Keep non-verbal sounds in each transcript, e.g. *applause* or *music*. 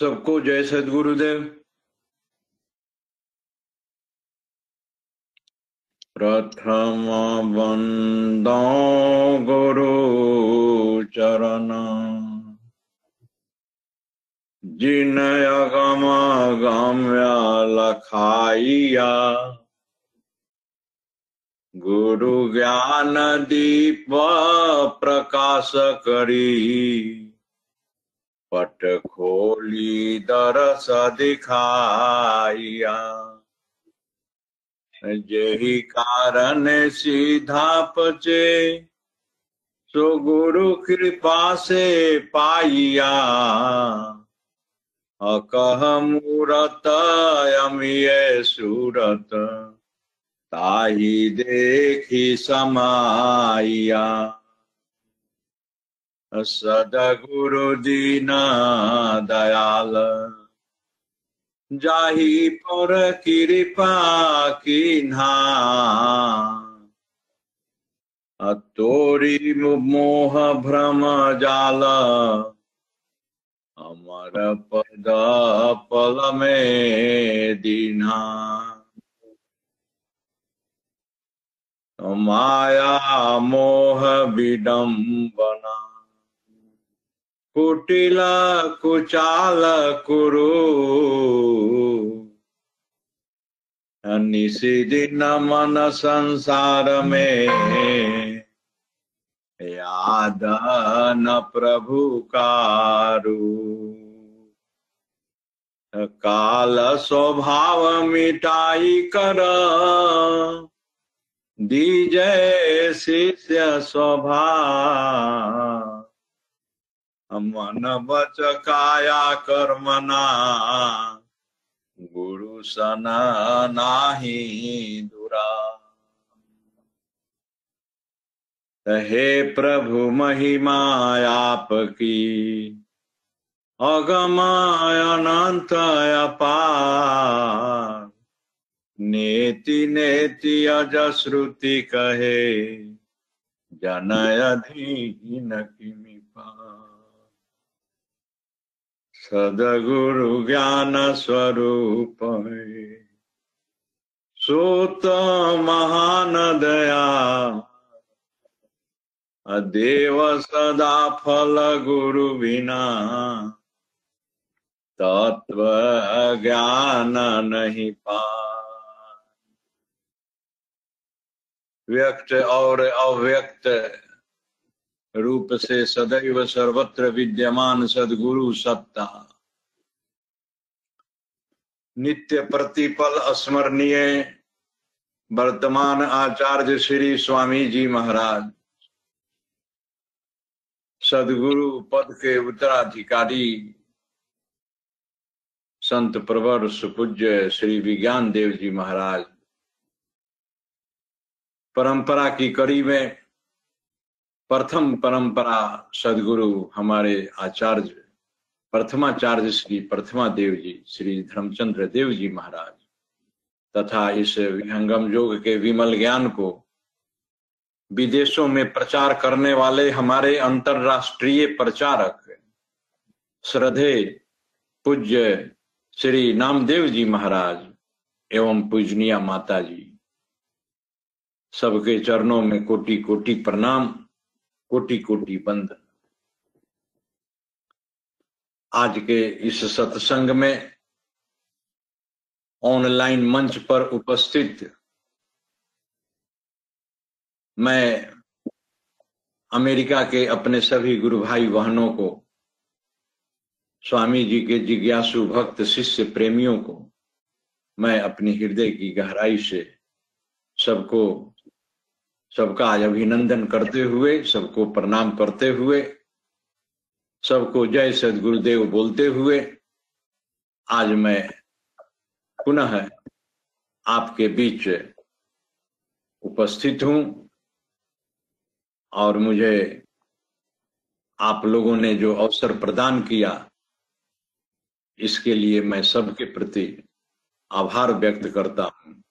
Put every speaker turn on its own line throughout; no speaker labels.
सबको जय सदगुरुदेव। प्रथम बंदो गुरु चरण जिन अगम गम्य लखाइया। गुरु ज्ञान दीप प्रकाश करी। पट खोली दरस दिखाइया। जही कारण सीधा पचे सो गुरु कृपा से पाइया। अकह मूरत अमिय सूरत, ताही देखी समाइया। Sadaguru Dina Dayala. Jahi Por Kiripa Kinha. Atori Moha Brahma Jala. আমার পদা পলমে দিনা মায়া মোহ বিডম্বনা कुटिल कुचाल कुरु। निशिदिन मन संसार में याद न प्रभु कारु। काल स्वभाव मिटाई कर। दीजय शिष्य स्वभाव। मन बच काया कर्मना। गुरु सन नाही दुरा। हे प्रभु महिमा आपकी। अगमाय अनंत अपार। नेति नेति अज श्रुति कहे। जनयधीन किमि सदगुरु ज्ञान स्वरूप सोत महान दया देव सदा फल गुरु बिना तत्व ज्ञान नहीं पा व्यक्त, और अव्यक्त रूप से सदैव सर्वत्र विद्यमान सदगुरु सत्ता। नित्य प्रतिपल स्मरणीय वर्तमान आचार्य श्री स्वामी जी महाराज। सदगुरु पद के उत्तराधिकारी। संत प्रवर सुपूज्य श्री विज्ञान देव जी महाराज। परंपरा की कड़ी में प्रथम परंपरा सदगुरु हमारे आचार्य, प्रथमाचार्य श्री प्रथमा देव जी, श्री धर्मचंद्र देव जी महाराज, तथा इस विहंगम योग के विमल ज्ञान को विदेशों में प्रचार करने वाले हमारे अंतरराष्ट्रीय प्रचारक, श्रद्धे पूज्य श्री नामदेव जी महाराज एवं पूजनिया माता जी, सबके चरणों में कोटि कोटि प्रणाम। कोटि कोटि बंधन आज के इस सत्संग में ऑनलाइन मंच पर उपस्थित मैं अमेरिका के अपने सभी गुरु भाई बहनों को, स्वामी जी के जिज्ञासु भक्त शिष्य प्रेमियों को, मैं अपनी हृदय की गहराई से सबको सबका आज अभिनंदन करते हुए, सबको प्रणाम करते हुए, सबको जय सदगुरुदेव बोलते हुए, आज मैं पुनः आपके बीच उपस्थित हूँ और मुझे आप लोगों ने जो अवसर प्रदान किया, इसके लिए मैं सबके प्रति आभार व्यक्त करता हूँ।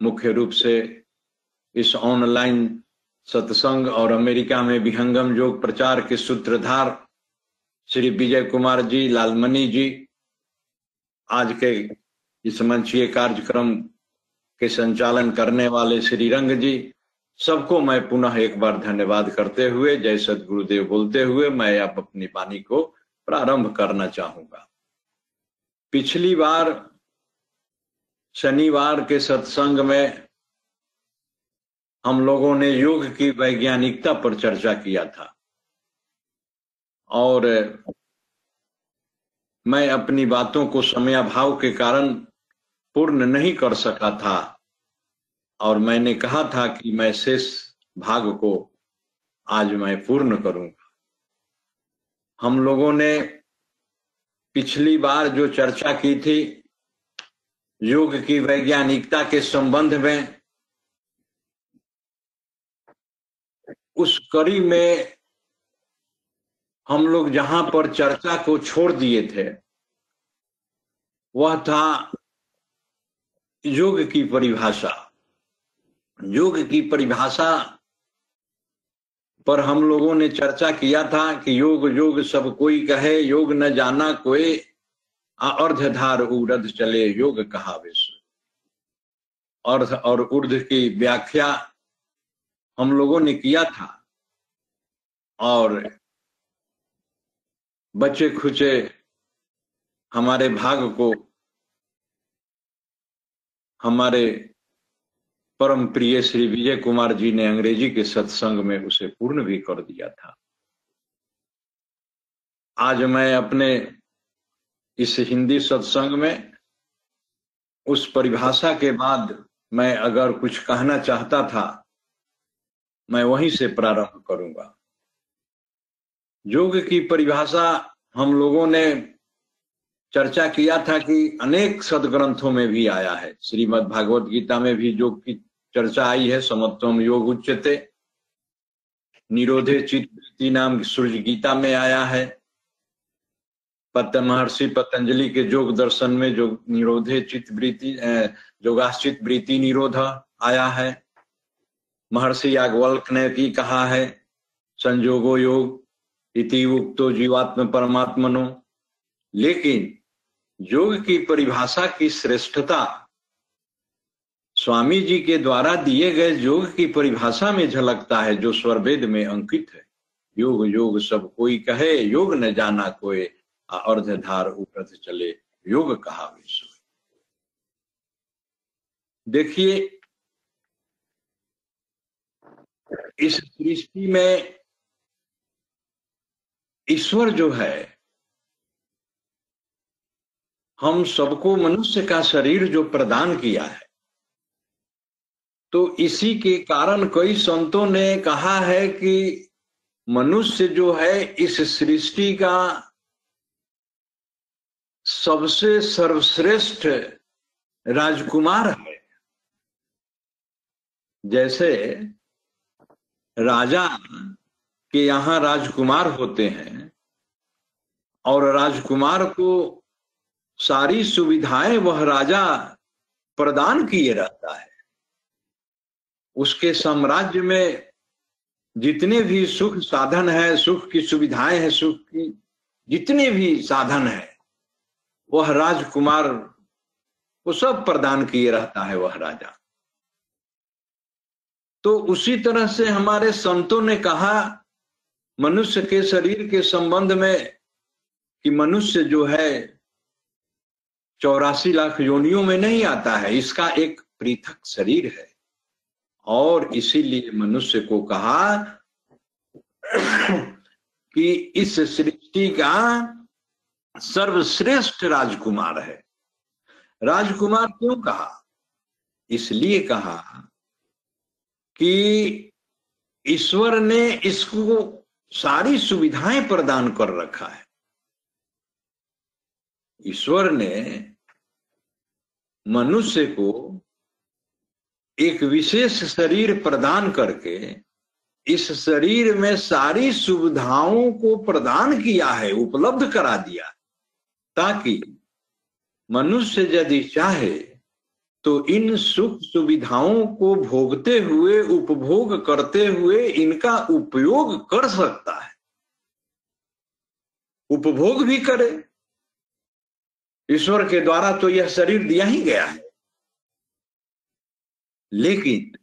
मुख्य रूप से इस ऑनलाइन सत्संग और अमेरिका में विहंगम योग प्रचार के सूत्रधार श्री विजय कुमार जी लालमणि जी, आज के इस मंचीय कार्यक्रम के संचालन करने वाले श्री रंग जी, सबको मैं पुनः एक बार धन्यवाद करते हुए, जय सदगुरुदेव बोलते हुए मैं अब अपनी वाणी को प्रारंभ करना चाहूँगा। पिछली बार, शनिवार के सत्संग में हम लोगों ने योग की वैज्ञानिकता पर चर्चा किया था। और मैं अपनी बातों को समयाभाव के कारण पूर्ण नहीं कर सका था। और मैंने कहा था कि मैं शेष भाग को आज मैं पूर्ण करूँगा। हम लोगों ने पिछली बार जो चर्चा की थी, योग की वैज्ञानिकता के संबंध में उस कड़ी में हम लोग जहाँ पर चर्चा को छोड़ दिए थे, वह था योग की परिभाषा। योग की परिभाषा पर हम लोगों ने चर्चा किया था कि योग योग सब कोई कहे, योग न जाना कोई अर्धधार उर्ध चले, योग कहा विश्व अर्ध और उर्ध की व्याख्या हम लोगों ने किया था। और बच्चे खुचे हमारे भाग को, हमारे परम प्रिय श्री विजय कुमार जी ने अंग्रेज़ी के सत्संग में उसे पूर्ण भी कर दिया था। आज मैं अपने इस हिंदी सत्संग में, उस परिभाषा के बाद मैं अगर कुछ कहना चाहता था मैं वहीं से प्रारंभ करूँगा। योग की परिभाषा हम लोगों ने चर्चा किया था कि अनेक सदग्रंथों में भी आया है। श्रीमद भागवत गीता में भी योग की चर्चा आई है, समत्वम योग उच्चते निरोधे चित्ती नाम सूर्य गीता में आया है। महर्षि पतंजलि के योग दर्शन में जो निरोधे चित्त वृत्ति योगाश्चित वृत्ति निरोध आया है। महर्षि याज्ञवल्क ने भी कहा है, संजोगो योग इति उक्तो जीवात्म परमात्मनो। लेकिन योग की परिभाषा की श्रेष्ठता स्वामी जी के द्वारा दिए गए योग की परिभाषा में झलकता है, जो स्वरवेद में अंकित है। योग योग सब कोई कहे, योग न जाना कोई अर्धधार उपरथ चले, योग कहा विश्व देखिए इस सृष्टि में ईश्वर जो है, हम सबको मनुष्य का शरीर जो प्रदान किया है। तो इसी के कारण कई संतों ने कहा है कि मनुष्य जो है, इस सृष्टि का सबसे सर्वश्रेष्ठ राजकुमार है। जैसे राजा के यहाँ राजकुमार होते हैं और राजकुमार को सारी सुविधाएँ वह राजा प्रदान किए रहता है। उसके साम्राज्य में जितने भी सुख साधन है, सुख की सुविधाएँ हैं, सुख की जितने भी साधन है, वह राजकुमार को सब प्रदान किए रहता है वह राजा। तो उसी तरह से हमारे संतों ने कहा, मनुष्य के शरीर के संबंध में कि मनुष्य जो है, चौरासी लाख योनियों में नहीं आता है, इसका एक पृथक शरीर है। और इसीलिए मनुष्य को कहा कि इस सृष्टि का सर्वश्रेष्ठ राजकुमार है। राजकुमार क्यों कहा? इसलिए कहा कि ईश्वर ने इसको सारी सुविधाएँ प्रदान कर रखा है। ईश्वर ने मनुष्य को एक विशेष शरीर प्रदान करके इस शरीर में सारी सुविधाओं को प्रदान किया है, उपलब्ध करा दिया, ताकि मनुष्य यदि चाहे तो इन सुख सुविधाओं को भोगते हुए, उपभोग करते हुए इनका उपयोग कर सकता है। उपभोग भी करे। ईश्वर के द्वारा तो यह शरीर दिया ही गया है। लेकिन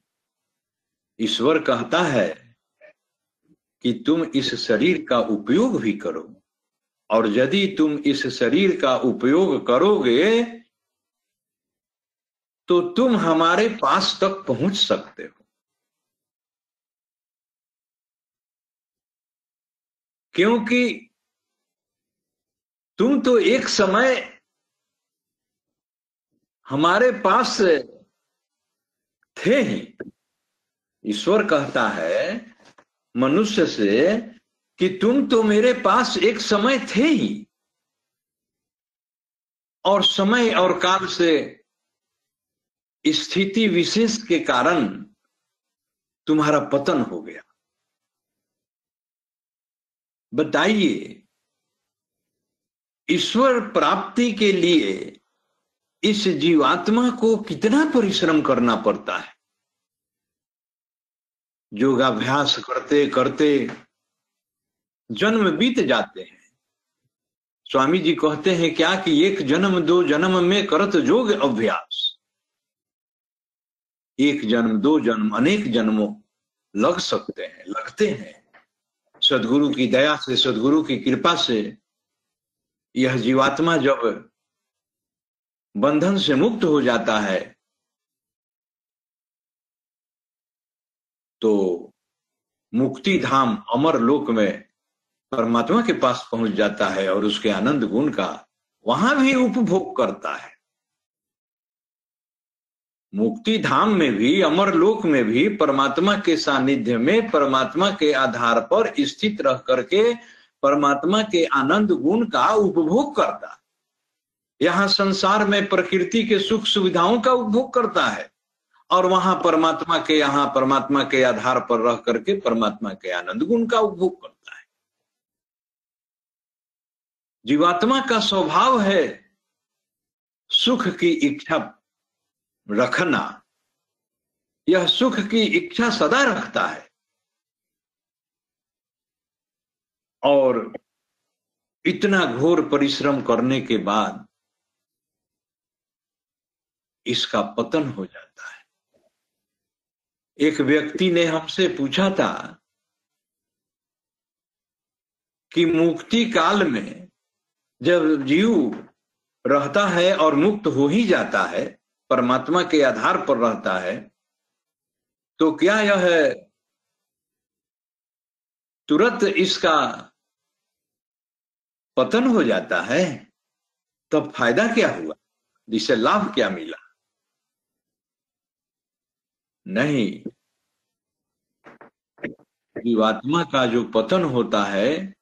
ईश्वर कहता है कि तुम इस शरीर का उपयोग भी करो। और यदि तुम इस शरीर का उपयोग करोगे तो तुम हमारे पास तक पहुँच सकते हो। क्योंकि तुम तो एक समय हमारे पास थे ही। ईश्वर कहता है मनुष्य से कि तुम तो मेरे पास एक समय थे ही। और समय और काल से स्थिति विशेष के कारण तुम्हारा पतन हो गया। बताइए, ईश्वर प्राप्ति के लिए इस जीवात्मा को कितना परिश्रम करना पड़ता है? योगाभ्यास करते करते जन्म बीत जाते हैं। स्वामी जी कहते हैं क्या कि एक जन्म दो जन्म में करत जोग अभ्यास। एक जन्म, दो जन्म, अनेक जन्मों लग सकते हैं, लगते हैं। सदगुरु की दया से, सदगुरु की कृपा से यह जीवात्मा जब बंधन से मुक्त हो जाता है तो मुक्ति धाम अमर लोक में परमात्मा के पास पहुँच जाता है और उसके आनंद गुण का वहाँ भी उपभोग करता है। मुक्ति धाम में भी अमर लोक में भी, परमात्मा के सानिध्य में, परमात्मा के आधार पर स्थित रह करके परमात्मा के आनंद गुण का उपभोग करता यहाँ संसार में प्रकृति के सुख सुविधाओं का उपभोग करता है और वहाँ परमात्मा के, यहाँ परमात्मा के आधार पर रह करके परमात्मा के आनंद गुण का उपभोग करता है। जीवात्मा का स्वभाव है सुख की इच्छा रखना। यह सुख की इच्छा सदा रखता है। और इतना घोर परिश्रम करने के बाद इसका पतन हो जाता है। एक व्यक्ति ने हमसे पूछा था कि मुक्ति काल में जब जीव रहता है और मुक्त हो ही जाता है परमात्मा के आधार पर रहता है तो क्या यह तुरंत इसका पतन हो जाता है? तब फ़ायदा क्या हुआ? जिसे लाभ क्या मिला? नहीं। जीवात्मा का जो पतन होता है,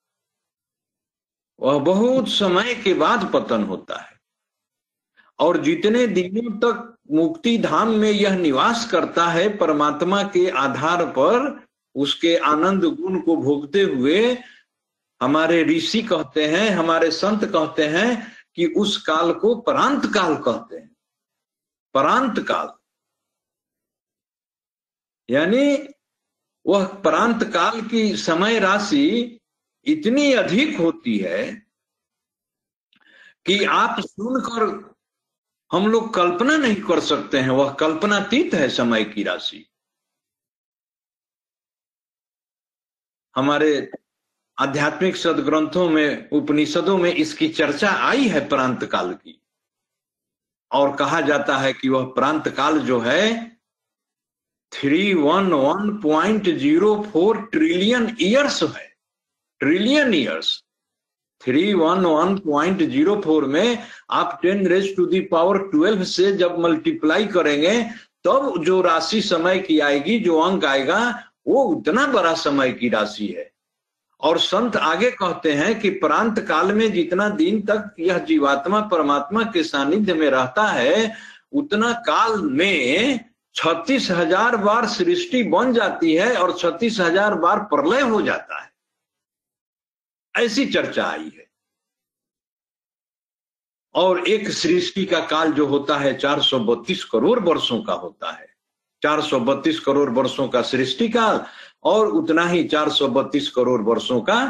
वह बहुत समय के बाद पतन होता है। और जितने दिनों तक मुक्ति धाम में यह निवास करता है परमात्मा के आधार पर, उसके आनंद गुण को भोगते हुए, हमारे ऋषि कहते हैं, हमारे संत कहते हैं कि उस काल को परांत काल कहते हैं। परांत काल। यानी वह प्रांत काल की समय राशि इतनी अधिक होती है कि आप सुनकर हम लोग कल्पना नहीं कर सकते हैं, वह कल्पनातीत है समय की राशि। हमारे आध्यात्मिक सदग्रंथों में, उपनिषदों में इसकी चर्चा आई है प्रांत काल की। और कहा जाता है कि वह प्रांत काल जो है three one one point zero four trillion years है। Trillion years three one one point zero four में आप ten raise to the power twelve से जब मल्टीप्लाई करेंगे, तब तो जो राशि समय की आएगी, जो अंक आएगा, वो उतना बड़ा समय की राशि है। और संत आगे कहते हैं कि प्रांत काल में जितना दिन तक यह जीवात्मा परमात्मा के सानिध्य में रहता है, उतना काल में छत्तीस हज़ार बार सृष्टि बन जाती है और छत्तीस हज़ार बार प्रलय हो जाता है। ऐसी चर्चा आई है। और एक सृष्टि का काल जो होता है 432 करोड़ वर्षों का होता है। 432 करोड़ वर्षों का सृष्टि काल और उतना ही 432 करोड़ वर्षों का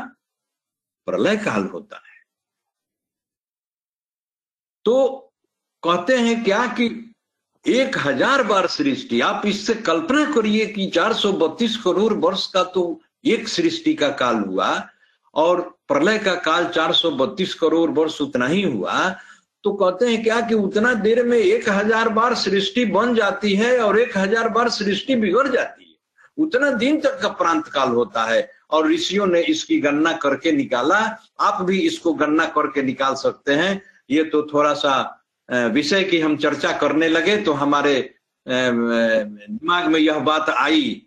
प्रलय काल होता है। तो कहते हैं क्या कि एक हज़ार बार सृष्टि, आप इससे कल्पना करिए कि 432 करोड़ वर्ष का तो एक सृष्टि का काल हुआ और प्रलय का काल 432 करोड़ वर्ष उतना ही हुआ तो कहते हैं क्या कि उतना देर में एक हज़ार बार सृष्टि बन जाती है और एक हज़ार बार सृष्टि बिगड़ जाती है। उतना दिन तक का प्रांत काल होता है और ऋषियों ने इसकी गणना करके निकाला। आप भी इसको गणना करके निकाल सकते हैं। ये तो थोड़ा सा विषय की हम चर्चा करने लगे तो हमारे दिमाग में यह बात आई।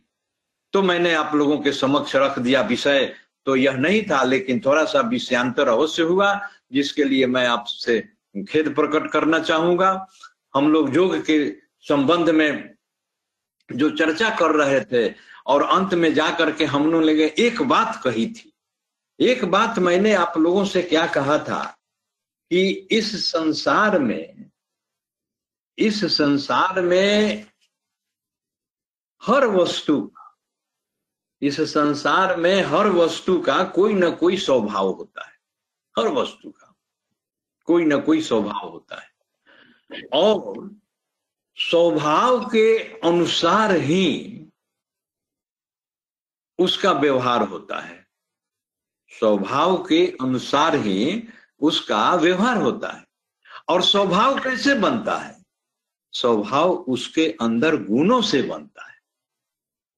तो मैंने आप लोगों के समक्ष रख दिया विषय। तो यह नहीं था, लेकिन थोड़ा सा विषयांतर अवश्य हुआ, जिसके लिए मैं आपसे खेद प्रकट करना चाहूँगा। हम लोग योग के संबंध में जो चर्चा कर रहे थे, और अंत में जाकर के हम लोग एक बात कही थी। एक बात मैंने आप लोगों से क्या कहा था कि इस संसार में, इस संसार में हर वस्तु इस संसार में हर वस्तु का कोई ना कोई स्वभाव होता है। हर वस्तु का कोई ना कोई स्वभाव होता है। और स्वभाव के अनुसार ही उसका व्यवहार होता है। स्वभाव के अनुसार ही उसका व्यवहार होता है। और स्वभाव कैसे बनता है? स्वभाव उसके अंदर गुणों से बनता है।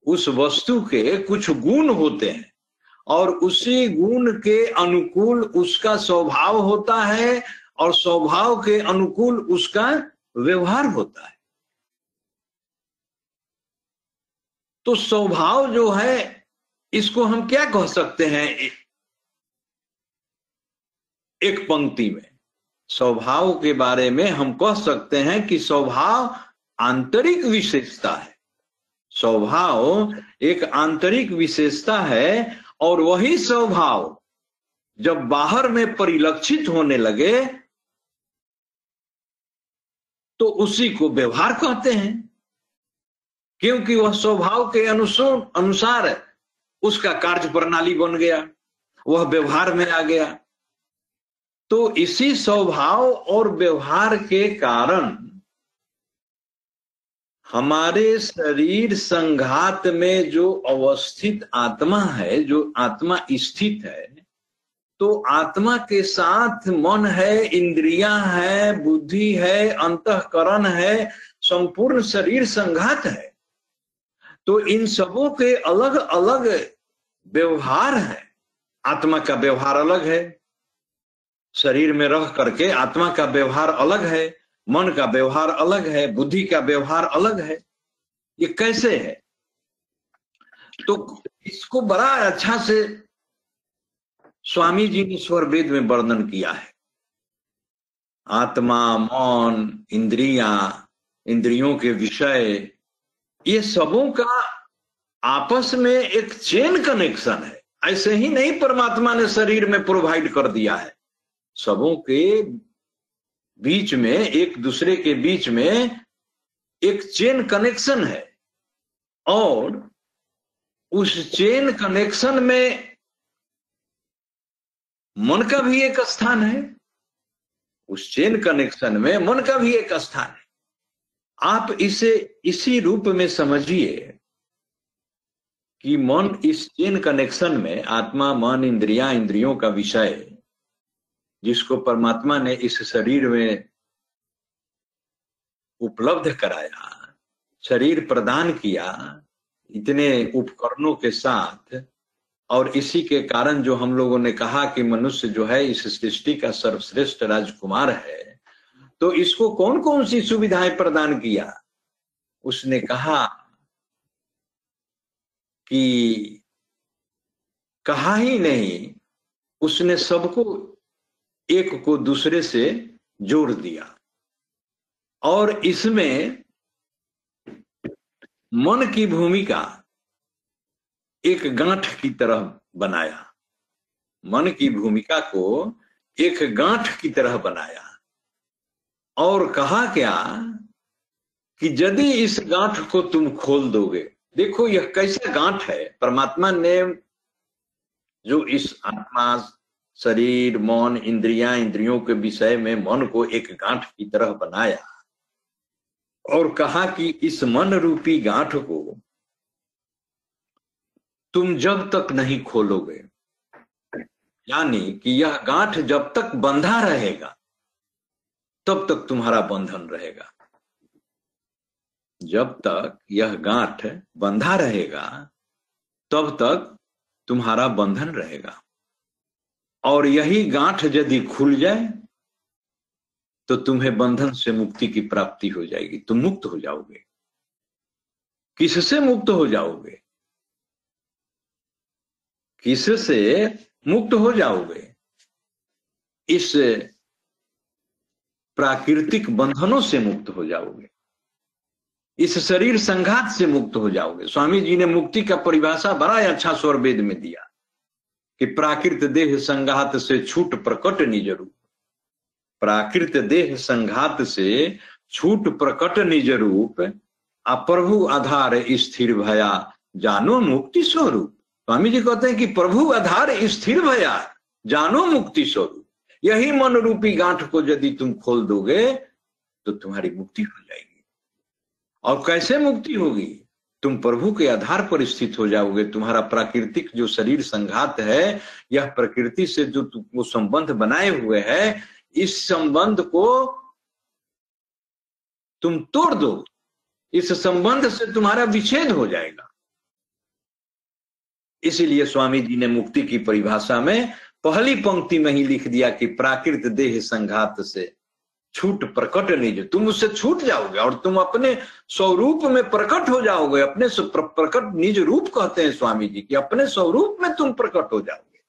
उस वस्तु के कुछ गुण होते हैं और उसी गुण के अनुकूल उसका स्वभाव होता है और स्वभाव के अनुकूल उसका व्यवहार होता है। तो स्वभाव जो है, इसको हम क्या कह सकते हैं? एक पंक्ति में, स्वभाव के बारे में हम कह सकते हैं कि स्वभाव आंतरिक विशेषता है। स्वभाव एक आंतरिक विशेषता है और वही स्वभाव जब बाहर में परिलक्षित होने लगे तो उसी को व्यवहार कहते हैं। क्योंकि वह स्वभाव के अनुसार अनुसार उसका कार्य प्रणाली बन गया, वह व्यवहार में आ गया। तो इसी स्वभाव और व्यवहार के कारण हमारे शरीर संघात में जो अवस्थित आत्मा है, जो आत्मा स्थित है तो आत्मा के साथ मन है, इंद्रियाँ है, बुद्धि है, अंतकरण है, संपूर्ण शरीर संघात है। तो इन सबों के अलग अलग व्यवहार है। आत्मा का व्यवहार अलग है। शरीर में रह करके आत्मा का व्यवहार अलग है। मन का व्यवहार अलग है, बुद्धि का व्यवहार अलग है, ये कैसे है? तो इसको बड़ा अच्छा से स्वामी जी ने स्वर वेद में वर्णन किया है। आत्मा, मन, इंद्रिया, इंद्रियों के विषय, ये सबों का आपस में एक चेन कनेक्शन है। ऐसे ही नहीं परमात्मा ने शरीर में प्रोवाइड कर दिया है। सबों के बीच में, एक दूसरे के बीच में एक चेन कनेक्शन है। और उस चेन कनेक्शन में मन का भी एक स्थान है, उस चेन कनेक्शन में मन का भी एक स्थान है। आप इसे इसी रूप में समझिए कि मन इस चेन कनेक्शन में आत्मा, मन, इंद्रिया, इंद्रियों का विषय जिसको परमात्मा ने इस शरीर में उपलब्ध कराया, शरीर प्रदान किया, इतने उपकरणों के साथ, और इसी के कारण जो हम लोगों ने कहा कि मनुष्य जो है, इस सृष्टि का सर्वश्रेष्ठ राजकुमार है तो इसको कौन कौन सी सुविधाएँ प्रदान किया? उसने कहा कि कहा ही नहीं, उसने सबको एक को दूसरे से जोड़ दिया। और इसमें मन की भूमिका एक गांठ की तरह बनाया। मन की भूमिका को एक गांठ की तरह बनाया। और कहा क्या कि यदि इस गांठ को तुम खोल दोगे, देखो यह कैसा गांठ है। परमात्मा ने जो इस आत्मा शरीर, मौन, इंद्रिया, इंद्रियों के विषय में मन को एक गांठ की तरह बनाया और कहा कि इस मन रूपी गांठ को तुम जब तक नहीं खोलोगे, यानी कि यह गांठ जब तक बंधा रहेगा, तब तक तुम्हारा बंधन रहेगा। जब तक यह गांठ बंधा रहेगा, तब तक तुम्हारा बंधन रहेगा। और यही गांठ यदि खुल जाए तो तुम्हें बंधन से मुक्ति की प्राप्ति हो जाएगी। तुम मुक्त हो जाओगे। किससे मुक्त हो जाओगे? किससे मुक्त हो जाओगे? इस प्राकृतिक बंधनों से मुक्त हो जाओगे। इस शरीर संघात से मुक्त हो जाओगे। स्वामी जी ने मुक्ति का परिभाषा बड़ा अच्छा स्वर वेद में दिया। कि प्राकृत देह संघात से छूट प्रकट निज रूप प्राकृत देह संघात से छूट प्रकट निज रूप आ प्रभु आधार स्थिर भया, जानो मुक्ति स्वरूप। स्वामी जी कहते हैं कि प्रभु आधार स्थिर भया, जानो मुक्ति स्वरूप। यही मन रूपी गांठ को यदि तुम खोल दोगे तो तुम्हारी मुक्ति हो जाएगी। और कैसे मुक्ति होगी? तुम प्रभु के आधार पर स्थित हो जाओगे। तुम्हारा प्राकृतिक जो शरीर संघात है, यह प्रकृति से जो वो संबंध बनाए हुए है, इस संबंध को तुम तोड़ दो। इस संबंध से तुम्हारा विच्छेद हो जाएगा। इसीलिए स्वामी जी ने मुक्ति की परिभाषा में पहली पंक्ति में ही लिख दिया कि प्राकृत देह संघात से। छूट प्रकट नहीं जो तुम उससे छूट जाओगे और तुम अपने स्वरूप में प्रकट हो जाओगे। अपने प्रकट निज रूप कहते हैं स्वामी जी की अपने स्वरूप में तुम प्रकट हो जाओगे।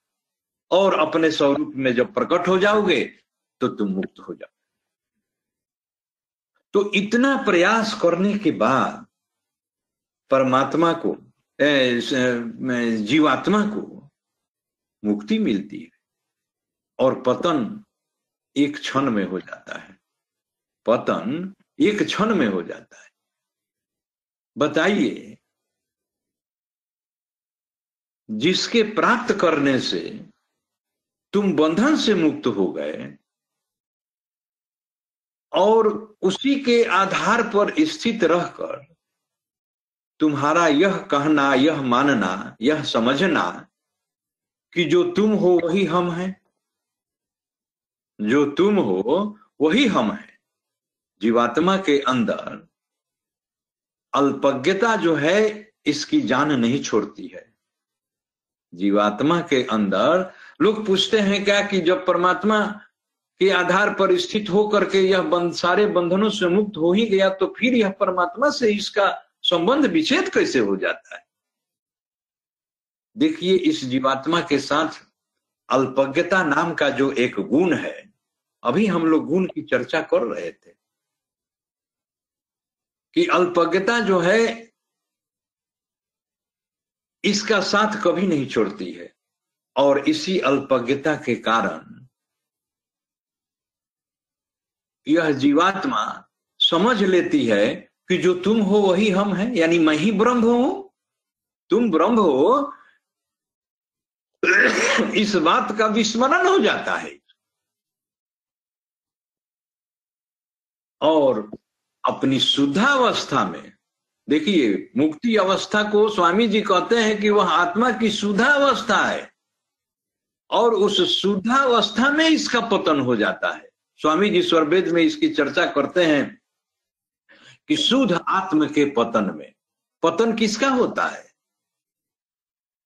और अपने स्वरूप में जब प्रकट हो जाओगे तो तुम मुक्त हो जाओगे। तो इतना प्रयास करने के बाद परमात्मा को जीवात्मा को मुक्ति मिलती है। और पतन एक क्षण में हो जाता है। पतन एक क्षण में हो जाता है। बताइए, जिसके प्राप्त करने से तुम बंधन से मुक्त हो गए और उसी के आधार पर स्थित रहकर तुम्हारा यह कहना, यह मानना, यह समझना कि जो तुम हो वही हम हैं। जो तुम हो, वही हम हैं। जीवात्मा के अंदर अल्पज्ञता जो है, इसकी जान नहीं छोड़ती है। जीवात्मा के अंदर लोग पूछते हैं क्या कि जब परमात्मा के आधार पर स्थित होकर के यह बंद सारे बंधनों से मुक्त हो ही गया तो फिर यह परमात्मा से इसका संबंध विच्छेद कैसे हो जाता है? देखिए, इस जीवात्मा के साथ अल्पज्ञता नाम का जो एक गुण है अभी हम लोग गुण की चर्चा कर रहे थे कि अल्पज्ञता जो है, इसका साथ कभी नहीं छोड़ती है। और इसी अल्पज्ञता के कारण यह जीवात्मा समझ लेती है कि जो तुम हो वही हम हैं, यानी मैं ही ब्रह्म हूँ, तुम ब्रह्म हो, इस बात का विस्मरण हो जाता है। और अपनी शुद्धावस्था में, देखिए, मुक्ति अवस्था को स्वामी जी कहते हैं कि वह आत्मा की शुद्धावस्था है, और उस शुद्धावस्था में इसका पतन हो जाता है। स्वामी जी स्वरवेद में इसकी चर्चा करते हैं कि शुद्ध आत्म के पतन में, पतन किसका होता है?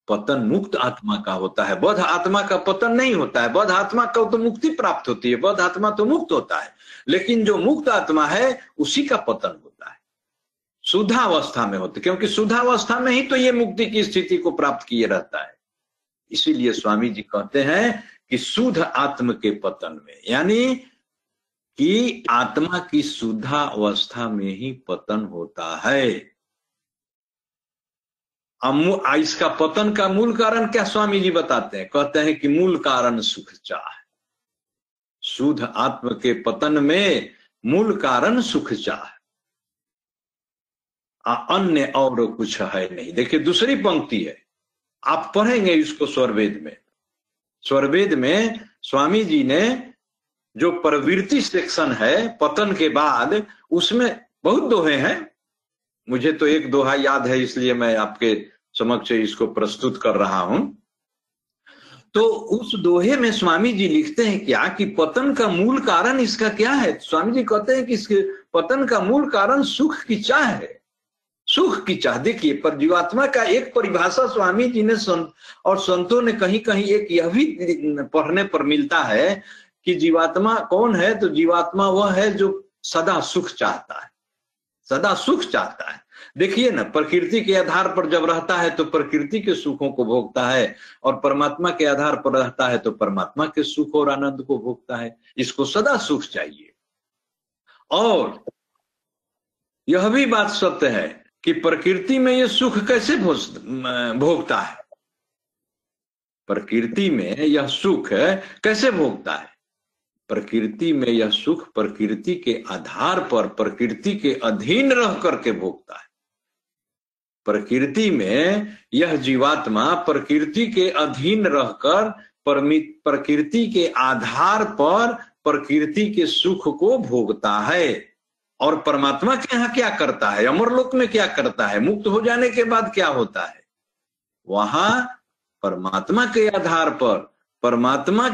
पतन मुक्त आत्मा का होता है। बौद्ध आत्मा का पतन नहीं होता है। बौद्ध आत्मा को तो मुक्ति प्राप्त होती है। बौद्ध आत्मा तो मुक्त होता है। लेकिन जो मुक्त आत्मा है, उसी का पतन होता है। शुद्धावस्था में होता क्योंकि शुद्धावस्था में ही तो ये मुक्ति की स्थिति को प्राप्त किए रहता है। इसीलिए स्वामी जी कहते हैं कि शुद्ध आत्म के पतन में, यानी कि आत्मा की शुद्धा अवस्था में ही पतन होता है। इसका पतन का मूल कारण क्या स्वामी जी बताते हैं? कहते हैं कि मूल कारण सुख चाह शुद्ध आत्म के पतन में मूल कारण सुख चाह। अन्य और कुछ है नहीं। देखिए, दूसरी पंक्ति है। आप पढ़ेंगे इसको स्वरवेद में। स्वरवेद में स्वामी जी ने जो प्रवृत्ति सेक्शन है, पतन के बाद, उसमें बहुत दोहे हैं। मुझे तो एक दोहा याद है, इसलिए मैं आपके समक्ष इसको प्रस्तुत कर रहा हूँ। तो उस दोहे में स्वामी जी लिखते हैं क्या कि पतन का मूल कारण इसका क्या है? स्वामी जी कहते हैं कि इसके पतन का मूल कारण सुख की चाह है। सुख की चाह। देखिए पर जीवात्मा का एक परिभाषा स्वामी जी ने संत और संतों ने कहीं कहीं एक यह भी पढ़ने पर मिलता है कि जीवात्मा कौन है? तो जीवात्मा वह है जो सदा सुख चाहता है। सदा सुख चाहता है। देखिए ना, प्रकृति के आधार पर जब रहता है तो प्रकृति के सुखों को भोगता है और परमात्मा के आधार पर रहता है तो परमात्मा के सुख और आनंद को भोगता है। इसको सदा सुख चाहिए। और यह भी बात सत्य है कि प्रकृति में यह सुख कैसे भोगता है? प्रकृति में यह सुख कैसे भोगता है? प्रकृति में यह सुख प्रकृति के आधार पर, प्रकृति के अधीन रह करके भोगता है। प्रकृति में यह जीवात्मा प्रकृति के अधीन रहकर प्रकृति के आधार पर प्रकृति के सुख को भोगता है। और परमात्मा के यहाँ क्या करता है? अमरलोक में क्या करता है? मुक्त हो जाने के बाद क्या होता है? वहाँ परमात्मा के आधार पर, परमात्मा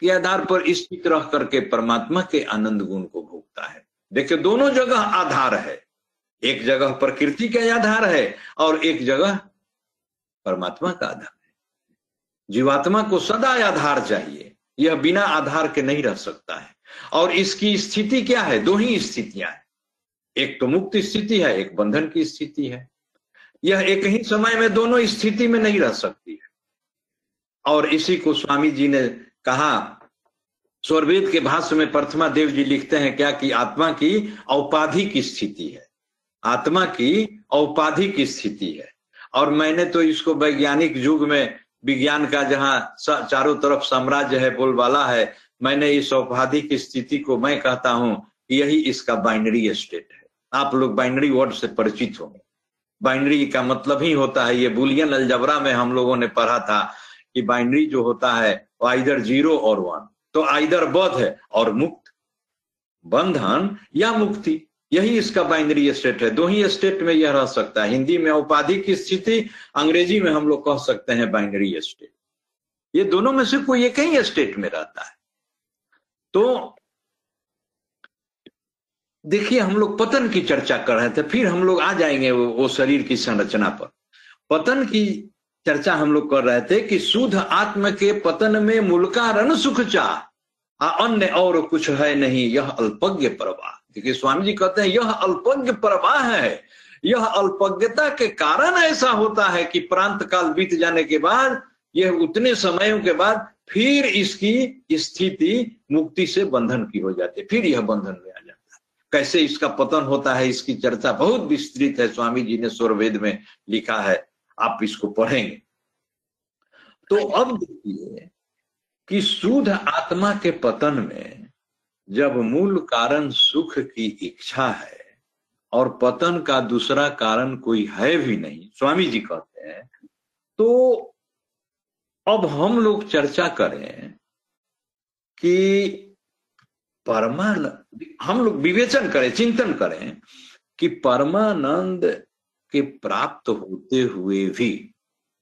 के आधार पर स्थित रह करके परमात्मा के आनंद गुण को भोगता है। देखिए, दोनों जगह आधार है। एक जगह प्रकृति का आधार है और एक जगह परमात्मा का आधार है। जीवात्मा को सदा आधार चाहिए। यह बिना आधार के नहीं रह सकता है। और इसकी स्थिति क्या है? दो ही स्थितियाँ हैं। एक तो मुक्त स्थिति है, एक बंधन की स्थिति है। यह एक ही समय में दोनों स्थिति में नहीं रह सकती है। और इसी को स्वामी जी ने कहा, स्वरवेद के भाष्य में प्रथमा देव जी लिखते हैं क्या कि आत्मा की औपाधिक स्थिति है। आत्मा की औपाधिक स्थिति है। और मैंने तो इसको वैज्ञानिक युग में विज्ञान का जहाँ चारों तरफ़ साम्राज्य है, बोलबाला है, मैंने इस औपाधिक स्थिति को मैं कहता हूँ यही इसका बाइनरी स्टेट है। आप लोग बाइनरी वर्ड से परिचित होंगे। बाइनरी का मतलब ही होता है, ये बुलियन अलजबरा में हम लोगों ने पढ़ा था कि बाइनरी जो होता है, वो आइधर ज़ीरो और वन। तो आइधर बध है और मुक्त। बंधन या मुक्ति। यही इसका बाइनरी स्टेट है। दो ही स्टेट में यह रह सकता है। हिंदी में औपाधिक स्थिति अंग्रेज़ी में हम लोग कह सकते हैं बाइनरी स्टेट। ये दोनों में से कोई एक ही स्टेट में रहता है। तो देखिए हम लोग पतन की चर्चा कर रहे थे फिर हम लोग आ जाएँगे वो, वो शरीर की संरचना पर। पतन की चर्चा हम लोग कर रहे थे कि शुद्ध आत्म के पतन में मूल कारण सुख चाह अन्य और कुछ है नहीं यह अल्पज्ञ प्रवाह। क्योंकि स्वामी जी कहते हैं, यह अल्पज्ञ प्रवाह है। यह अल्पज्ञता के कारण ऐसा होता है कि प्रांत काल बीत जाने के बाद, यह उतने समयों के बाद फिर इसकी स्थिति मुक्ति से बंधन की हो जाती है। फिर यह बंधन में आ जाता है। कैसे इसका पतन होता है, इसकी चर्चा बहुत विस्तृत है, स्वामी जी ने स्वरवेद में लिखा है। आप इसको पढ़ेंगे। तो अब देखिए कि शुद्ध आत्मा के पतन में जब मूल कारण सुख की इच्छा है और पतन का दूसरा कारण कोई है भी नहीं, स्वामी जी कहते हैं तो अब हम लोग चर्चा करें कि परमानंद, हम लोग विवेचन करें, चिंतन करें कि परमानंद के प्राप्त होते हुए भी,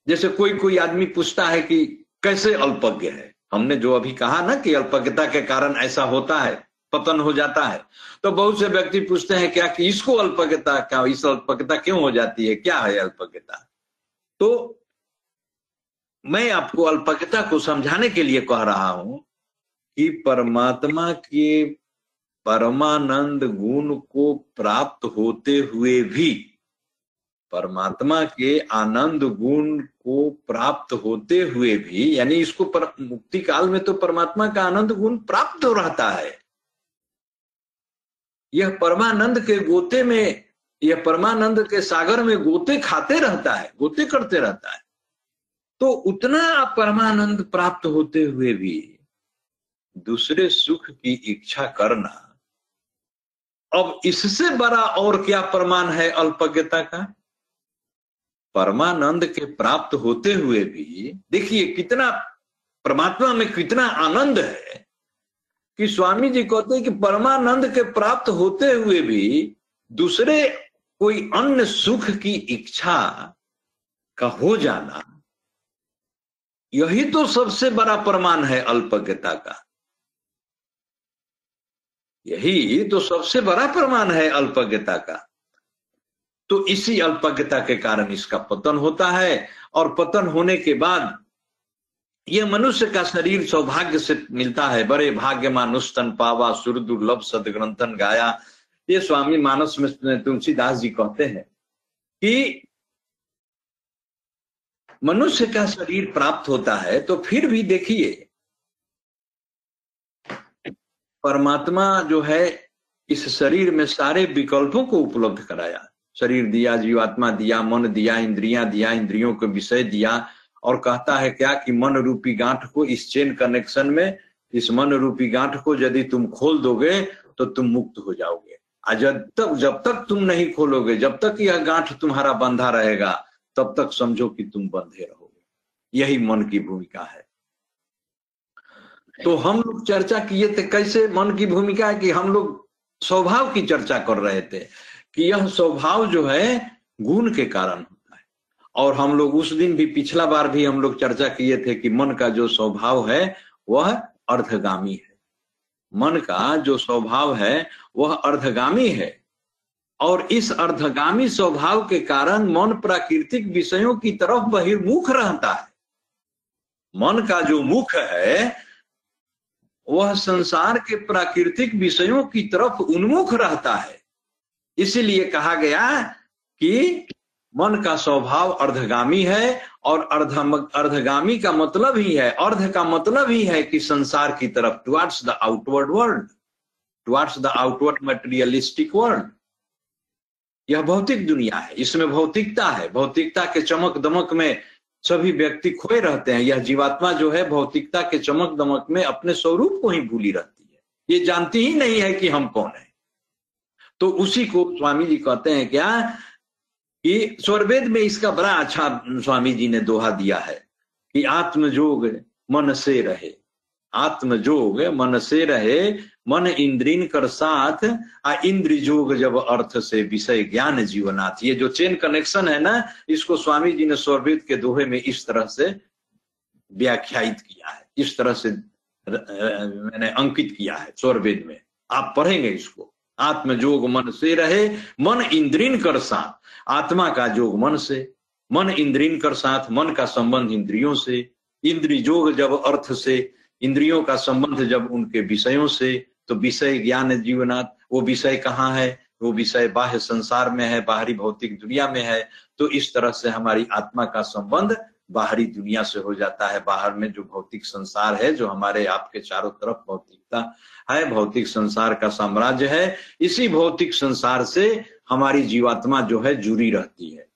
जैसे कोई कोई आदमी पूछता है कि कैसे अल्पज्ञ है? हमने जो अभी कहा ना कि अल्पज्ञता के कारण ऐसा होता है, पतन हो जाता है। तो बहुत से व्यक्ति पूछते हैं, क्या कि इसको अल्पज्ञता, क्या इस अल्पज्ञता क्यों हो जाती है? क्या है अल्पज्ञता? तो मैं आपको अल्पज्ञता को समझाने के लिए कह रहा हूँ कि परमात्मा के परमानंद गुण को प्राप्त होते हुए भी परमात्मा के आनंद गुण को प्राप्त होते हुए भी यानी इसको पर, मुक्ति काल में तो परमात्मा का आनंद गुण प्राप्त हो रहता है। यह परमानंद के गोते में यह परमानंद के सागर में गोते खाते रहता है गोते करते रहता है। तो उतना परमानंद प्राप्त होते हुए भी दूसरे सुख की इच्छा करना अब इससे बड़ा और क्या प्रमाण है अल्पज्ञता का? परमानंद के प्राप्त होते हुए भी, देखिए कितना, परमात्मा में कितना आनंद है कि स्वामी जी कहते हैं कि परमानंद के प्राप्त होते हुए भी दूसरे कोई अन्य सुख की इच्छा का हो जाना, यही तो सबसे बड़ा प्रमाण है अल्पज्ञता का। यही तो सबसे बड़ा प्रमाण है अल्पज्ञता का। तो इसी अल्पज्ञता के कारण इसका पतन होता है और पतन होने के बाद यह मनुष्य का शरीर सौभाग्य से मिलता है। बड़े भाग्य मानुस्तन पावा सुर दुर्लभ सदग्रंथन गाया। ये स्वामी मानस में तुलसीदास जी कहते हैं कि मनुष्य का शरीर प्राप्त होता है तो फिर भी देखिए, परमात्मा जो है इस शरीर में सारे विकल्पों को उपलब्ध कराया। शरीर दिया, जीवात्मा दिया, मन दिया, इंद्रियाँ दिया, इंद्रियों के विषय दिया और कहता है क्या कि मन रूपी गांठ को इस चेन कनेक्शन में, इस मन रूपी गांठ को यदि तुम खोल दोगे तो तुम मुक्त हो जाओगे। जब तक जब तक तुम नहीं खोलोगे, जब तक यह गांठ तुम्हारा बंधा रहेगा, तब तक समझो कि तुम बंधे रहोगे। यही मन की भूमिका है। तो हम लोग चर्चा किए थे, कैसे मन की भूमिका है कि हम लोग स्वभाव की चर्चा कर रहे थे। कि यह स्वभाव जो है, गुण के कारण होता है। और हम लोग उस दिन भी, पिछला बार भी हम लोग चर्चा किए थे कि मन का जो स्वभाव है, वह अर्धगामी है। मन का जो स्वभाव है, वह अर्धगामी है। और इस अर्धगामी स्वभाव के कारण मन प्राकृतिक विषयों की तरफ़ बहिर्मुख रहता है। मन का जो मुख है, वह संसार के प्राकृतिक विषयों की तरफ़ उन्मुख रहता है। इसीलिए कहा गया कि मन का स्वभाव अर्धगामी है और अर्ध अर्धगामी का मतलब ही है, अर्ध का मतलब ही है कि संसार की तरफ़ towards the outward world towards the outward materialistic world यह भौतिक दुनिया है, इसमें भौतिकता है, भौतिकता के चमक दमक में सभी व्यक्ति खोए रहते हैं, यह जीवात्मा जो है भौतिकता के चमक दमक में अपने स्वरूप को ही भूली रहती है। ये जानती ही नहीं है कि हम कौन है। तो उसी को स्वामी जी कहते हैं क्या? कि स्वरवेद में इसका बड़ा अच्छा स्वामी जी ने दोहा दिया है कि आत्मजोग मन से रहे। आत्मजोग मन से रहे, मन इंद्रिन कर साथ, आ इंद्र जोग जब अर्थ से विषय ज्ञान जीवनाथ। ये जो चेन कनेक्शन है ना, इसको स्वामी जी ने स्वरवेद के दोहे में इस तरह से व्याख्यायित किया है। इस तरह से मैंने अंकित किया है स्वरवेद में। आप पढ़ेंगे इसको। आत्मजोग मन से रहे, मन इंद्रिन कर साथ। आत्मा का जोग मन से, मन इंद्रिन कर साथ, मन का संबंध इंद्रियों से। इंद्री जोग जब अर्थ से, इंद्रियों का संबंध जब उनके विषयों से तो विषय ज्ञान जीवनाथ वो विषय कहाँ है? वो विषय बाह्य संसार में है, बाहरी भौतिक दुनिया में है। तो इस तरह से हमारी आत्मा का संबंध बाहरी दुनिया से हो जाता है। बाहर में जो भौतिक संसार है, जो हमारे आपके चारों तरफ़ भौतिकता है। भौतिक संसार का साम्राज्य है। इसी भौतिक संसार से हमारी जीवात्मा जो है जुड़ी रहती है।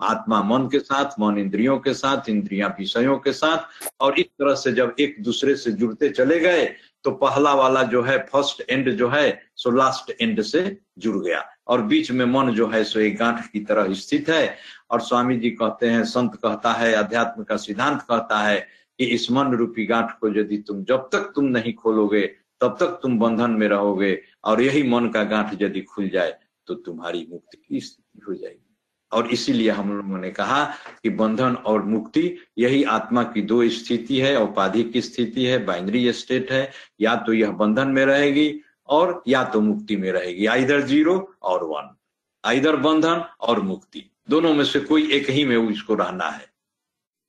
आत्मा मन के साथ, मन इंद्रियों के साथ, इंद्रियाँ विषयों के साथ, और इस तरह से जब एक दूसरे से जुड़ते चले गए तो पहला वाला जो है फ़र्स्ट एंड जो है, सो लास्ट एंड से जुड़ गया। और बीच में मन जो है, सो एक गांठ की तरह स्थित है। और स्वामी जी कहते हैं, संत कहता है, अध्यात्म का सिद्धांत कहता है कि इस मन रूपी गांठ को यदि तुम जब तक तुम नहीं खोलोगे, तब तक तुम बंधन में रहोगे और यही मन का गांठ यदि खुल जाए तो तुम्हारी मुक्ति की स्थिति हो जाएगी। और इसीलिए हम लोगों ने कहा कि बंधन और मुक्ति, यही आत्मा की दो स्थिति है औपाधिक की स्थिति है, बाइनरी स्टेट है, या तो यह बंधन में रहेगी और या तो मुक्ति में रहेगी। आइधर ज़ीरो और वन। आइधर बंधन और मुक्ति। दोनों में से कोई एक ही में उसको रहना है।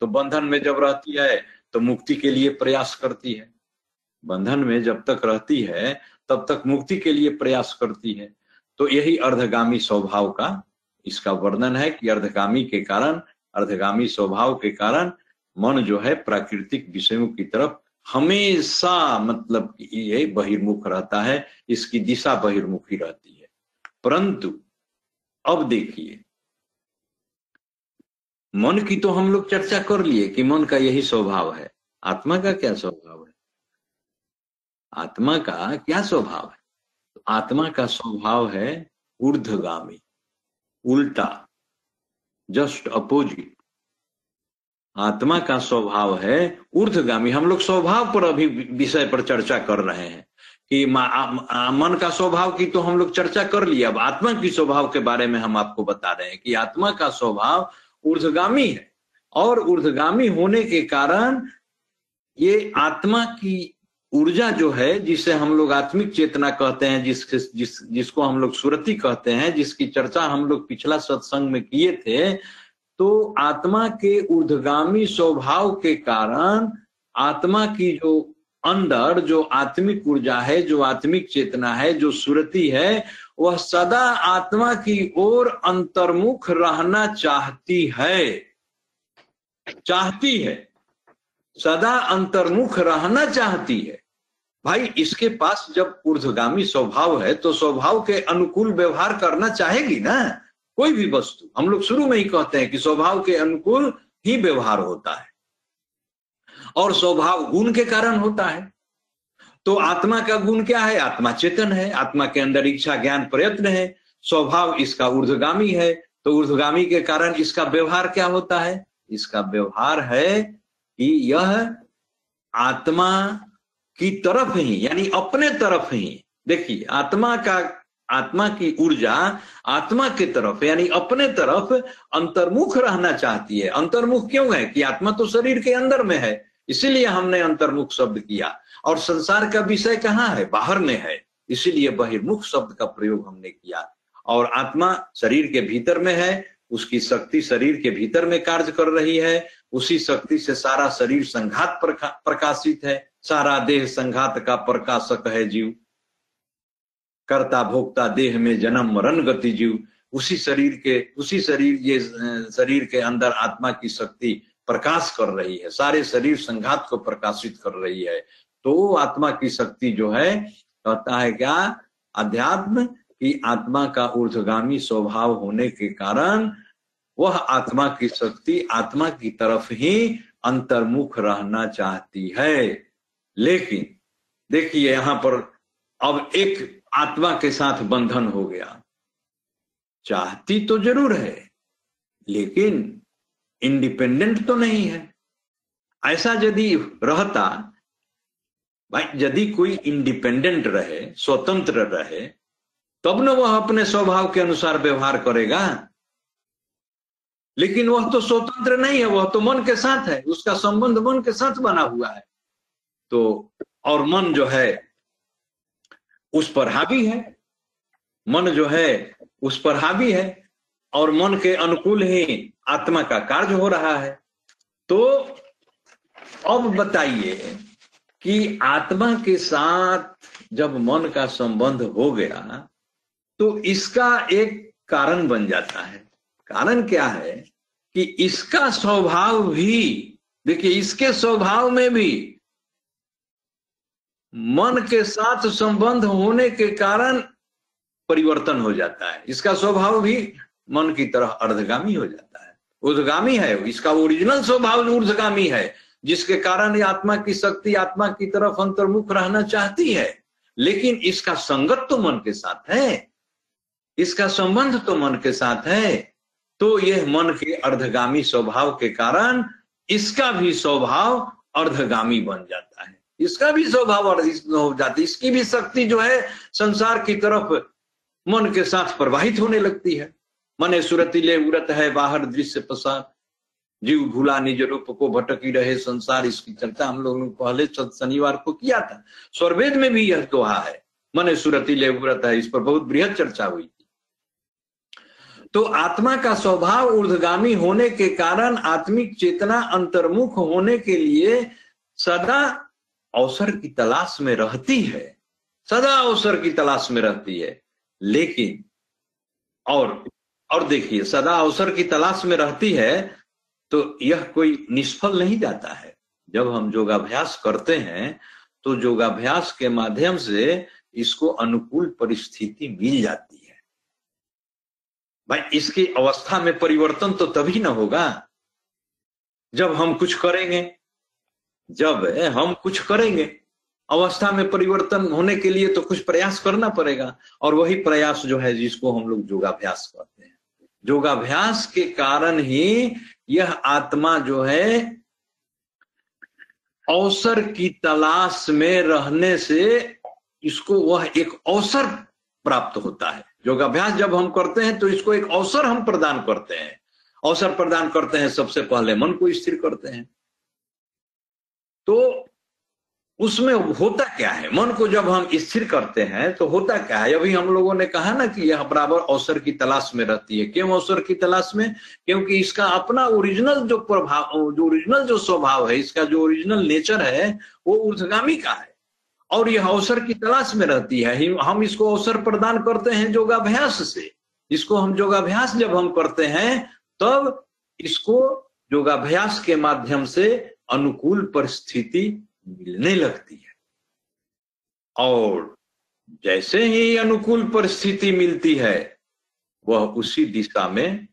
तो बंधन में जब रहती है तो मुक्ति के लिए प्रयास करती है। बंधन में जब तक रहती है, तब तक मुक्ति के लिए प्रयास करती है। तो यही अर्धगामी स्वभाव का इसका वर्णन है कि अर्धगामी के कारण, अर्धगामी स्वभाव के कारण मन जो है प्राकृतिक विषयों की तरफ़ हमेशा मतलब ये बहिर्मुख रहता है, इसकी दिशा बहिर्मुखी रहती है। परंतु अब देखिए मन की तो हम लोग चर्चा कर लिए कि मन का यही स्वभाव है। आत्मा का क्या स्वभाव है? आत्मा का क्या स्वभाव है? तो आत्मा का स्वभाव है ऊर्धगामी उल्टा जस्ट अपोजिट आत्मा का स्वभाव है ऊर्धगामी हम लोग स्वभाव पर अभी विषय पर चर्चा कर रहे हैं कि मन का स्वभाव की तो हम लोग चर्चा कर लिया अब आत्मा की स्वभाव के बारे में हम आपको बता रहे हैं कि आत्मा का स्वभाव ऊर्धगामी है। और ऊर्धगामी होने के कारण ये आत्मा की ऊर्जा जो है, जिसे हम लोग आत्मिक चेतना कहते हैं, जिस जिस, जिसको हम लोग सुरति कहते हैं, जिसकी चर्चा हम लोग पिछला सत्संग में किए थे तो आत्मा के ऊर्धगामी स्वभाव के कारण आत्मा की जो अंदर, जो आत्मिक ऊर्जा है, जो आत्मिक चेतना है, जो सुरति है वह सदा आत्मा की ओर अंतर्मुख रहना चाहती है। चाहती है। सदा अंतर्मुख रहना चाहती है। भाई, इसके पास जब ऊर्धगामी स्वभाव है तो स्वभाव के अनुकूल व्यवहार करना चाहेगी ना? कोई भी वस्तु। हम लोग शुरू में ही कहते हैं कि स्वभाव के अनुकूल ही व्यवहार होता है। और स्वभाव गुण के कारण होता है। तो आत्मा का गुण क्या है? आत्मा चेतन है। आत्मा के अंदर इच्छा, ज्ञान, प्रयत्न है। स्वभाव इसका ऊर्धगामी है। तो ऊर्धगामी के कारण इसका व्यवहार क्या होता है? इसका व्यवहार है कि यह आत्मा की तरफ़ ही, यानी अपने तरफ़ ही, देखिए, आत्मा का, आत्मा की ऊर्जा आत्मा की तरफ़, यानी अपने तरफ़ अंतर्मुख रहना चाहती है। अंतर्मुख क्यों है? कि आत्मा तो शरीर के अंदर में है, इसीलिए हमने अंतर्मुख शब्द किया। और संसार का विषय कहाँ है? बाहर में है। इसीलिए बहिर्मुख शब्द का प्रयोग हमने किया। और आत्मा शरीर के भीतर में है उसकी शक्ति शरीर के भीतर में कार्य कर रही है उसी शक्ति से सारा शरीर संघात प्रका, प्रकाशित है सारा देह संघात का प्रकाशक है जीव। कर्ता भोक्ता देह में जन्म मरण गति जीव। उसी शरीर के उसी शरीर ये शरीर के अंदर आत्मा की शक्ति प्रकाश कर रही है सारे शरीर संघात को प्रकाशित कर रही है। तो आत्मा की शक्ति जो है, कहता है क्या? अध्यात्म की आत्मा का ऊर्धगामी स्वभाव होने के कारण वह आत्मा की शक्ति आत्मा की तरफ़ ही अंतर्मुख रहना चाहती है। लेकिन, देखिए यहाँ पर अब एक आत्मा के साथ बंधन हो गया। चाहती तो ज़रूर है, लेकिन इंडिपेंडेंट तो नहीं है। ऐसा यदि रहता भाई, यदि कोई इंडिपेंडेंट रहे, स्वतंत्र रहे, तब न वह अपने स्वभाव के अनुसार व्यवहार करेगा। लेकिन वह तो स्वतंत्र नहीं है, वह तो मन के साथ है, उसका संबंध मन के साथ बना हुआ है। तो और मन जो है, उस पर हावी है, मन जो है, उस पर हावी है, और मन के अनुकूल ही आत्मा का कार्य हो रहा है। तो अब बताइए कि आत्मा के साथ जब मन का संबंध हो गया तो इसका एक कारण बन जाता है। कारण क्या है कि इसका स्वभाव भी, देखिए, इसके स्वभाव में भी मन के साथ संबंध होने के कारण परिवर्तन हो जाता है। इसका स्वभाव भी मन की तरह अर्धगामी हो जाता है। ऊर्धगामी है, इसका ओरिजिनल स्वभाव ऊर्धगामी है। जिसके कारण आत्मा की शक्ति, आत्मा की तरफ़ अंतर्मुख रहना चाहती है। लेकिन इसका संगत तो मन के साथ है। इसका संबंध तो मन के साथ है। तो यह मन के अर्धगामी स्वभाव के कारण इसका भी स्वभाव अर्धगामी बन जाता है। इसका भी स्वभाव हो जाती है। इसकी भी शक्ति जो है, संसार की तरफ़ मन के साथ प्रवाहित होने लगती है। मन सुरतिले उरत है, बाहर दृश्य प्रसाद। जीव भूला निज रूप को भटकी रहे संसार, इसकी चर्चा हम लोगों ने पहले शनिवार को किया था। स्वर्वेद में भी यह दोहा है। मन सुरतिले उरत है, इस पर बहुत बृहद चर्चा हुई थी। तो आत्मा का स्वभाव ऊर्धगामी होने के कारण आत्मिक चेतना अंतर्मुख होने के लिए सदा अवसर की तलाश में रहती है। सदा अवसर की तलाश में रहती है। लेकिन, और और देखिए, सदा अवसर की तलाश में रहती है तो यह कोई निष्फल नहीं जाता है। जब हम योगाभ्यास करते हैं तो योगाभ्यास के माध्यम से इसको अनुकूल परिस्थिति मिल जाती है। भाई, इसकी अवस्था में परिवर्तन तो तभी ना होगा जब हम कुछ करेंगे। जब हम कुछ करेंगे, अवस्था में परिवर्तन होने के लिए तो कुछ प्रयास करना पड़ेगा। और वही प्रयास जो है जिसको हम लोग योगाभ्यास करते हैं। योगाभ्यास के कारण ही यह आत्मा जो है, अवसर की तलाश में रहने से इसको वह एक अवसर प्राप्त होता है। योगाभ्यास जब हम करते हैं तो इसको एक अवसर हम प्रदान करते हैं। अवसर प्रदान करते हैं सबसे पहले मन को स्थिर करते हैं। तो उसमें होता क्या है? मन को जब हम स्थिर करते हैं तो होता क्या है? अभी हम लोगों ने कहा ना कि यह बराबर अवसर की तलाश में रहती है। क्यों अवसर की तलाश में? क्योंकि इसका अपना ओरिजिनल जो प्रभाव, जो ओरिजिनल जो स्वभाव है, इसका जो ओरिजिनल नेचर है, वो ऊर्धगामी का है। और यह अवसर की तलाश में रहती है हम इसको अवसर प्रदान करते हैं योगाभ्यास से। इसको हम योगाभ्यास जब हम करते हैं, तब इसको योगाभ्यास के माध्यम से अनुकूल परिस्थिति मिलने लगती है। और जैसे ही अनुकूल परिस्थिति मिलती है, वह उसी दिशा में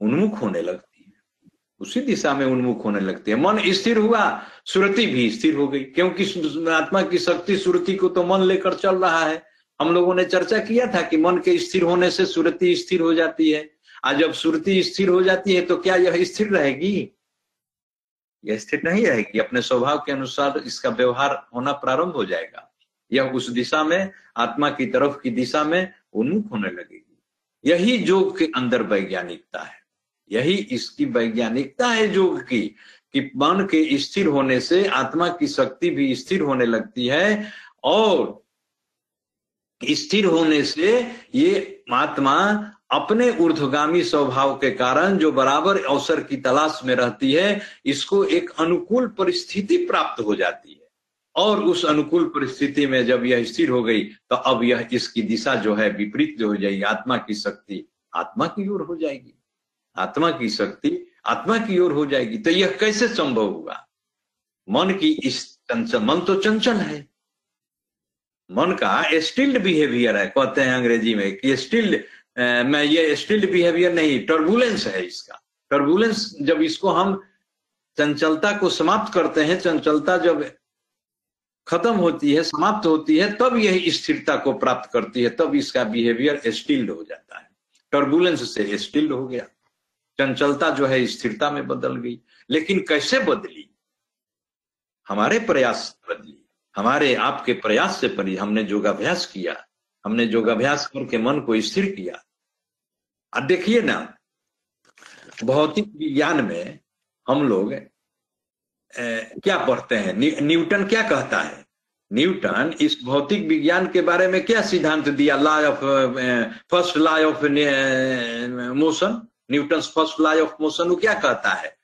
उन्मुख होने लगती है। उसी दिशा में उन्मुख होने लगती है। मन स्थिर हुआ, सुरति भी स्थिर हो गई। क्योंकि आत्मा की शक्ति सुरति को तो मन लेकर चल रहा है। हम लोगों ने चर्चा किया था कि मन के स्थिर होने से सुरति स्थिर हो जाती है। आज जब सुरति स्थिर हो जाती है तो क्या यह स्थिर रहेगी? यह स्थिर नहीं रहेगी अपने स्वभाव के अनुसार इसका व्यवहार होना प्रारंभ हो जाएगा। यह उस दिशा में, आत्मा की तरफ़ की दिशा में उन्मुख होने लगेगी। यही योग के अंदर वैज्ञानिकता है। यही इसकी वैज्ञानिकता है योग की कि मन के स्थिर होने से आत्मा की शक्ति भी स्थिर होने लगती है और स्थिर होने से ये आत्मा अपने ऊर्धगामी स्वभाव के कारण जो बराबर अवसर की तलाश में रहती है, इसको एक अनुकूल परिस्थिति प्राप्त हो जाती है। और उस अनुकूल परिस्थिति में जब यह स्थिर हो गई तो अब यह इसकी दिशा जो है विपरीत हो जाएगी। आत्मा की शक्ति आत्मा की ओर हो जाएगी। आत्मा की शक्ति आत्मा की ओर हो जाएगी। तो यह कैसे संभव हुआ? मन की इस चंचल, मन तो चंचल है। मन का स्टिल्ड बिहेवियर है, कहते हैं अंग्रेज़ी में कि स्टिल्ड मैं ये स्टिल्ड बिहेवियर नहीं, टर्बुलेंस है इसका। टर्बुलेंस जब इसको हम चंचलता को समाप्त करते हैं, चंचलता जब खत्म होती है, समाप्त होती है, तब यह स्थिरता को प्राप्त करती है, तब इसका बिहेवियर स्टिल्ड हो जाता है। टर्बुलेंस से स्टिल्ड हो गया। चंचलता जो है, स्थिरता में बदल गई। लेकिन कैसे बदली? हमारे प्रयास बदली। हमारे, आपके प्रयास से परी हमने योगाभ्यास किया। हमने योगाभ्यास करके मन को स्थिर किया। अब देखिए ना भौतिक विज्ञान में हम लोग ए, क्या पढ़ते हैं? न्यू, न्यूटन क्या कहता है? न्यूटन इस भौतिक विज्ञान के बारे में क्या सिद्धांत दिया? Law of first law of motion Newton first law of motion वो क्या कहता है?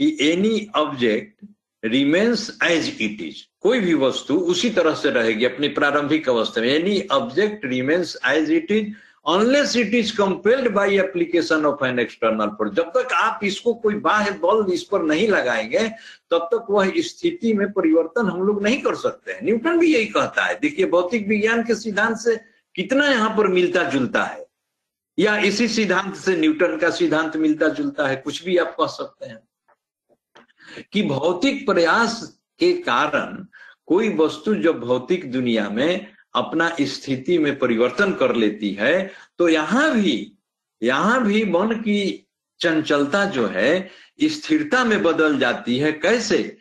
कि any object remains as it is कोई भी वस्तु उसी तरह से रहेगी अपनी प्रारंभिक अवस्था में। Any object remains as it is unless it is compelled by application of an external force जब तक आप इसको कोई बाह्य बल इस पर नहीं लगाएँगे, तब तक वह स्थिति में परिवर्तन हम लोग नहीं कर सकते हैं। न्यूटन भी यही कहता है। देखिए, भौतिक विज्ञान के सिद्धांत से कितना यहाँ पर मिलता जुलता है? या इसी सिद्धांत से न्यूटन का सिद्धांत मिलता जुलता है? कुछ भी आप कह सकते हैं। कि भौतिक प्रयास के कारण कोई वस्तु जब भौतिक दुनिया में अपना स्थिति में परिवर्तन कर लेती है तो यहाँ भी यहाँ भी मन की चंचलता जो है, स्थिरता में बदल जाती है। कैसे?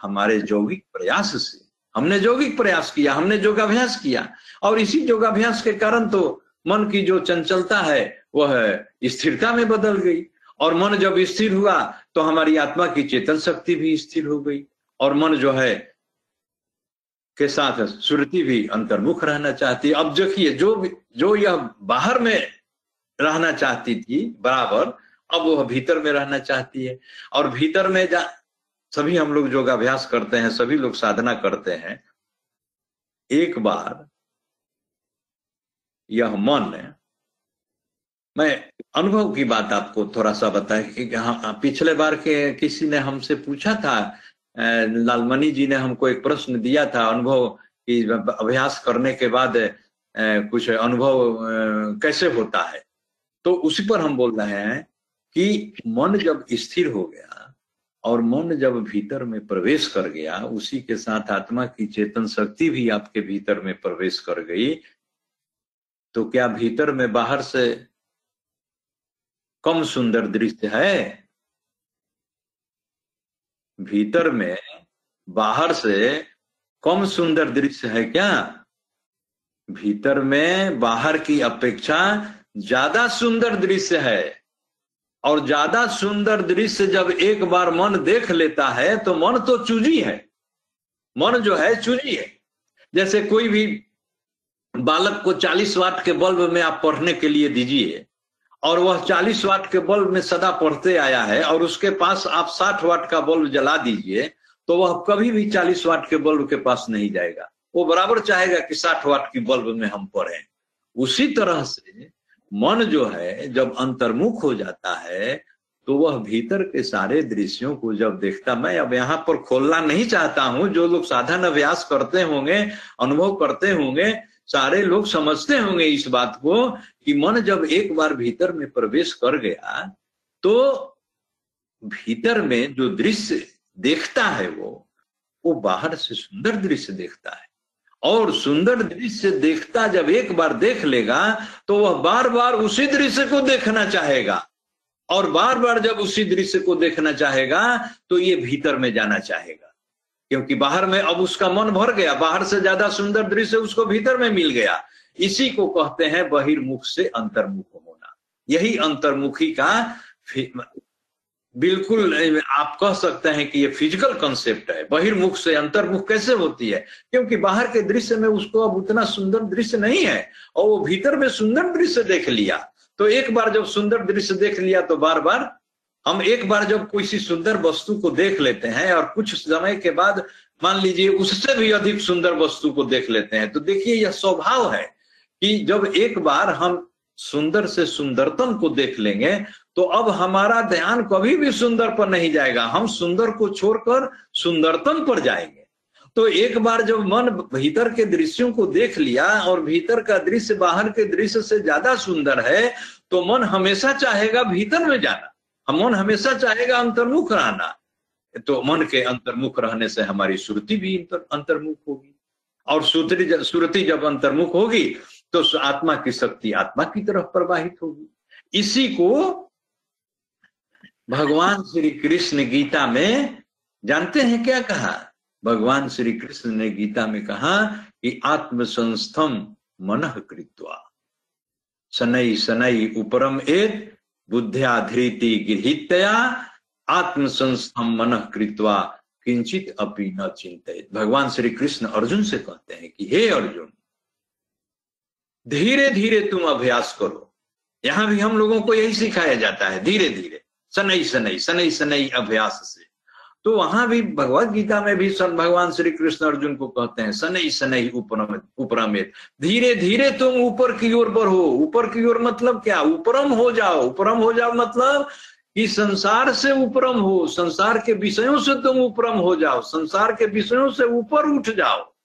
हमारे यौगिक प्रयास से। हमने यौगिक प्रयास किया, हमने योगाभ्यास किया, और इसी योगाभ्यास के कारण तो मन की जो चंचलता है, वह स्थिरता में बदल गई। और मन जब स्थिर हुआ तो हमारी आत्मा की चेतन शक्ति भी स्थिर हो गई। और मन जो है के साथ श्रुति भी अंतर्मुख रहना चाहती। अब देखिए, जो जो यह बाहर में रहना चाहती थी, बराबर, अब वह भीतर में रहना चाहती है। और भीतर में जा सभी हम लोग योगाभ्यास करते हैं, सभी लोग साधना करते हैं। एक बार यह मन, मैं अनुभव की बात आपको थोड़ा सा बताया कि हाँ पिछले बार के किसी ने हमसे पूछा था लालमणि जी ने हमको एक प्रश्न दिया था अनुभव कि अभ्यास करने के बाद कुछ अनुभव कैसे होता है? तो उसी पर हम बोल रहे हैं कि मन जब स्थिर हो गया और मन जब भीतर में प्रवेश कर गया, उसी के साथ आत्मा की चेतन शक्ति भी आपके भीतर में प्रवेश कर गई तो क्या भीतर में बाहर से कम सुंदर दृश्य है? भीतर में बाहर से कम सुंदर दृश्य है क्या? भीतर में बाहर की अपेक्षा ज़्यादा सुंदर दृश्य है। और ज़्यादा सुंदर दृश्य जब एक बार मन देख लेता है तो मन तो चूजी है। मन जो है, चूजी है। जैसे कोई भी बालक को 40 वाट के बल्ब में आप पढ़ने के लिए दीजिए और वह 40 वाट के बल्ब में सदा पढ़ते आया है, और उसके पास आप 60 वाट का बल्ब जला दीजिए तो वह कभी भी 40 वाट के बल्ब के पास नहीं जाएगा। वो बराबर चाहेगा कि 60 वाट की बल्ब में हम पढ़ें। उसी तरह से मन जो है, जब अंतर्मुख हो जाता है तो वह भीतर के सारे दृश्यों को जब देखता, मैं अब यहाँ पर खोलना नहीं चाहता हूँ, जो लोग साधन अभ्यास करते होंगे, अनुभव करते होंगे, सारे लोग समझते होंगे इस बात को कि मन जब एक बार भीतर में प्रवेश कर गया तो भीतर में जो दृश्य देखता है वो वो बाहर से सुंदर दृश्य देखता है। और सुंदर दृश्य देखता जब एक बार देख लेगा तो वह बार बार उसी दृश्य को देखना चाहेगा। और बार बार जब उसी दृश्य को देखना चाहेगा तो ये भीतर में जाना चाहेगा। क्योंकि बाहर में अब उसका मन भर गया, बाहर से ज़्यादा सुंदर दृश्य उसको भीतर में मिल गया। इसी को कहते हैं बहिर्मुख से अंतर्मुख होना। यही अंतर्मुखी का बिल्कुल, आप कह सकते हैं कि ये फ़िज़िकल कंसेप्ट है। बहिर्मुख से अंतर्मुख कैसे होती है? क्योंकि बाहर के दृश्य में उसको अब उतना सुंदर दृश्य नहीं है, और वो भीतर में सुंदर दृश्य देख लिया। तो एक बार जब सुंदर दृश्य देख लिया तो बार बार हम एक बार जब किसी सुंदर वस्तु को देख लेते हैं, और कुछ समय के बाद, मान लीजिए, उससे भी अधिक सुंदर वस्तु को देख लेते हैं तो देखिए यह स्वभाव है। कि जब एक बार हम सुंदर से सुंदरतम को देख लेंगे तो अब हमारा ध्यान कभी भी सुंदर पर नहीं जाएगा। हम सुंदर को छोड़कर सुंदरतम पर जाएँगे। तो एक बार जब मन भीतर के दृश्यों को देख लिया और भीतर का दृश्य बाहर के दृश्य से ज़्यादा सुंदर है तो मन हमेशा चाहेगा भीतर में जाना। हम मन हमेशा चाहेगा अंतर्मुख रहना। तो मन के अंतर्मुख रहने से हमारी श्रुति भी अंतर्मुख होगी। और सुरति सुरति जब अंतर्मुख होगी तो आत्मा की शक्ति आत्मा की तरफ़ प्रवाहित होगी। इसी को भगवान श्री कृष्ण गीता में जानते हैं क्या कहा? भगवान श्री कृष्ण ने गीता में कहा कि आत्मसंस्थम मन कृत्वा। शनई सनई उपरम एत बुद्ध्या धृति गृहितया आत्मसंस्थम मन कृत्वा। किंचित अपी न चिंतित भगवान श्री कृष्ण अर्जुन से कहते हैं कि हे अर्जुन धीरे धीरे तुम अभ्यास करो। यहाँ भी हम लोगों को यही सिखाया जाता है धीरे धीरे सनई सनई सनई सनई अभ्यास से। तो वहाँ भी भगवत गीता में भी भगवान श्री कृष्ण अर्जुन को कहते हैं, सनई सनई उपरमित। धीरे धीरे तुम ऊपर की ओर बढ़ो। ऊपर की ओर मतलब क्या? उपरम हो जाओ। उपरम हो जाओ मतलब कि संसार से उपरम हो। संसार के विषयों से तुम उपरम हो जाओ। संसार के विषयों से ऊपर उठ जाओ।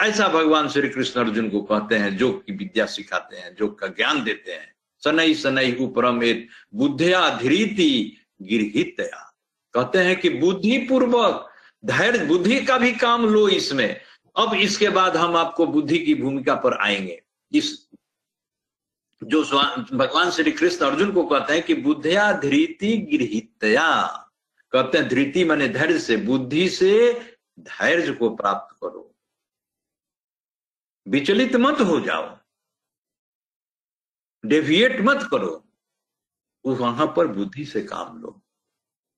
ऐसा भगवान श्री कृष्ण अर्जुन को कहते हैं योग की विद्या सिखाते हैं योग का ज्ञान देते हैं, सनई सनई उपरम बुद्धिया धीरीति कहते हैं कि बुद्धि पूर्वक धैर्य, बुद्धि का भी काम लो इसमें। अब इसके बाद हम आपको बुद्धि की भूमिका पर आएँगे। इस जो भगवान श्री कृष्ण अर्जुन को कहते हैं कि बुद्धिया धृति गृहितया कहते हैं धृति माने धैर्य से, बुद्धि से धैर्य को प्राप्त करो। विचलित मत हो जाओ। डेविएट मत करो। वहाँ पर बुद्धि से काम लो।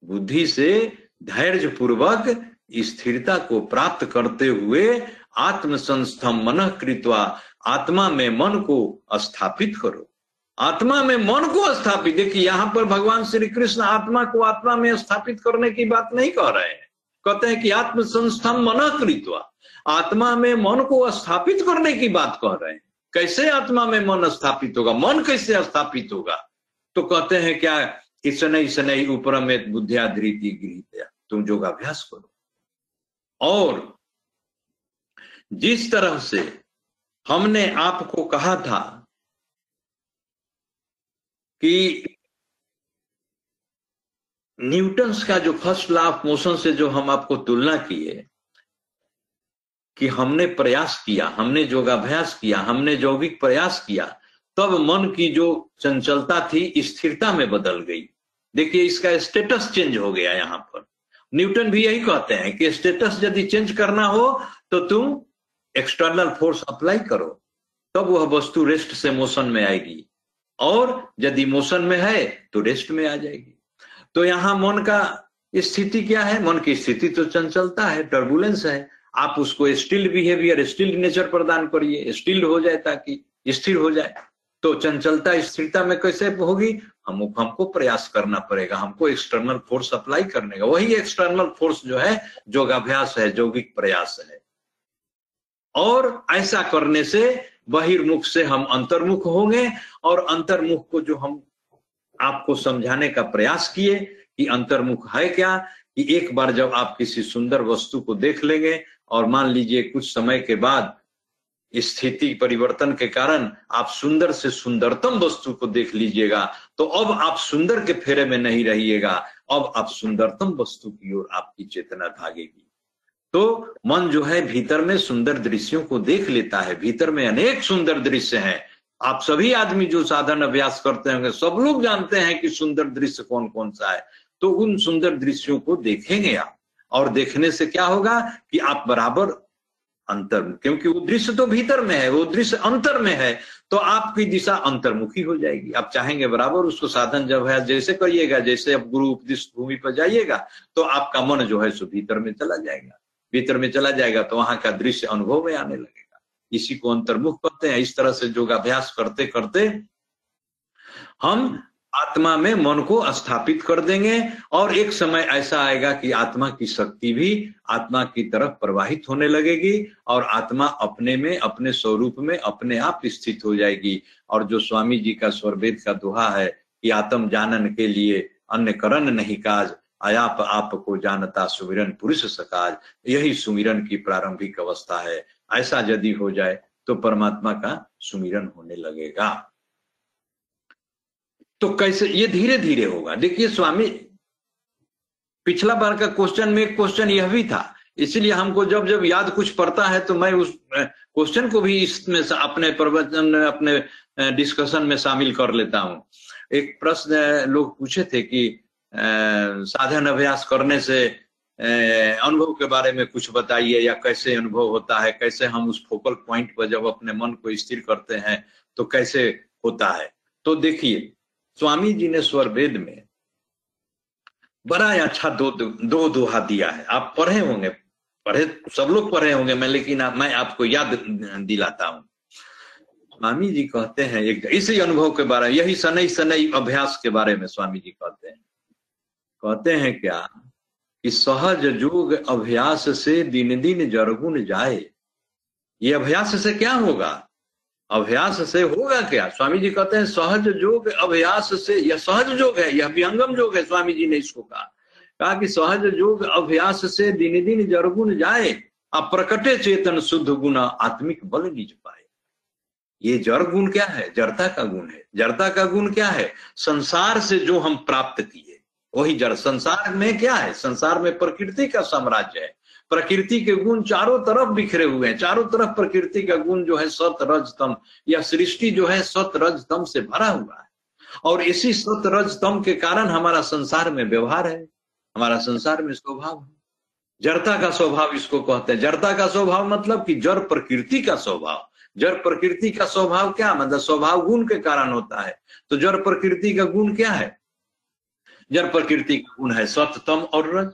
बुद्धि से धैर्य पूर्वक स्थिरता को प्राप्त करते हुए आत्म संस्थम मन कृतवा आत्मा में मन को स्थापित करो। आत्मा में मन को स्थापित। देखिए, यहाँ पर भगवान श्री कृष्ण आत्मा को आत्मा में स्थापित करने की बात नहीं कह रहे हैं। कहते हैं कि आत्म संस्थम मन कृतवा। आत्मा में मन को स्थापित करने की बात कह रहे हैं। कैसे आत्मा में मन स्थापित होगा? मन कैसे स्थापित होगा? तो कहते हैं क्या ईसनई सनई ऊपर में बुद्धिया धृति गृहित तुम योगाभ्यास करो। और जिस तरह से हमने आपको कहा था कि न्यूटन्स का जो फ़र्स्ट लॉ ऑफ़ मोशन से जो हम आपको तुलना किए कि हमने प्रयास किया, हमने योगाभ्यास किया, हमने यौगिक प्रयास किया, तब मन की जो चंचलता थी, स्थिरता में बदल गई। देखिए, इसका स्टेटस चेंज हो गया यहाँ पर। न्यूटन भी यही कहते हैं कि स्टेटस यदि चेंज करना हो तो तुम एक्सटर्नल फोर्स अप्लाई करो, तब वह वस्तु रेस्ट से मोशन में आएगी। और यदि मोशन में है तो रेस्ट में आ जाएगी। तो यहाँ मन का स्थिति क्या है? मन की स्थिति तो चंचलता है टर्बुलेंस है। आप उसको स्टिल बिहेवियर, स्टिल नेचर प्रदान करिए, स्टिल हो जाए ताकि स्थिर हो जाए। तो चंचलता, स्थिरता में कैसे होगी? हम, हमको प्रयास करना पड़ेगा, हमको एक्सटर्नल फोर्स अप्लाई करने का। वही एक्सटर्नल फोर्स जो है, योगाभ्यास है, यौगिक प्रयास है। और ऐसा करने से बहिर्मुख से हम अंतर्मुख होंगे, और अंतर्मुख को जो हम आपको समझाने का प्रयास किए कि अंतर्मुख है क्या, कि एक बार जब आप किसी सुंदर वस्तु को देख लेंगे और मान लीजिए कुछ समय के बाद स्थिति परिवर्तन के कारण आप सुंदर से सुंदरतम वस्तु को देख लीजिएगा तो अब आप सुंदर के फेरे में नहीं रहिएगा, अब आप सुंदरतम वस्तु की ओर आपकी चेतना भागेगी। तो मन जो है भीतर में सुंदर दृश्यों को देख लेता है, भीतर में अनेक सुंदर दृश्य हैं। आप सभी आदमी जो साधन अभ्यास करते होंगे, सब लोग जानते हैं कि सुंदर दृश्य कौन कौन सा है। तो उन सुंदर दृश्यों को देखेंगे आप। और देखने से क्या होगा कि आप बराबर अंतर, क्योंकि वो दृश्य तो भीतर में है, वो दृश्य अंतर में है तो आपकी दिशा अंतर्मुखी हो जाएगी। आप चाहेंगे बराबर, उसको साधन जब है, जैसे करिएगा, जैसे आप गुरु उपदिष्ट भूमि पर जाइएगा तो आपका मन जो है सो भीतर में चला जाएगा। भीतर में चला जाएगा तो वहाँ का दृश्य अनुभव में आने लगेगा। इसी को अंतर्मुख करते हैं, इस तरह से योगाभ्यास करते करते हम आत्मा में मन को स्थापित कर देंगे और एक समय ऐसा आएगा कि आत्मा की शक्ति भी आत्मा की तरफ़ प्रवाहित होने लगेगी और आत्मा अपने में, अपने स्वरूप में, अपने आप स्थित हो जाएगी। और जो स्वामी जी का स्वरवेद का दोहा है कि आत्म जानन के लिए अन्य करण नहीं काज, आयाप आपको जानता सुमिरन पुरुष सकाज, यही सुमिरन की प्रारंभिक अवस्था है। ऐसा यदि हो जाए तो परमात्मा का सुमिरन होने लगेगा। तो कैसे, ये धीरे धीरे होगा। देखिए स्वामी, पिछला बार का क्वेश्चन में क्वेश्चन यह भी था। इसलिए हमको जब जब याद कुछ पड़ता है तो मैं उस क्वेश्चन को भी इसमें अपने प्रवचन, अपने डिस्कशन में शामिल कर लेता हूँ। एक प्रश्न लोग पूछे थे कि साधन अभ्यास करने से अनुभव के बारे में कुछ बताइए या कैसे अनुभव होता है, कैसे हम उस फोकल पॉइंट पर जब अपने मन को स्थिर करते हैं तो कैसे होता है? तो देखिए स्वामी जी ने स्वर वेद में बड़ा अच्छा दो दो दोहा दिया है। आप पढ़े होंगे पढ़े सब लोग पढ़े होंगे मैं लेकिन आप, मैं आपको याद दिलाता हूँ। स्वामी जी कहते हैं एक इसी अनुभव के बारे में यही सनई सनई अभ्यास के बारे में स्वामी जी कहते हैं। कहते हैं क्या? कि सहज जोग अभ्यास से दिन दिन जरगुन जाए। ये अभ्यास से क्या होगा? अभ्यास से होगा क्या? स्वामी जी कहते हैं, सहज जोग अभ्यास से, यह सहज जोग है, यह विहंगम जोग है स्वामी जी ने इसको कहा। कहा कि सहज जोग अभ्यास से दिन दिन जरगुण जाए, अप्रकटे चेतन शुद्ध गुण आत्मिक बल निज पाए। ये जड़ गुण क्या है? जड़ता का गुण है। जड़ता का गुण क्या है? संसार से जो हम प्राप्त किए, वही जड़। संसार में क्या है? संसार में प्रकृति का साम्राज्य है। प्रकृति के गुण चारों तरफ़ बिखरे हुए हैं। चारों तरफ़ प्रकृति का गुण जो है सत रज या सृष्टि जो है सत रज से भरा हुआ है। और इसी सत रज तम के कारण हमारा संसार में व्यवहार है, हमारा संसार में स्वभाव है। जड़ता का स्वभाव इसको कहते हैं। जड़ता का स्वभाव मतलब कि जड़ प्रकृति का स्वभाव। जड़ प्रकृति का स्वभाव क्या? मतलब स्वभाव गुण के कारण होता है। तो जड़ प्रकृति का गुण क्या है? जड़ प्रकृति का गुण है सत्यतम और रज।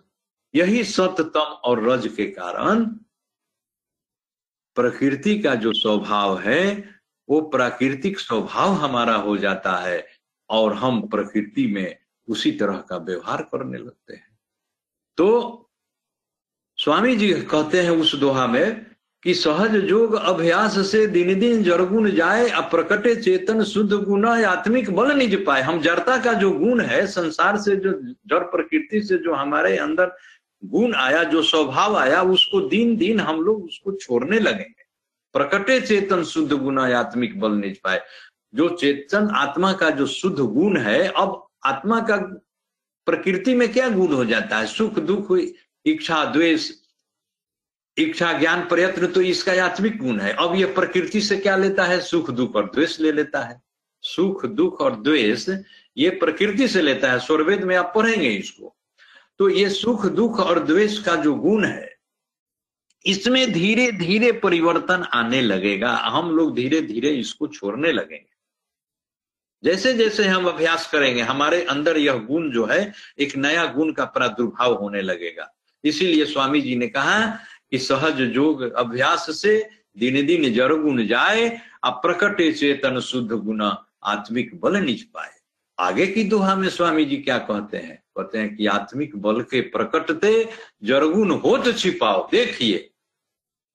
यही सत्यतम और रज के कारण प्रकृति का जो स्वभाव है, वो प्राकृतिक स्वभाव हमारा हो जाता है और हम प्रकृति में उसी तरह का व्यवहार करने लगते हैं। तो स्वामी जी कहते हैं उस दोहा में कि सहज जोग अभ्यास से दिन दिन जरगुण जाए, अप्रकटे चेतन शुद्ध गुण आत्मिक बल निज पाए। हम जड़ता का जो गुण है, संसार से जो जड़ प्रकृति से जो हमारे अंदर गुण आया, जो स्वभाव आया, उसको दिन दिन हम लोग उसको छोड़ने लगेंगे। प्रकटे चेतन शुद्ध गुण आत्मिक बल निज पाए। जो चेतन आत्मा का जो शुद्ध गुण है, अब आत्मा का प्रकृति में क्या गुण हो जाता है? सुख, दुख, इच्छा, द्वेष, इच्छा, ज्ञान, प्रयत्न तो इसका आत्मिक गुण है। अब यह प्रकृति से क्या लेता है? सुख, दुख और द्वेष ले लेता है। सुख, दुख और द्वेष ये प्रकृति से लेता है। स्वर्वेद में आप पढ़ेंगे इसको। तो ये सुख, दुख और द्वेष का जो गुण है, इसमें धीरे धीरे परिवर्तन आने लगेगा। हम लोग धीरे धीरे इसको छोड़ने लगेंगे। जैसे जैसे हम अभ्यास करेंगे, हमारे अंदर यह गुण जो है, एक नया गुण का प्रादुर्भाव होने लगेगा। इसीलिए स्वामी जी ने कहा कि सहज जोग अभ्यास से दिन दिन जर गुण जाए, अप्रकट चेतन शुद्ध गुण आत्मिक बल निज पाए। आगे की दुहा में स्वामी जी क्या कहते हैं? कहते हैं कि आत्मिक बल के प्रकटते जरगुण हो तो छिपाओ, देखिए।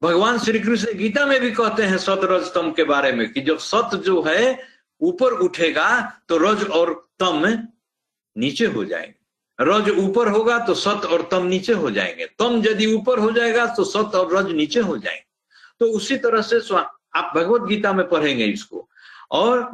भगवान श्री कृष्ण गीता में भी कहते हैं सत रज तम के बारे में कि जब सत जो है, ऊपर उठेगा तो रज और तम नीचे हो जाएँगे। रज ऊपर होगा तो सत और तम नीचे हो जाएँगे। तम यदि ऊपर हो जाएगा तो सत और रज नीचे हो जाएँगे। तो उसी तरह से आप भगवत गीता में पढ़ेंगे इसको। और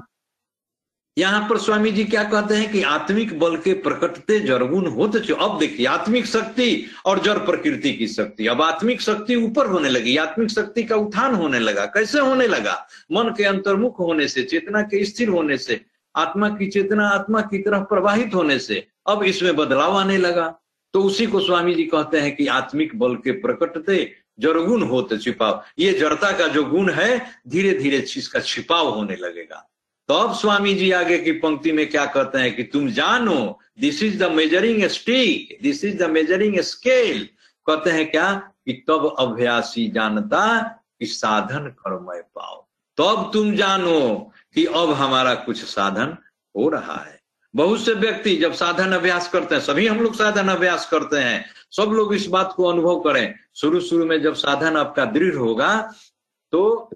यहाँ पर स्वामी जी क्या कहते हैं कि आत्मिक बल के प्रकटते जरगुण होते तो अब देखिए, आत्मिक शक्ति और जड़ प्रकृति की शक्ति। अब आत्मिक शक्ति ऊपर होने लगी, आत्मिक शक्ति का उत्थान होने लगा। कैसे होने लगा? मन के अंतर्मुख होने से, चेतना के स्थिर होने से, आत्मा की चेतना आत्मा की तरफ़ प्रवाहित होने से, अब इसमें बदलाव आने लगा। तो उसी को स्वामी जी कहते हैं कि आत्मिक बल के प्रकटते जरगुण हो तो छिपाव। ये जड़ता का जो गुण है धीरे धीरे इसका छिपाव होने लगेगा। तो अब स्वामी जी आगे की पंक्ति में क्या कहते हैं कि तुम जानो this is the measuring stick this is the measuring scale कहते हैं क्या कि तब अभ्यासी जानता कि साधन कर्मय पाओ। तब तुम जानो कि अब हमारा कुछ साधन हो रहा है। बहुत से व्यक्ति जब साधन अभ्यास करते हैं, सभी हम लोग साधन अभ्यास करते हैं, सब लोग इस बात को अनुभव करें। शुरू शुरू में जब साधन आपका दृढ़ होगा तो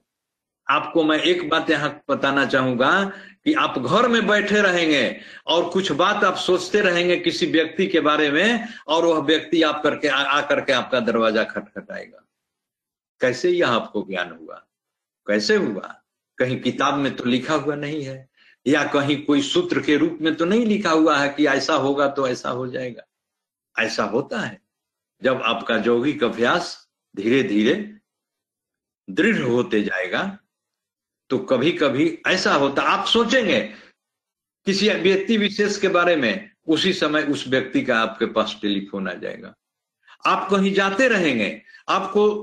आपको मैं एक बात यहाँ बताना चाहूँगा कि आप घर में बैठे रहेंगे और कुछ बात आप सोचते रहेंगे किसी व्यक्ति के बारे में और वह व्यक्ति आप करके आकर के आपका दरवाज़ा खटखटाएगा। कैसे यह आपको ज्ञान हुआ? कैसे हुआ? कहीं किताब में तो लिखा हुआ नहीं है, या कहीं कोई सूत्र के रूप में तो नहीं लिखा हुआ है कि ऐसा होगा तो ऐसा हो जाएगा। ऐसा होता है। जब आपका यौगिक अभ्यास धीरे धीरे दृढ़ होते जाएगा तो कभी कभी ऐसा होता, आप सोचेंगे, किसी व्यक्ति विशेष के बारे में, उसी समय उस व्यक्ति का आपके पास टेलीफोन आ जाएगा। आप कहीं जाते रहेंगे, आपको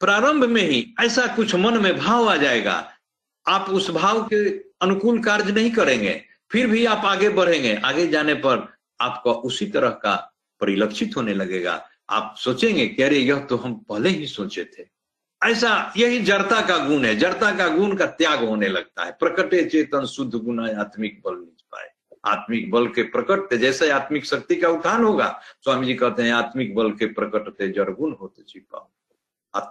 प्रारंभ में ही ऐसा कुछ मन में भाव आ जाएगा, आप उस भाव के अनुकूल कार्य नहीं करेंगे, फिर भी आप आगे बढ़ेंगे, आगे जाने पर आपको उसी तरह का परिलक्षित होने लगेगा। आप सोचेंगे कि अरे, यह तो हम पहले ही सोचे थे। ऐसा यही जड़ता का गुण है। जड़ता का गुण का त्याग होने लगता है। प्रकटे चेतन शुद्ध गुण आत्मिक बल निज पाए। आत्मिक बल के प्रकट जैसे आत्मिक शक्ति का उत्थान होगा स्वामी जी कहते हैं, आत्मिक बल के प्रकटते जड़ गुण होते छिपाओ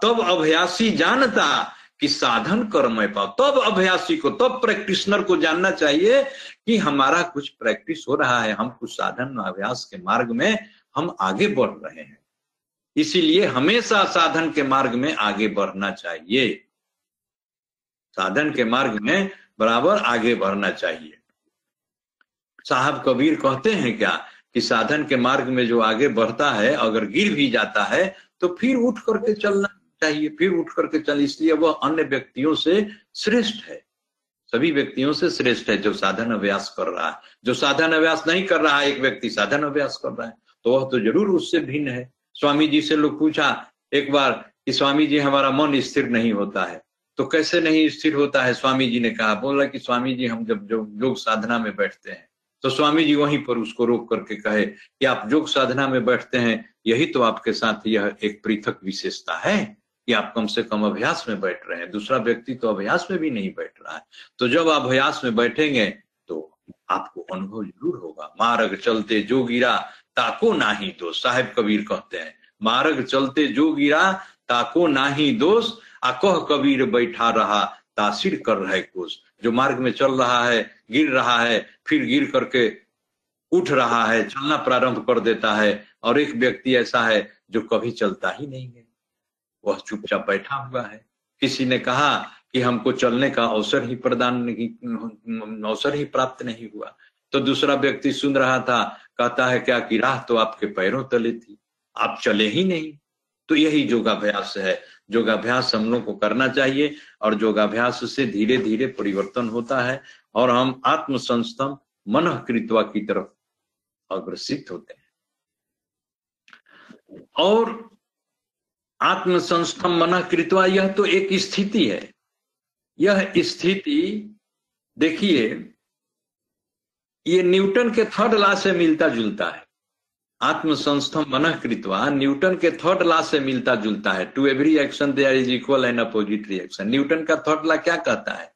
तब अभ्यासी जानता कि साधन कर्म पाओ। तब अभ्यासी को, तब प्रैक्टिशनर को जानना चाहिए कि हमारा कुछ प्रैक्टिस हो रहा है। हम कुछ साधन अभ्यास के मार्ग में हम आगे बढ़ रहे हैं। इसीलिए हमेशा साधन के मार्ग में आगे बढ़ना चाहिए। साधन के मार्ग में बराबर आगे बढ़ना चाहिए। साहब कबीर कहते हैं क्या कि साधन के मार्ग में जो आगे बढ़ता है, अगर गिर भी जाता है तो फिर उठ करके चलना चाहिए। फिर उठ करके चल, इसलिए वह अन्य व्यक्तियों से श्रेष्ठ है। सभी व्यक्तियों से श्रेष्ठ है जो साधन अभ्यास कर रहा है। जो साधन अभ्यास नहीं कर रहा है, एक व्यक्ति साधन अभ्यास कर रहा है तो वह तो ज़रूर उससे भिन्न है। स्वामी जी से लोग पूछा एक बार कि स्वामी जी, हमारा मन स्थिर नहीं होता है। तो कैसे नहीं स्थिर होता है? स्वामी जी ने कहा, बोला कि स्वामी जी, हम जब जो योग साधना में बैठते हैं तो स्वामी जी वहीं पर उसको रोक करके कहे कि आप योग साधना में बैठते हैं, यही तो आपके साथ यह एक पृथक विशेषता है कि आप कम से कम अभ्यास में बैठ रहे हैं। दूसरा व्यक्ति तो अभ्यास में भी नहीं बैठ रहा है। तो जब आप अभ्यास में बैठेंगे तो आपको अनुभव ज़रूर होगा। मार्ग चलते जो गिरा ताको नाही दोष। साहेब कबीर कहते हैं, मार्ग चलते जो गिरा, ताको नाही दोष। अकह कबीर बैठा रहा, तासिर कर रहे कोष। जो मार्ग में चल रहा है, गिर रहा है, फिर गिर करके उठ रहा है, चलना प्रारंभ कर देता है। और एक व्यक्ति ऐसा है जो कभी चलता ही नहीं है। वह चुपचाप बैठा हुआ है। किसी ने कहा कि हमको चलने का अवसर ही प्रदान नहीं, अवसर ही प्राप्त नहीं हुआ। तो दूसरा व्यक्ति सुन रहा था कहता है, क्या कि राह तो आपके पैरों तले थी, आप चले ही नहीं। तो यही योगाभ्यास है। योगाभ्यास हम लोग को करना चाहिए और योगाभ्यास से धीरे धीरे परिवर्तन होता है और हम आत्म संस्तम मन कृतवा की तरफ़ अग्रसित होते हैं। और आत्म संस्थम मना कृतवा यह तो एक स्थिति है। यह स्थिति, देखिए ये न्यूटन के थर्ड लॉ से मिलता जुलता है। आत्मसंस्थम मन कृतवा न्यूटन के थर्ड लॉ से मिलता जुलता है। To every action there is equal and opposite reaction Newton का थर्ड लॉ क्या कहता है?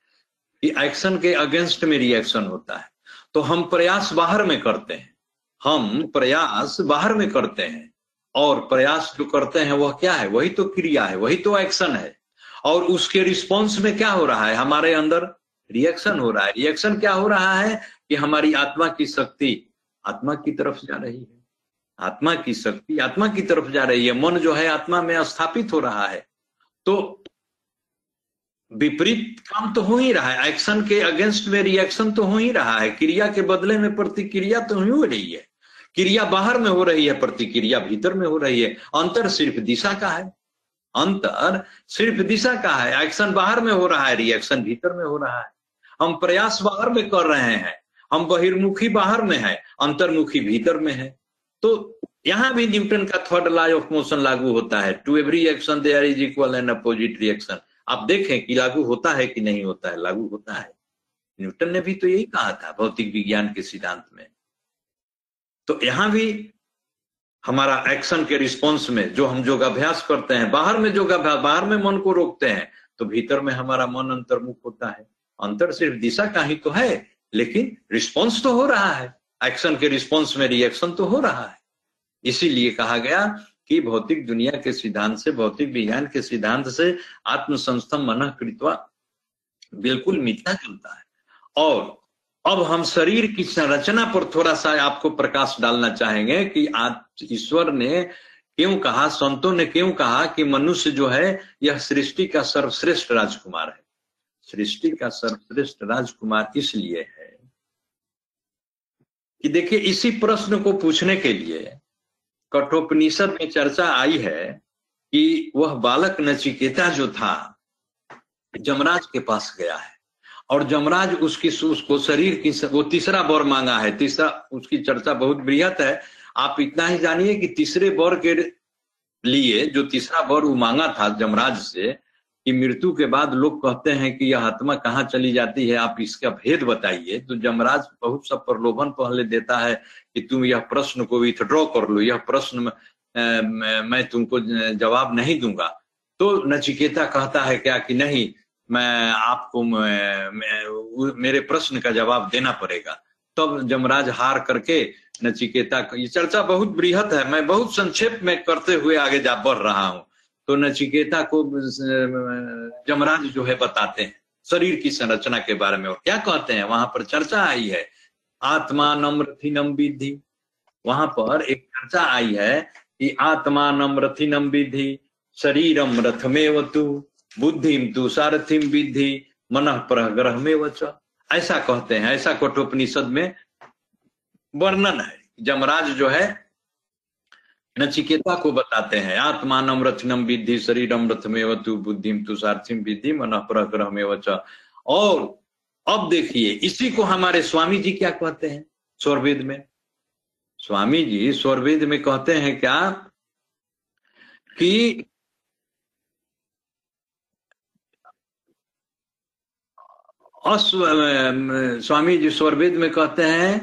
कि एक्शन के अगेंस्ट में रिएक्शन होता है। तो हम प्रयास बाहर में करते हैं। हम प्रयास बाहर में करते हैं। और प्रयास जो करते हैं वह क्या है? वही तो क्रिया है, वही तो एक्शन है। और उसके रिस्पॉन्स में क्या हो रहा है? हमारे अंदर रिएक्शन हो रहा है। रिएक्शन क्या हो रहा है? कि हमारी आत्मा की शक्ति आत्मा की तरफ़ जा रही है। आत्मा की शक्ति आत्मा की तरफ़ जा रही है। मन जो है आत्मा में स्थापित हो रहा है। तो विपरीत काम तो हो ही रहा है। एक्शन के अगेंस्ट में रिएक्शन तो हो ही रहा है। क्रिया के बदले में प्रतिक्रिया तो हो रही है। क्रिया बाहर में हो रही है, प्रतिक्रिया भीतर में हो रही है। अंतर सिर्फ़ दिशा का है। अंतर सिर्फ़ दिशा का है। एक्शन बाहर में हो रहा है रिएक्शन भीतर में हो रहा है। हम प्रयास बाहर में कर रहे हैं। हम बहिर्मुखी बाहर में है, अंतर्मुखी भीतर में है। तो यहाँ भी न्यूटन का थर्ड लॉ ऑफ़ मोशन लागू होता है। To every action there is equal and opposite reaction आप देखें कि लागू होता है कि नहीं होता है, लागू होता है। न्यूटन ने भी तो यही कहा था, भौतिक विज्ञान के सिद्धांत में। तो यहाँ भी हमारा एक्शन के रिस्पॉन्स में जो हम योगाभ्यास करते हैं, बाहर में योगाभ्यास बाहर में मन को रोकते हैं तो भीतर में हमारा मन अंतर्मुख होता है। अंतर सिर्फ़ दिशा का ही तो है लेकिन रिस्पॉन्स तो हो रहा है। एक्शन के रिस्पॉन्स में रिएक्शन तो हो रहा है। इसीलिए कहा गया कि भौतिक दुनिया के सिद्धांत से, भौतिक विज्ञान के सिद्धांत से आत्मसंस्थम मन कृतवा बिल्कुल मिथ्या चलता है। और अब हम शरीर की संरचना पर थोड़ा सा आपको प्रकाश डालना चाहेंगे कि आज ईश्वर ने क्यों कहा, संतों ने क्यों कहा कि मनुष्य जो है, यह सृष्टि का सर्वश्रेष्ठ राजकुमार है। सृष्टि का सर्वश्रेष्ठ राजकुमार इसलिए है कि देखिए, इसी प्रश्न को पूछने के लिए कठोपनिषद में चर्चा आई है कि वह बालक नचिकेता जो था, जमराज के पास गया है। और जमराज उसकी उसको शरीर की वो तीसरा वर मांगा है। तीसरा, उसकी चर्चा बहुत बृहत है। आप इतना ही जानिए कि तीसरे वर के लिए जो तीसरा वर वो मांगा था जमराज से कि मृत्यु के बाद लोग कहते हैं कि यह आत्मा कहाँ चली जाती है, आप इसका भेद बताइए। तो जमराज बहुत सा प्रलोभन पहले देता है कि तुम यह प्रश्न को विथड्रॉ कर लो। यह प्रश्न मैं तुमको जवाब नहीं दूँगा। तो नचिकेता कहता है क्या कि नहीं, मैं आपको मेरे प्रश्न का जवाब देना पड़ेगा। तब तो जमराज हार करके नचिकेता ये चर्चा बहुत बृहत है, मैं बहुत संक्षेप में करते हुए आगे जा, बढ़ रहा हूँ। तो नचिकेता को जमराज जो है बताते हैं, शरीर की संरचना के बारे में और क्या कहते हैं, वहाँ पर चर्चा आई है। आत्मा नम्रथिनम विधि वहाँ पर एक चर्चा आई है कि आत्मा नम्रथिनम विधि शरीरम रथमेव तु बुद्धिम तु सारथिम विधि मन प्रग्रह में वच ऐसा कहते हैं, ऐसा कठोपनिषद में वर्णन है। जमराज जो है नचिकेता को बताते हैं। आत्मान रथनम विधि शरीरम रथमेव तु बुद्धिम तु विधि मन प्रग्रह में वच और अब देखिए, इसी को हमारे स्वामी जी क्या कहते हैं स्वरवेद में? स्वामी जी स्वरवेद में कहते हैं क्या कि स्वामी जी स्वरवेद में कहते हैं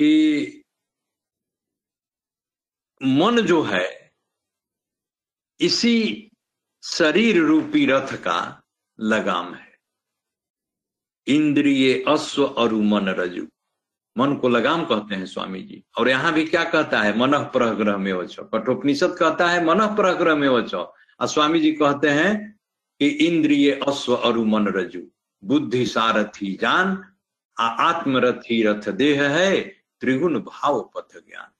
कि मन जो है, इसी शरीर रूपी रथ का लगाम है। इंद्रिय अश्व और मन रजु। मन को लगाम कहते हैं स्वामी जी और यहाँ भी क्या कहता है? मन प्रग्रह में वचो कठोपनिषद कहता है, मन प्रग्रह में वचो और स्वामी जी कहते हैं कि इंद्रिय अश्व और मन रजु। बुद्धि सारथी जान आत्मरथी रथ देह है, त्रिगुण भाव पथ ज्ञान।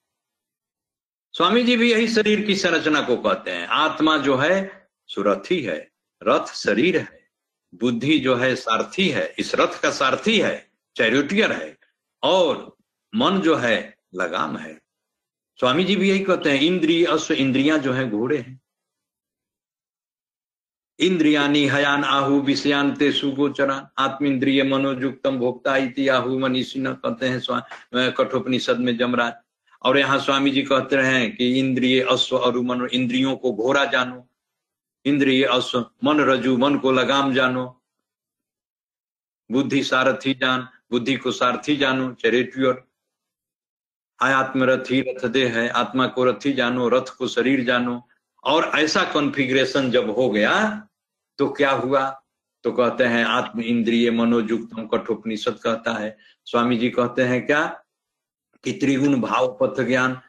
स्वामी जी भी यही शरीर की संरचना को कहते हैं। आत्मा जो है सुरथी है। रथ शरीर है। बुद्धि जो है, सारथी है। इस रथ का सारथी है, चैरिटियर है। और मन जो है, लगाम है। स्वामी जी भी यही कहते हैं, इंद्रिय अश्व इंद्रिया जो है, घोड़े हैं। इंद्रियानी हयान आहु विषयान ते सुगोचरान। आत्मिंद्रिय मनोजुक्तम भोक्ता इति आहु मनीषी न कहते हैं कठोपनिषद में जमराज और यहाँ स्वामी जी कहते हैं कि इंद्रिय अश्व और मन इंद्रियों को घोड़ा जानो, इंद्रिय अश्व, मन रजू, मन को लगाम जानो, बुद्धि सारथी जान, बुद्धि को सारथी जानो चैरिट्यूर आत्म रथी रथ दे है, आत्मा को रथी जानो, रथ को शरीर जानो, और ऐसा कॉन्फ़िगरेशन जब हो गया तो क्या हुआ? तो कहते हैं, आत्म इंद्रिय मनोजुक्तम कठोपनिषद कहता है। स्वामी जी कहते हैं, क्या? कि त्रिगुण भाव पथ ज्ञान।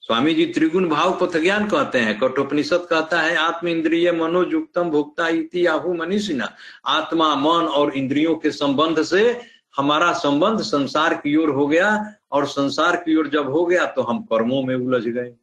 स्वामी जी त्रिगुण भाव पथ ज्ञान कहते हैं। कठोपनिषद कहता है, आत्म इंद्रिय मनोजुक्तम भोक्ता इति आहु मनीषिना। आत्मा, मन और इंद्रियों के संबंध से हमारा संबंध संसार की ओर हो गया और संसार की ओर जब हो गया तो हम कर्मों में उलझ गए।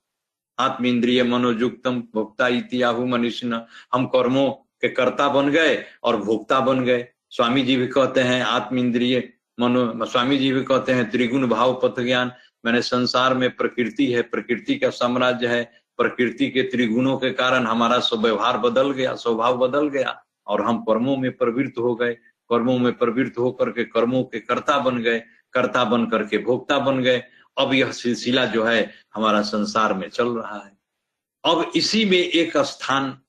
आत्म इंद्रिय मनोजुक्तम भोक्ता इति आहु मनीषिना। हम कर्मों के कर्ता बन गए और भोक्ता बन गए। स्वामी जी भी कहते हैं, आत्म इंद्रिय मनो, स्वामी जी भी कहते हैं, त्रिगुण भाव पथ ज्ञान मैंने संसार में प्रकृति है, प्रकृति का साम्राज्य है, प्रकृति के त्रिगुणों के कारण हमारा स्वव्यवहार बदल गया, स्वभाव बदल गया, और हम कर्मों में प्रवृत्त हो गए कर्मों में प्रवृत्त होकर के कर्मों के कर्ता बन गए, कर्ता बन करके भोक्ता बन गए, अब यह सिलसिला जो है, हमारा संसार में चल रहा है। अब इसी में एक स्थान,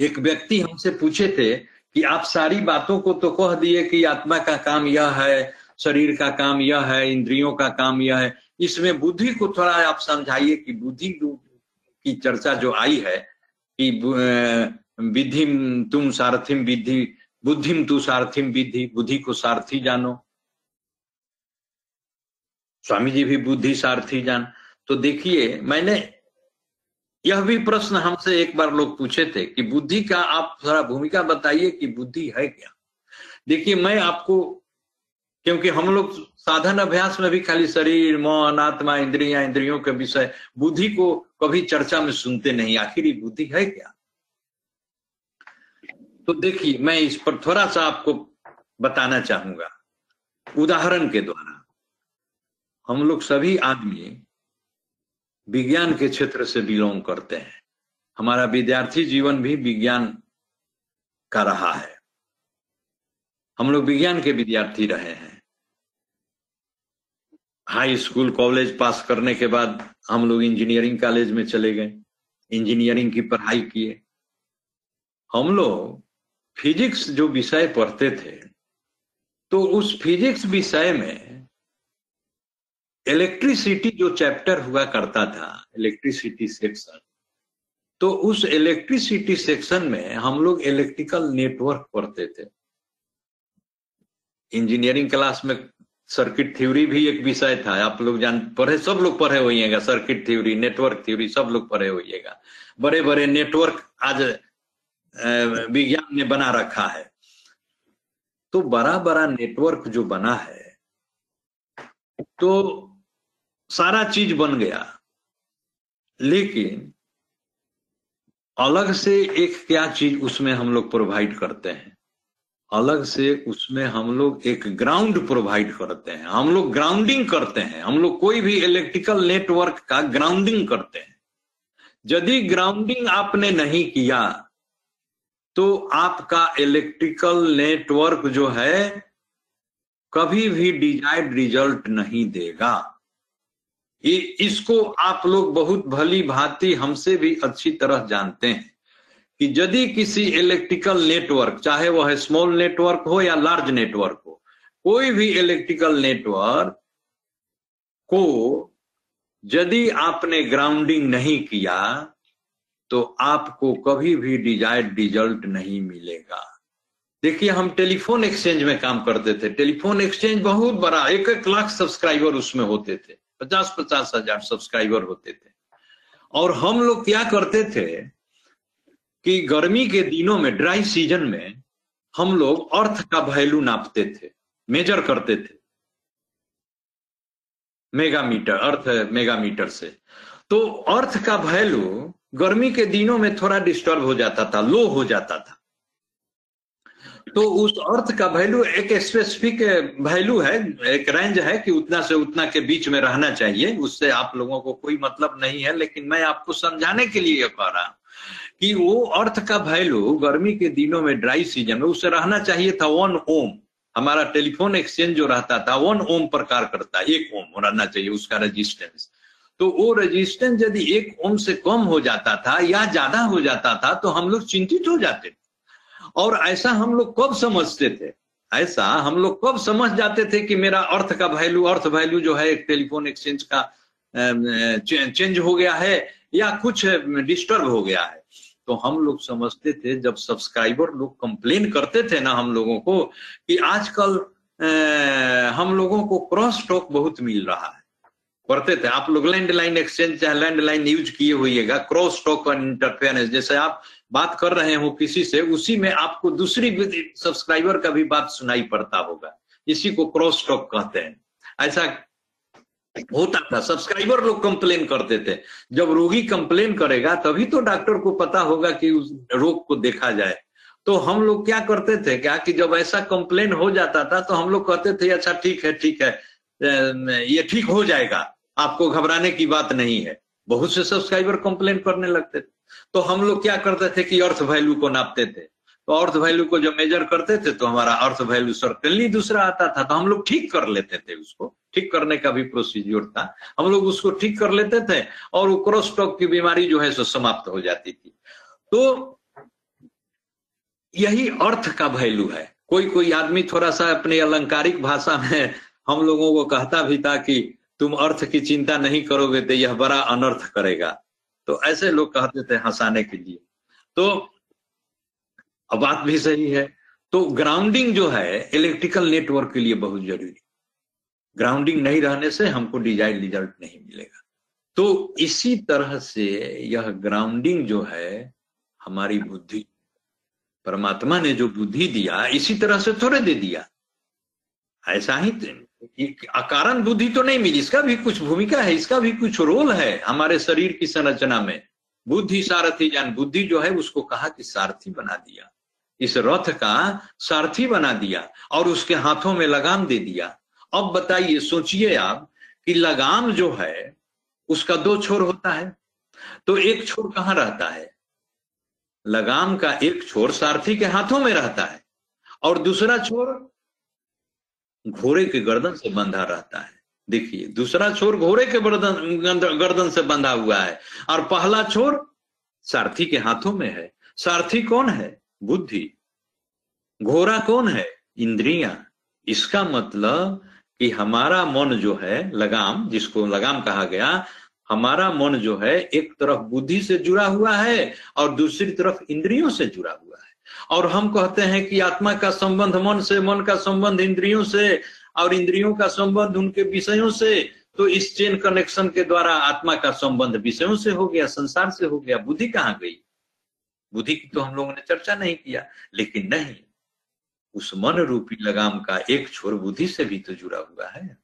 एक व्यक्ति हमसे पूछे थे कि आप सारी बातों को तो कह दिए कि आत्मा का काम यह है, शरीर का काम यह है, इंद्रियों का काम यह है। इसमें बुद्धि को थोड़ा आप समझाइए कि बुद्धि की चर्चा जो आई है कि विधि तुम सारथिम विधि, बुद्धिम तू सारथिम विधि, बुद्धि को सारथी जानो। स्वामी जी भी बुद्धि सारथी जान। तो देखिए, मैंने यह भी प्रश्न हमसे एक बार लोग पूछे थे कि बुद्धि का आप थोड़ा भूमिका बताइए कि बुद्धि है क्या? देखिए, मैं आपको, क्योंकि हम लोग साधन अभ्यास में भी खाली शरीर, मन, आत्मा, इंद्रिया, इंद्रियों के विषय, बुद्धि को कभी चर्चा में सुनते नहीं। आखिर बुद्धि है क्या? तो देखिए, मैं इस पर थोड़ा सा आपको बताना चाहूँगा। उदाहरण के द्वारा, हम लोग सभी आदमी विज्ञान के क्षेत्र से बिलोंग करते हैं। हमारा विद्यार्थी जीवन भी विज्ञान का रहा है। हम लोग विज्ञान के विद्यार्थी रहे हैं। हाई स्कूल, कॉलेज पास करने के बाद हम लोग इंजीनियरिंग कॉलेज में चले गए। इंजीनियरिंग की पढ़ाई किए। हम लोग फिजिक्स जो विषय पढ़ते थे तो उस फिजिक्स विषय में इलेक्ट्रिसिटी जो चैप्टर हुआ करता था इलेक्ट्रिसिटी सेक्शन तो उस इलेक्ट्रिसिटी सेक्शन में हम लोग इलेक्ट्रिकल नेटवर्क पढ़ते थे। इंजीनियरिंग क्लास में सर्किट थ्योरी भी एक विषय था। आप लोग जान, पढ़े, सब लोग पढ़े होइएगा। सर्किट थ्योरी नेटवर्क थ्योरी सब लोग पढ़े होइएगा। बड़े बड़े नेटवर्क आज विज्ञान ने बना रखा है। तो बड़ा बड़ा नेटवर्क जो बना है तो सारा चीज़ बन गया। लेकिन अलग से एक क्या चीज़ उसमें हम लोग प्रोवाइड करते हैं? अलग से उसमें हम लोग एक ग्राउंड प्रोवाइड करते हैं। हम लोग ग्राउंडिंग करते हैं। हम लोग कोई भी इलेक्ट्रिकल नेटवर्क का ग्राउंडिंग करते हैं। यदि ग्राउंडिंग आपने नहीं किया तो आपका इलेक्ट्रिकल नेटवर्क जो है, कभी भी डिजायर्ड रिज़ल्ट नहीं देगा। इसको आप लोग बहुत भली भांति हमसे भी अच्छी तरह जानते हैं कि यदि किसी इलेक्ट्रिकल नेटवर्क चाहे वह स्मॉल नेटवर्क हो या लार्ज नेटवर्क हो, कोई भी इलेक्ट्रिकल नेटवर्क को यदि आपने ग्राउंडिंग नहीं किया तो आपको कभी भी डिजायर्ड रिज़ल्ट नहीं मिलेगा। देखिए, हम टेलीफोन एक्सचेंज में काम करते थे। टेलीफोन एक्सचेंज बहुत बड़ा, एक एक लाख सब्सक्राइबर उसमें होते थे। पचास पचास हज़ार सब्सक्राइबर होते थे। और हम लोग क्या करते थे कि गर्मी के दिनों में ड्राई सीज़न में, हम लोग अर्थ का वैल्यू नापते थे मेजर करते थे। मेगामीटर अर्थ मेगामीटर से। तो अर्थ का वैल्यू गर्मी के दिनों में थोड़ा डिस्टर्ब हो जाता था लो हो जाता था। तो उस अर्थ का वैल्यू एक स्पेसिफिक वैल्यू है, एक रेंज है कि उतना से उतना के बीच में रहना चाहिए। उससे आप लोगों को कोई मतलब नहीं है, लेकिन मैं आपको समझाने के लिए कह रहा हूँ कि वो अर्थ का वैल्यू गर्मी के दिनों में ड्राई सीज़न में, उससे रहना चाहिए था वन ओम हमारा टेलीफोन एक्सचेंज जो रहता था वन ओम प्रकार करता है एक ओम रहना चाहिए उसका रजिस्टेंस तो वो रजिस्टेंस यदि एक ओम से कम हो जाता था या ज़्यादा हो जाता था तो हम लोग चिंतित हो जाते। थे और ऐसा हम लोग कब समझते थे? ऐसा हम लोग कब समझ जाते थे कि मेरा अर्थ का वैल्यू अर्थ वैल्यू जो है एक टेलीफोन एक्सचेंज का चेंज हो गया है या कुछ डिस्टर्ब हो गया है? तो हम लोग समझते थे, जब सब्सक्राइबर लोग कंप्लेन करते थे ना हम लोगों को, कि आजकल हम लोगों को क्रॉस टॉक बहुत मिल रहा है। करते थे। आप लोग लैंडलाइन एक्सचेंज चाहे लैंडलाइन यूज़ किए हुएगा क्रॉस टॉक और इंटरफेरेंस जैसे आप बात कर रहे हो किसी से, उसी में आपको दूसरी सब्सक्राइबर का भी बात सुनाई पड़ता होगा। इसी को क्रॉस टॉक कहते हैं। ऐसा होता था सब्सक्राइबर लोग कंप्लेन करते थे जब रोगी कंप्लेन करेगा, तभी तो डॉक्टर को पता होगा कि उस रोग को देखा जाए। तो हम लोग क्या करते थे क्या कि जब ऐसा कंप्लेन हो जाता था तो हम लोग कहते थे अच्छा ठीक है ठीक है ये ठीक हो जाएगा। आपको घबराने की बात नहीं है। बहुत से सब्सक्राइबर कंप्लेन करने लगते थे। तो हम लोग क्या करते थे कि अर्थ वैल्यू को नापते थे। तो अर्थ वैल्यू को जब मेजर करते थे तो हमारा अर्थ वैल्यू सर्टनली दूसरा आता था। तो हम लोग ठीक कर लेते थे उसको। ठीक करने का भी प्रोसीज्योर था। हम लोग उसको ठीक कर लेते थे और वो क्रोस्टॉक की बीमारी जो है सो समाप्त हो जाती थी। तो यही अर्थ का वैल्यू है। कोई कोई आदमी थोड़ा सा अपने अलंकारिक भाषा में हम लोगों को कहता भी था कि तुम अर्थ की चिंता नहीं करोगे तो यह बड़ा अनर्थ करेगा। तो ऐसे लोग कहते थे हंसाने के लिए। तो बात भी सही है। तो ग्राउंडिंग जो है इलेक्ट्रिकल नेटवर्क के लिए बहुत ज़रूरी। ग्राउंडिंग नहीं रहने से हमको डिज़ाइन रिज़ल्ट नहीं मिलेगा। तो इसी तरह से यह ग्राउंडिंग जो है, हमारी बुद्धि, परमात्मा ने जो बुद्धि दिया, इसी तरह से थोड़े दे दिया। ऐसा ही अकारण बुद्धि तो नहीं मिली, इसका भी कुछ भूमिका है, इसका भी कुछ रोल है हमारे शरीर की संरचना में। बुद्धि सारथी जान, बुद्धि जो है उसको कहा कि सारथी बना दिया। इस रथ का सारथी बना दिया और उसके हाथों में लगाम दे दिया। अब बताइए, सोचिए आप कि लगाम जो है, उसका दो छोर होता है। तो एक छोर कहाँ रहता है? लगाम का एक छोर सारथी के हाथों में रहता है और दूसरा छोर घोड़े के गर्दन से बंधा रहता है। देखिए, दूसरा छोर घोड़े के गर्दन गर्दन से बंधा हुआ है। और पहला छोर सारथी के हाथों में है। सारथी कौन है? बुद्धि। घोड़ा कौन है? इंद्रिया। इसका मतलब कि हमारा मन जो है, लगाम, जिसको लगाम कहा गया, हमारा मन जो है, एक तरफ़ बुद्धि से जुड़ा हुआ है और दूसरी तरफ़ इंद्रियों से जुड़ा हुआ और हम कहते हैं कि आत्मा का संबंध मन से, मन का संबंध इंद्रियों से और इंद्रियों का संबंध उनके विषयों से तो इस चेन कनेक्शन के द्वारा आत्मा का संबंध विषयों से हो गया, संसार से हो गया, बुद्धि कहाँ गई? बुद्धि की तो हम लोगों ने चर्चा नहीं किया, लेकिन नहीं, उस मन रूपी लगाम का एक छोर बुद्धि से भी तो जुड़ा हुआ है।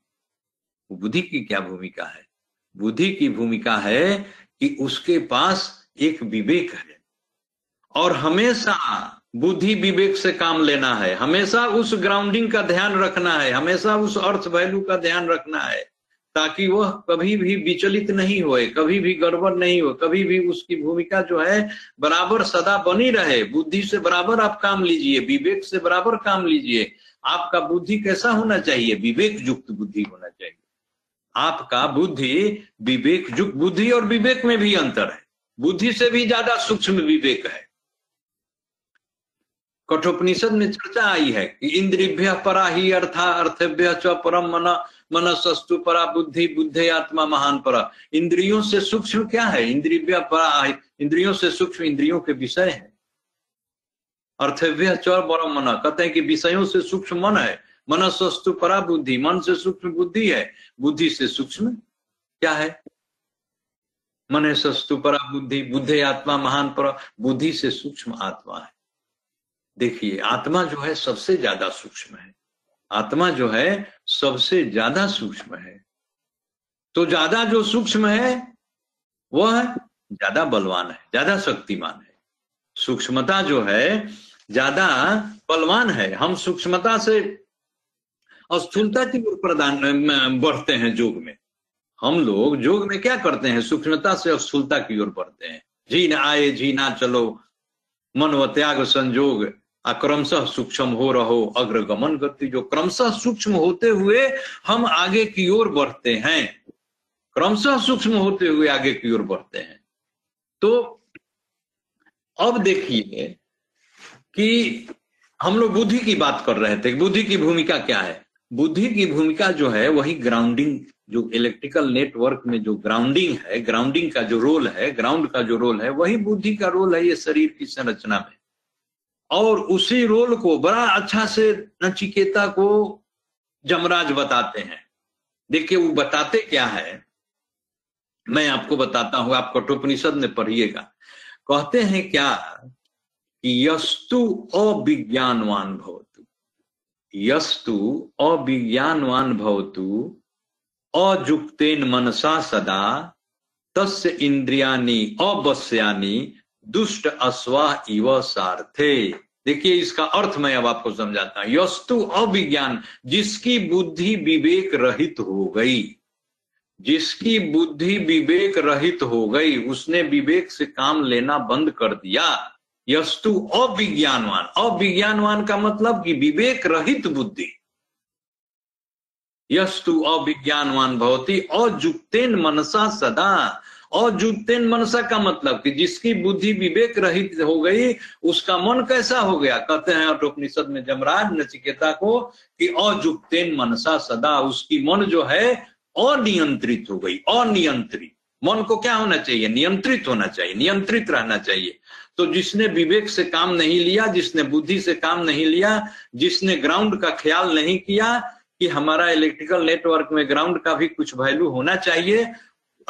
बुद्धि की क्या भूमिका है? बुद्धि की भूमिका है कि उसके पास एक विवेक है और हमेशा बुद्धि विवेक से काम लेना है। हमेशा उस ग्राउंडिंग का ध्यान रखना है। हमेशा उस अर्थ वैल्यू का ध्यान रखना है। ताकि वह कभी भी विचलित नहीं होए, कभी भी गड़बड़ नहीं हो, कभी भी उसकी भूमिका जो है बराबर सदा बनी रहे। बुद्धि से बराबर आप काम लीजिए, विवेक से बराबर काम लीजिए। आपका बुद्धि कैसा होना चाहिए? विवेक युक्त बुद्धि होना चाहिए। आपका बुद्धि विवेक युक्त बुद्धि और विवेक में भी अंतर है। बुद्धि से भी ज़्यादा सूक्ष्म विवेक है। कठोपनिषद में चर्चा आई है कि इंद्रिभ्य परा ही अर्था अर्थभ्य च परम मन मन सस्तु परा बुद्धि, बुद्धे आत्मा महान परा। इंद्रियों से सूक्ष्म क्या है? इंद्रिभ्य परा इंद्रियों से सूक्ष्म इंद्रियों के विषय है। अर्थव्य चौर परम मन। कहते हैं कि विषयों से सूक्ष्म मन है मन सस्तु परा बुद्धि, मन से सूक्ष्म बुद्धि है। बुद्धि से सूक्ष्म क्या है? मन सस्तु परा बुद्धि, बुद्धे आत्मा महान पर, बुद्धि से सूक्ष्म आत्मा है। देखिए, आत्मा जो है सबसे ज़्यादा सूक्ष्म है। आत्मा जो है सबसे ज़्यादा सूक्ष्म है। तो ज़्यादा जो सूक्ष्म है, वह ज़्यादा बलवान है, ज़्यादा शक्तिमान है। सूक्ष्मता जो है, ज़्यादा बलवान है। हम सूक्ष्मता से स्थूलता की ओर प्रदान बढ़ते हैं योग में। हम लोग योग में क्या करते हैं? सूक्ष्मता से स्थूलता की ओर बढ़ते हैं। जी ना आए जी ना चलो मन व त्याग संजोग। क्रमशः सूक्ष्म हो रहो अग्रगमन गति। जो क्रमशः सूक्ष्म होते हुए हम आगे की ओर बढ़ते हैं, क्रमशः सूक्ष्म होते हुए आगे की ओर बढ़ते हैं। तो अब देखिए कि हम लोग बुद्धि की बात कर रहे थे, बुद्धि की भूमिका क्या है? बुद्धि की भूमिका जो है, वही ग्राउंडिंग जो इलेक्ट्रिकल नेटवर्क में जो ग्राउंडिंग है ग्राउंडिंग का जो रोल है ग्राउंड का जो रोल है, वही बुद्धि का रोल है ये शरीर की संरचना में। और उसी रोल को, बड़ा अच्छा से नचिकेता को जमराज बताते हैं। देखिए, वो बताते क्या है? मैं आपको बताता हूँ आप कठोपनिषद में पढ़िएगा। कहते हैं क्या? यस्तु अविज्ञानवान भवतु। यस्तु अविज्ञानवान भवतु। अजुक्तेन मनसा सदा। तस्य इंद्रियानी अवश्यानी दुष्ट अश्वा इव सार्थे। देखिए, इसका अर्थ मैं अब आपको समझाता हूँ। यस्तु अविज्ञान जिसकी बुद्धि विवेक रहित हो गई। जिसकी बुद्धि विवेक रहित हो गई, उसने विवेक से काम लेना बंद कर दिया। यस्तु अविज्ञानवान अविज्ञानवान का मतलब कि विवेक रहित बुद्धि। यस्तु अविज्ञानवान भवती, अजुक्तेन मनसा सदा। अजुक्तेन मनसा का मतलब कि जिसकी बुद्धि विवेक रहित हो गई, उसका मन कैसा हो गया? कहते हैं उपनिषद में जमराज नचिकेता को कि अजुक्तेन मनसा सदा उसकी मन जो है अनियंत्रित हो गई, अनियंत्रित। मन को क्या होना चाहिए? नियंत्रित होना चाहिए, नियंत्रित रहना चाहिए। तो जिसने विवेक से काम नहीं लिया, जिसने बुद्धि से काम नहीं लिया, जिसने ग्राउंड का ख्याल नहीं किया, कि हमारा इलेक्ट्रिकल नेटवर्क में ग्राउंड का भी कुछ वैल्यू होना चाहिए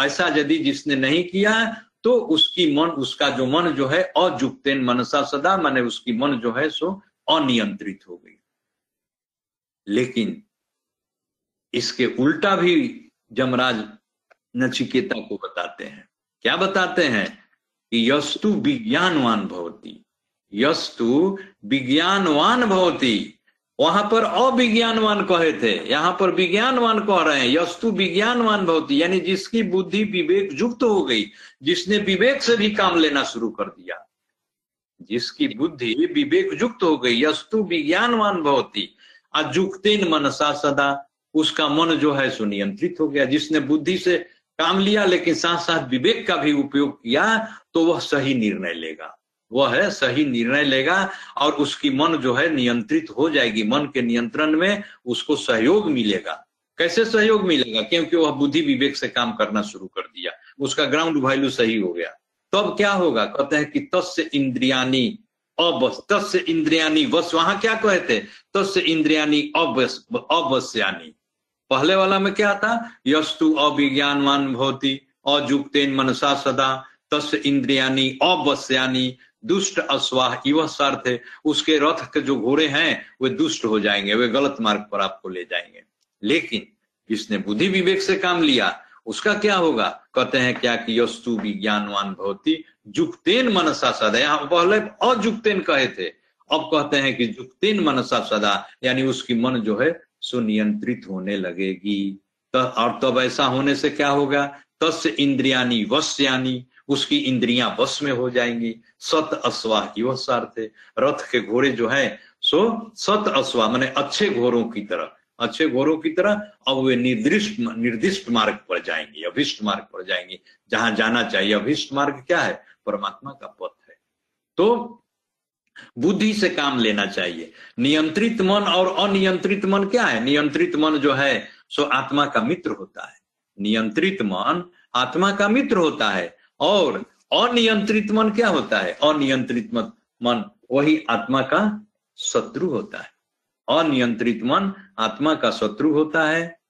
ऐसा यदि जिसने नहीं किया तो उसकी मन, उसका जो मन जो है अजुक्तेन मनसा सदा, माने उसकी मन जो है, सो अनियंत्रित हो गई। लेकिन इसके उल्टा भी जमराज नचिकेता को बताते हैं। क्या बताते हैं? कि यस्तु विज्ञानवान भवती। यस्तु विज्ञानवान भवती। वहाँ पर अविज्ञानवान कहे थे। यहाँ पर विज्ञानवान कह रहे हैं, यस्तु विज्ञानवान भवती, यानी जिसकी बुद्धि विवेक युक्त हो गई, जिसने विवेक से भी काम लेना शुरू कर दिया। जिसकी बुद्धि विवेक युक्त हो गई, यस्तु विज्ञानवान भवती। अजुक्तिन मनसा सदा, उसका मन जो है सुनियंत्रित हो गया। जिसने बुद्धि से काम लिया, लेकिन साथ साथ विवेक का भी उपयोग किया तो वह सही निर्णय लेगा। वह है, सही निर्णय लेगा और उसकी मन जो है नियंत्रित हो जाएगी। मन के नियंत्रण में उसको सहयोग मिलेगा। कैसे सहयोग मिलेगा? क्योंकि वह बुद्धि विवेक से काम करना शुरू कर दिया। उसका ग्राउंड वैल्यू सही हो गया। तब तो क्या होगा? कहते हैं कि तस्य इंद्रियानी अवस, तस्य इंद्रियानी वस। वहाँ क्या कहते? तस्य इंद्रियानी अवश्यानी पहले वाला में क्या था? यस्तु अविज्ञानवान भवती, अजुक्तेन मनसा सदा। तस्य इंद्रियानी अवश्यानी दुष्ट अश्वाह इव सर्थ है उसके रथ के जो घोड़े हैं, वे दुष्ट हो जाएँगे, वे गलत मार्ग पर आपको ले जाएँगे। लेकिन जिसने बुद्धि विवेक से काम लिया, उसका क्या होगा? कहते हैं क्या कि यस्तु विज्ञानवान भवती, जुक्तेन मनसा सदा। यहाँ पहले अजुक्तेन कहे थे। अब कहते हैं कि जुक्तेन मनसा सदा, यानी उसकी मन जो है, सुनियंत्रित होने लगेगी। तो और तब तो ऐसा होने से क्या होगा? तस् इंद्रियानी वश यानी उसकी इंद्रियाँ वश में हो जाएँगी। सत अश्वा की वह सार्थ। है रथ के घोड़े जो है, सो सत अश्वा, मैंने अच्छे घोड़ों की तरह। अच्छे घोड़ों की तरह, अब वे निर्दिष्ट निर्दिष्ट मार्ग पर जाएँगे, अभिष्ट मार्ग पर जाएँगे। जहाँ जाना चाहिए, अभिष्ट मार्ग क्या है? परमात्मा का पथ है। तो बुद्धि से काम लेना चाहिए। नियंत्रित मन और अनियंत्रित मन क्या है? नियंत्रित मन जो है, सो आत्मा का मित्र होता है। नियंत्रित मन आत्मा का मित्र होता है और अनियंत्रित मन क्या होता है? अनियंत्रित मन, वही आत्मा का शत्रु होता है। अनियंत्रित मन आत्मा का शत्रु होता है।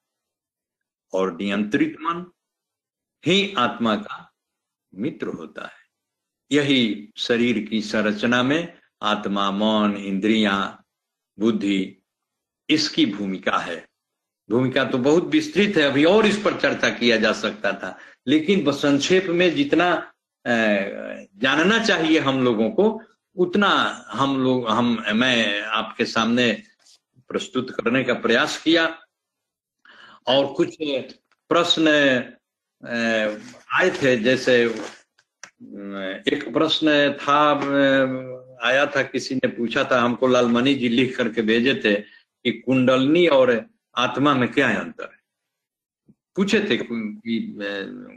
और नियंत्रित मन ही आत्मा का मित्र होता है। यही शरीर की संरचना में आत्मा, मन, इंद्रिया, बुद्धि, इसकी भूमिका है। भूमिका तो बहुत विस्तृत है, अभी और इस पर चर्चा किया जा सकता था। लेकिन संक्षेप में जितना जानना चाहिए हम लोगों को, उतना हम लोग, हम, मैं आपके सामने प्रस्तुत करने का प्रयास किया। और कुछ प्रश्न आए थे, जैसे एक प्रश्न था आया था, किसी ने पूछा था, हमको लालमणि जी लिख करके भेजे थे कि कुंडलनी और आत्मा में क्या अंतर है? पूछे थे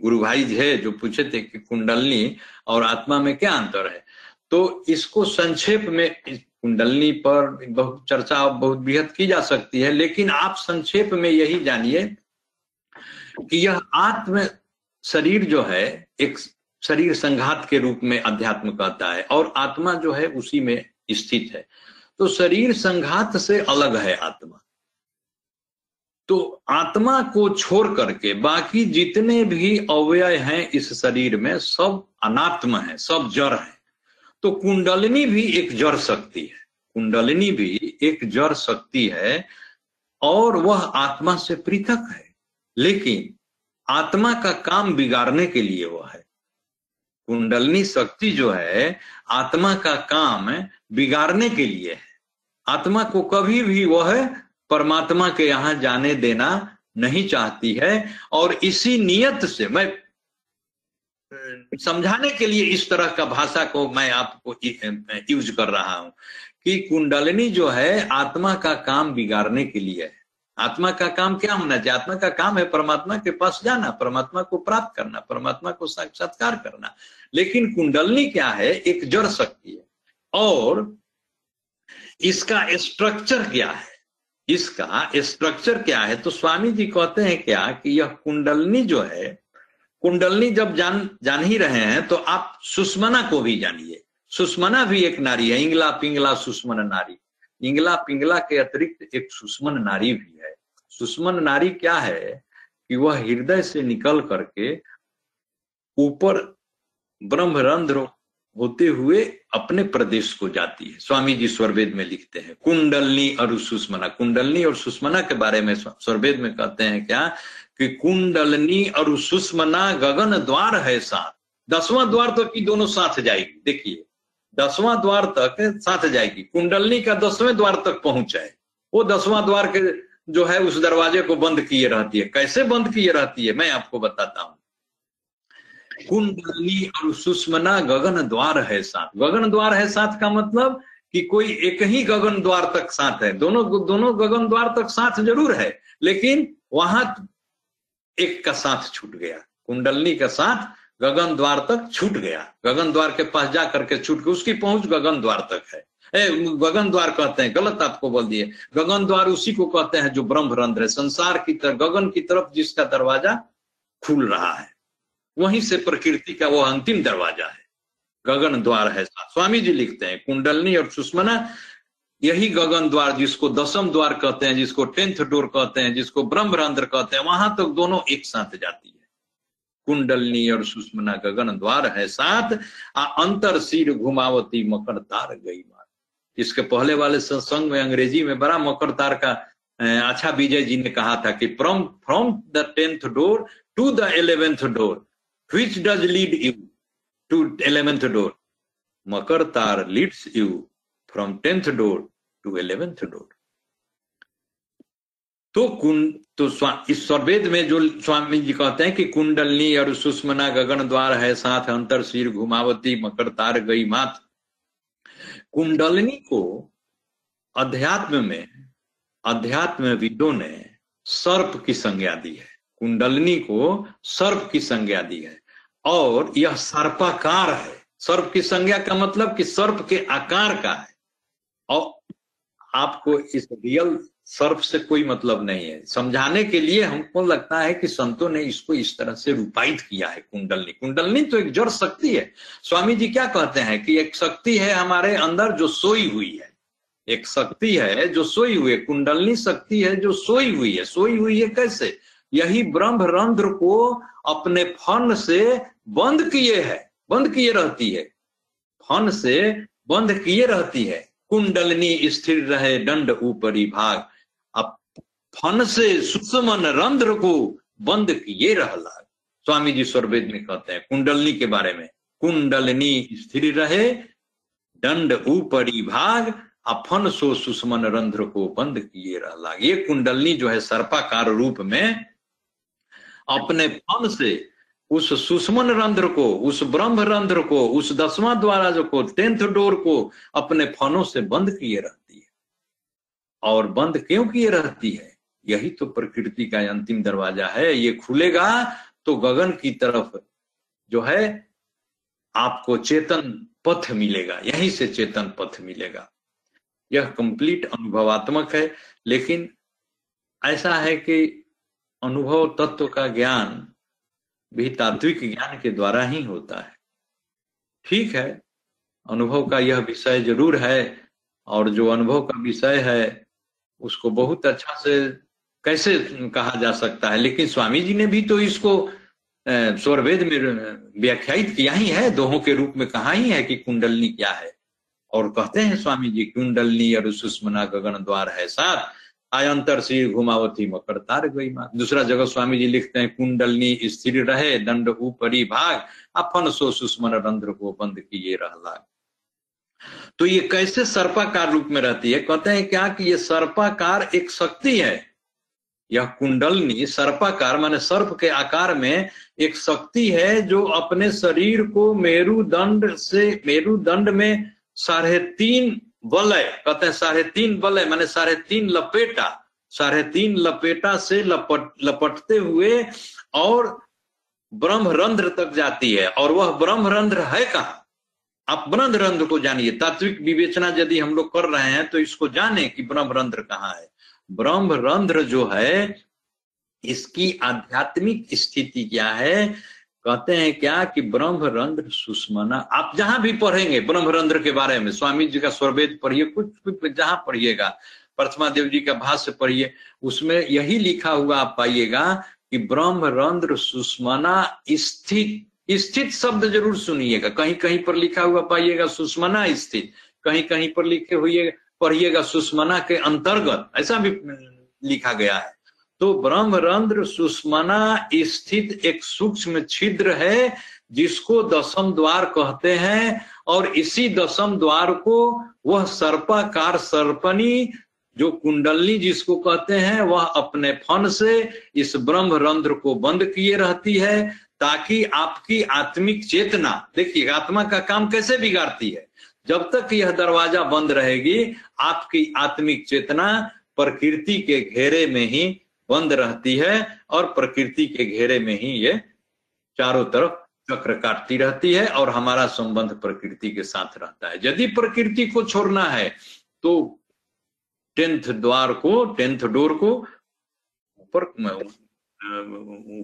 गुरु भाई है जो पूछे थे कि कुंडलनी और आत्मा में क्या अंतर है? तो इसको संक्षेप में कुंडलनी पर बहुत चर्चा बहुत बृहद की जा सकती है, लेकिन आप संक्षेप में यही जानिए कि यह आत्म शरीर जो है, एक शरीर संघात के रूप में अध्यात्म कहता है और आत्मा जो है उसी में स्थित है। तो शरीर संघात से अलग है आत्मा। तो आत्मा को छोड़ करके बाकी जितने भी अवयव हैं इस शरीर में, सब अनात्म है, सब जड़ है। तो कुंडलिनी भी एक जड़ शक्ति है। कुंडलिनी भी एक जड़ शक्ति है और वह आत्मा से पृथक है। लेकिन आत्मा का काम बिगाड़ने के लिए वह है। कुंडलनी शक्ति जो है, आत्मा का काम बिगाड़ने के लिए है। आत्मा को कभी भी वह परमात्मा के यहाँ जाने देना नहीं चाहती है, और इसी नियत से मैं समझाने के लिए इस तरह का भाषा को मैं आपको यूज़ कर रहा हूँ कि कुंडलिनी जो है, आत्मा का काम बिगाड़ने के लिए है। आत्मा का काम क्या होना चाहिए? आत्मा का काम है परमात्मा के पास जाना, परमात्मा को प्राप्त करना, परमात्मा को साक्षात्कार करना। लेकिन कुंडलनी क्या है? एक जड़ शक्ति है। और इसका स्ट्रक्चर क्या है? इसका स्ट्रक्चर क्या है? तो स्वामी जी कहते हैं क्या कि यह कुंडलनी जो है, कुंडलनी जब जान जान ही रहे हैं तो आप सुषमना को भी जानिए। सुषमना भी एक नारी है, इंगला पिंगला सुषमन नारी। इंगला पिंगला के अतिरिक्त एक सुषमन नारी भी है। सुषमन नारी क्या है कि वह हृदय से निकल करके ऊपर ब्रह्मरंध्र होते हुए अपने प्रदेश को जाती है। स्वामी जी स्वरवेद में लिखते हैं, कुंडलनी और सुषमना। कुंडलनी और सुषमना के बारे में स्वरवेद में कहते हैं क्या? कि कुंडलनी और सुषमना गगन द्वार है साथ। दसवां द्वार तक की दोनों साथ जाएगी। देखिए, दसवां द्वार तक साथ जाएगी। कुंडलनी का दसवें द्वार तक पहुँच जाए। वो दसवां द्वार के जो है, उस दरवाजे को बंद किए रहती है। कैसे बंद किए रहती है, मैं आपको बताता हूँ। कुंडली और सुषमना गगन द्वार है साथ। गगन द्वार है साथ का मतलब कि कोई एक ही गगन द्वार तक साथ है। दोनों दोनों गगन द्वार तक साथ ज़रूर है लेकिन वहाँ एक का साथ छूट गया। कुंडलनी का साथ गगन द्वार तक छूट गया। गगन द्वार के पास जा करके छूट गया उसकी पहुँच गगन द्वार तक है। ए, गगन द्वार कहते हैं गलत आपको बोल दिए। गगन द्वार उसी को कहते हैं जो ब्रह्म रंध्र है। संसार की तरफ़ गगन की तरफ़ जिसका दरवाज़ा खुल रहा है। वहीं से प्रकृति का वो अंतिम दरवाज़ा है। गगन द्वार है स्वामी जी लिखते हैं, कुंडलनी और सुषमना, यही गगन द्वार जिसको दसम द्वार कहते हैं, जिसको टेंथ डोर कहते हैं, जिसको ब्रह्मरंध्र कहते हैं, वहाँ तक तो दोनों एक साथ जाती है। कुंडलनी और सुषमना गगन द्वार है साथ। आ अंतर सिर घुमावती मकर तार गई मार। इसके पहले वाले सत्संग में, अंग्रेज़ी में बड़ा मकर तार का अच्छा विजय जी ने कहा था कि from from the tenth door to the eleventh door which does lead you to 11th door? Makar tar leads you from 10th door to 11th door. तो कुंड तो इस सर्वेद में जो स्वामी जी कहते हैं कि कुंडलनी और सुषमना गगन द्वार है, साथ अंतर शीर घुमावती मकर तार गई मात। कुंडलनी को अध्यात्म में, अध्यात्म विदों ने सर्प की संज्ञा दी है। कुंडलनी को सर्प की संज्ञा दी है। और यह सर्पाकार है। सर्प की संज्ञा का मतलब कि सर्प के आकार का है। और आपको इस रियल सर्प से कोई मतलब नहीं है। समझाने के लिए हमको लगता है कि संतों ने इसको इस तरह से रूपायित किया है, कुंडलनी। कुंडलनी तो एक जड़ शक्ति है। स्वामी जी क्या कहते हैं कि एक शक्ति है हमारे अंदर जो सोई हुई है। एक शक्ति है जो सोई हुई है। कुंडलनी शक्ति है जो सोई हुई है। सोई हुई है कैसे? यही ब्रह्म रंध्र को अपने फन से बंद किए है, बंद किए रहती है। फन से बंद किए रहती है। कुंडलनी स्थिर रहे, दंड ऊपरी भाग। अब फन से सुषमन रंध्र को बंद किए रहला। स्वामी जी स्वर्वेद में कहते हैं, कुंडलनी के बारे में, कुंडलनी स्थिर रहे, दंड ऊपरी भाग अफन सो सुषमन रंध्र को बंद किए रहला। ये कुंडलनी जो है सर्पाकार रूप में अपने फन से उस सुषमन रंध्र को, उस ब्रह्म रंध्र को, उस दसवां द्वारा को टेंथ डोर को अपने फनों से बंद किए रहती है। और बंद क्यों किए रहती है? यही तो प्रकृति का अंतिम दरवाज़ा है। ये खुलेगा तो गगन की तरफ़ जो है आपको चेतन पथ मिलेगा। यहीं से चेतन पथ मिलेगा। यह कंप्लीट अनुभवात्मक है, लेकिन ऐसा है कि अनुभव तत्व का ज्ञान भी तात्विक ज्ञान के द्वारा ही होता है। ठीक है, अनुभव का यह विषय ज़रूर है और जो अनुभव का विषय है, उसको बहुत अच्छा से कैसे कहा जा सकता है? लेकिन स्वामी जी ने भी तो इसको स्वरवेद में व्याख्यायित किया ही है, दोहों के रूप में कहा ही है कि कुंडलनी क्या है। और कहते हैं स्वामी जी, कुंडलनी और सुषमना गगन द्वार है साथ। आयंतर से घुमावती मकर तार गई माँ दूसरा जगह स्वामी जी लिखते हैं, कुंडलनी स्थिर रहे, दंड ऊपरी भाग, अपन सो सुष्मन रंध्र को बंद किए रह तो ये कैसे सर्पाकार रूप में रहती है? कहते हैं क्या कि ये सर्पाकार एक शक्ति है। यह कुंडलनी सर्पाकार, माने सर्प के आकार में एक शक्ति है जो अपने शरीर को मेरुदंड से, मेरुदंड में साढ़े तीन वलय कहते हैं, साढ़े तीन वलय मैंने साढ़े तीन लपेटा। साढ़े तीन लपेटा से लपट, लपटते हुए और ब्रह्मरंध्र तक जाती है। और वह ब्रह्मरंध्र है कहा? आप ब्रह्मरंध्र को जानिए। तात्विक विवेचना यदि हम लोग कर रहे हैं तो इसको जाने कि ब्रह्मरंध्र कहाँ है। ब्रह्मरंध्र जो है, इसकी आध्यात्मिक स्थिति क्या है? कहते हैं क्या कि ब्रह्मरंध्र सुषमना, आप जहाँ भी पढ़ेंगे ब्रह्मरंध्र के बारे में, स्वामी जी का स्वरवेद पढ़िए, कुछ भी जहाँ पढ़िएगा, प्रथमा देव जी का भाष्य पढ़िए, उसमें यही लिखा हुआ आप पाइएगा कि ब्रह्मरंध्र सुषमना स्थित स्थित शब्द ज़रूर सुनिएगा। कहीं कहीं पर लिखा हुआ पाइएगा सुषमना स्थित, कहीं कहीं पर लिखे हुए, पढ़िएगा सुषमना के अंतर्गत, ऐसा भी लिखा गया है। तो ब्रह्मरंध्र सुषमना स्थित एक सूक्ष्म छिद्र है, जिसको दसम द्वार कहते हैं, और इसी दसम द्वार को वह सर्पाकार सर्पनी जो कुंडलनी जिसको कहते हैं, वह अपने फन से इस ब्रह्म रंध्र को बंद किए रहती है, ताकि आपकी आत्मिक चेतना, देखिए, आत्मा का काम कैसे बिगाड़ती है? जब तक यह दरवाज़ा बंद रहेगी, आपकी आत्मिक चेतना प्रकृति के घेरे में ही बंद रहती है और प्रकृति के घेरे में ही ये चारों तरफ़ चक्र काटती रहती है और हमारा संबंध प्रकृति के साथ रहता है। यदि प्रकृति को छोड़ना है तो टेंथ द्वार को, टेंथ डोर को ऊपर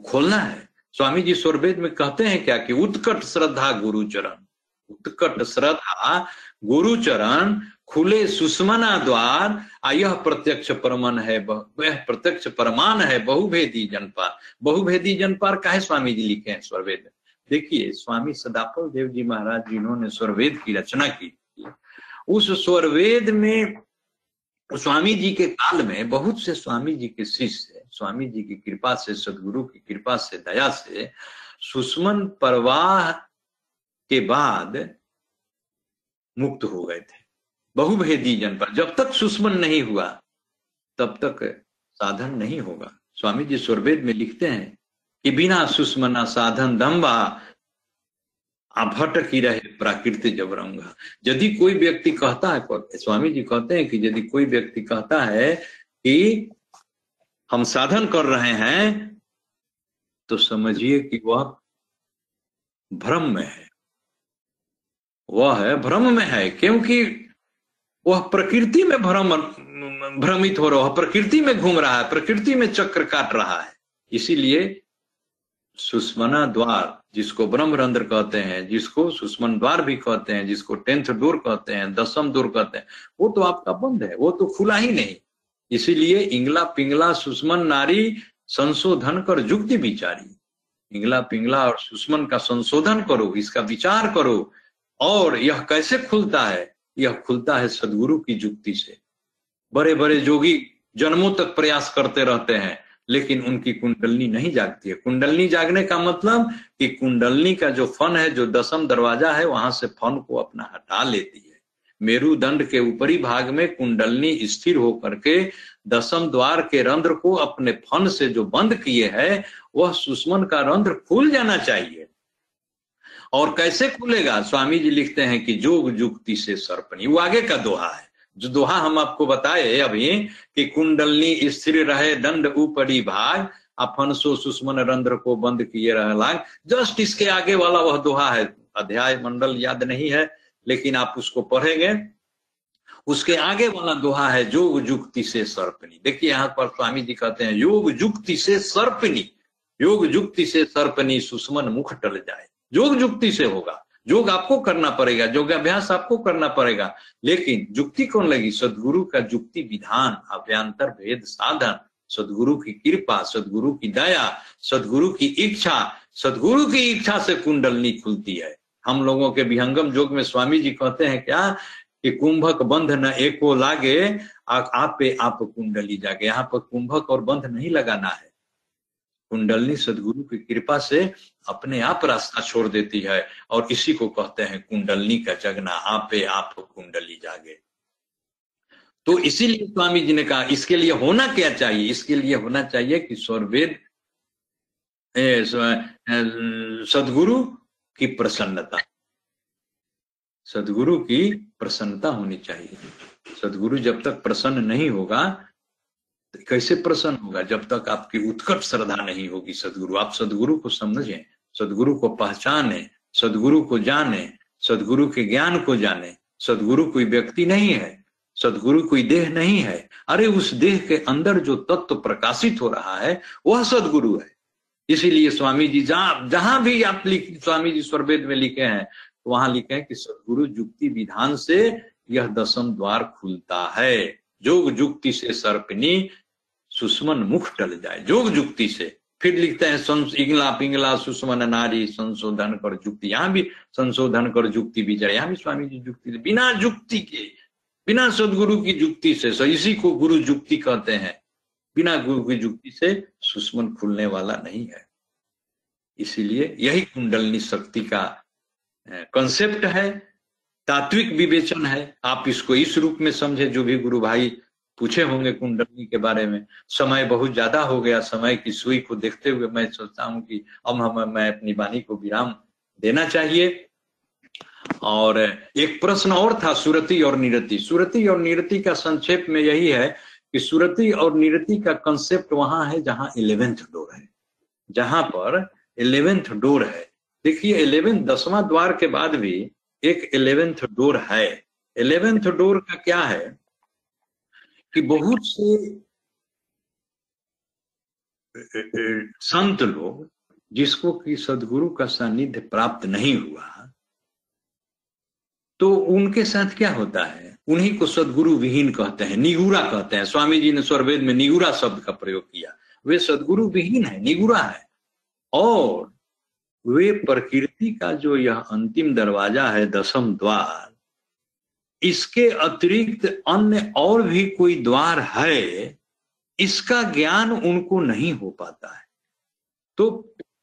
खोलना है। स्वामी जी स्वरवेद में कहते हैं क्या कि उत्कट श्रद्धा गुरु चरण उत्कट श्रद्धा गुरु चरण खुले सुषमना द्वार यह प्रत्यक्ष परमन है वह प्रत्यक्ष परमान है, बहुभेदी जनपार। बहुभेदी जनपार का है स्वामी जी लिखे हैं स्वरवेद? देखिए, स्वामी सदाफल देव जी महाराज जिन्होंने स्वरवेद की रचना की थी। उस स्वरवेद में स्वामी जी के काल में बहुत से स्वामी जी के शिष्य स्वामी जी की कृपा से, सदगुरु की कृपा से, दया से सुषमन प्रवाह के बाद मुक्त हो गए थे। बहुभेदी जन पर। जब तक सुषमन नहीं हुआ, तब तक साधन नहीं होगा। स्वामी जी स्वरवेद में लिखते हैं कि बिना सुषमना साधन दम्बा भटक ही रहे प्राकृतिक जब जबरंगा। यदि कोई व्यक्ति कहता है, स्वामी जी कहते हैं कि यदि कोई व्यक्ति कहता है कि हम साधन कर रहे हैं तो समझिए कि वह भ्रम में है। वह है, भ्रम में है, क्योंकि वह प्रकृति में भ्रम, भ्रमित हो रहा है प्रकृति में घूम रहा है, प्रकृति में चक्र काट रहा है। इसीलिए सुषमना द्वार, जिसको ब्रह्मरंध्र कहते हैं, जिसको सुषमन द्वार भी कहते हैं, जिसको टेंथ डोर कहते हैं, दसम डोर कहते हैं, वो तो आपका बंद है, वो तो खुला ही नहीं। इसीलिए इंगला पिंगला सुषमन नारी संशोधन कर जुक्ति विचारी। इंगला पिंगला और सुषमन का संशोधन करो, इसका विचार करो, और यह कैसे खुलता है? यह खुलता है सदगुरु की जुक्ति से। बड़े बड़े जोगी जन्मों तक प्रयास करते रहते हैं, लेकिन उनकी कुंडलनी नहीं जागती है। कुंडलनी जागने का मतलब कि कुंडलनी का जो फन है, जो दसम दरवाज़ा है, वहाँ से फन को अपना हटा लेती है। मेरुदंड के ऊपरी भाग में कुंडलनी स्थिर होकर के दसम द्वार के रंध्र को अपने फन से जो बंद किए है, वह सुषमन का रंध्र खुल जाना चाहिए। और कैसे खुलेगा? स्वामी जी लिखते हैं कि जोग जुक्ति से सर्पनी वो आगे का दोहा है। जो दोहा हम आपको बताए अभी कि कुंडलनी स्थिर रहे, दंड ऊपरी भाग अफनसो सुषमन रंध्र को बंद किए रहे लाग जस्ट इसके आगे वाला वह दोहा है। अध्याय मंडल याद नहीं है, लेकिन आप उसको पढ़ेंगे। उसके आगे वाला दोहा है योग जुक्ति से सर्पनी देखिए यहाँ पर स्वामी जी कहते हैं योग जुक्ति से सर्पनी योग जुक्ति से सर्पनी सुषमन मुख टल जाए। योग जुक्ति से होगा। योग आपको करना पड़ेगा योगाभ्यास आपको करना पड़ेगा। लेकिन जुक्ति कौन लगी? सदगुरु का जुक्ति विधान, अभ्यंतर, भेद, साधन। सदगुरु की कृपा, सदगुरु की दया, सदगुरु की इच्छा, सदगुरु की इच्छा से कुंडलनी खुलती है। हम लोगों के विहंगम योग में स्वामी जी कहते हैं क्या कि कुंभक बंध न एको लागे आप पे आप कुंडली जागे। यहाँ पर कुंभक और बंध नहीं लगाना है। कुंडलनी सदगुरु की कृपा से अपने आप रास्ता छोड़ देती है और इसी को कहते हैं कुंडलनी का जगना। आप आप कुंडली जागे। तो इसीलिए स्वामी जी ने कहा, इसके लिए होना क्या चाहिए? इसके लिए होना चाहिए कि स्वरवेद सदगुरु की प्रसन्नता। सदगुरु की प्रसन्नता होनी चाहिए। सदगुरु जब तक प्रसन्न नहीं होगा कैसे प्रसन्न होगा जब तक आपकी उत्कट श्रद्धा नहीं होगी? सदगुरु, आप सदगुरु को समझें, सदगुरु को पहचाने, सदगुरु को जाने, सदगुरु के ज्ञान को जाने। सदगुरु कोई व्यक्ति नहीं है, सदगुरु कोई देह नहीं है। अरे, उस देह के अंदर जो तत्व प्रकाशित हो रहा है, वह सदगुरु है। इसीलिए स्वामी जी, जहाँ जहाँ भी आप स्वामी जी स्वरवेद में लिखे हैं तो वहाँ लिखे हैं कि सदगुरु जुक्ति विधान से यह दसम द्वार खुलता है। जोग जुक्ति से सर्पनी सुषमन मुख टल जाए। जोग जुक्ति से। फिर लिखते हैं इंगला पिंगला सुषमन नारी संशोधन कर जुक्ति। यहाँ भी संशोधन कर जुक्ति भी जाए यहाँ भी स्वामी जी जुक्ति बिना जुक्ति के, बिना सदगुरु की जुक्ति से, सो इसी को गुरु जुक्ति कहते हैं। बिना गुरु की जुक्ति से सुषमन खुलने वाला नहीं है। इसीलिए यही कुंडलनी शक्ति का कंसेप्ट है। तात्विक विवेचन है। आप इसको इस रूप में समझे, जो भी गुरु भाई पूछे होंगे कुंडली के बारे में। समय बहुत ज़्यादा हो गया, समय की सुई को देखते हुए मैं सोचता हूँ कि अब हम, मैं अपनी वाणी को विराम देना चाहिए। और एक प्रश्न और था, सुरति और निरति। सुरति और निरति का संक्षेप में यही है कि सुरति और निरति का कंसेप्ट वहाँ है जहाँ इलेवेंथ डोर है। जहाँ पर इलेवेंथ डोर है। देखिए इलेवेंथ दसवां द्वार के बाद भी एक इलेवेंथ डोर है। इलेवेंथ डोर का क्या है? कि बहुत से संत लोग जिसको कि सदगुरु का सानिध्य प्राप्त नहीं हुआ तो उनके साथ क्या होता है? उन्हीं को सदगुरु विहीन कहते हैं, निगुरा कहते हैं। स्वामी जी ने स्वरवेद में निगुरा शब्द का प्रयोग किया। वे सदगुरु विहीन है, निगुरा है। और वे प्रकृति का जो यह अंतिम दरवाज़ा है, दसम द्वार, इसके अतिरिक्त अन्य और भी कोई द्वार है, इसका ज्ञान उनको नहीं हो पाता है। तो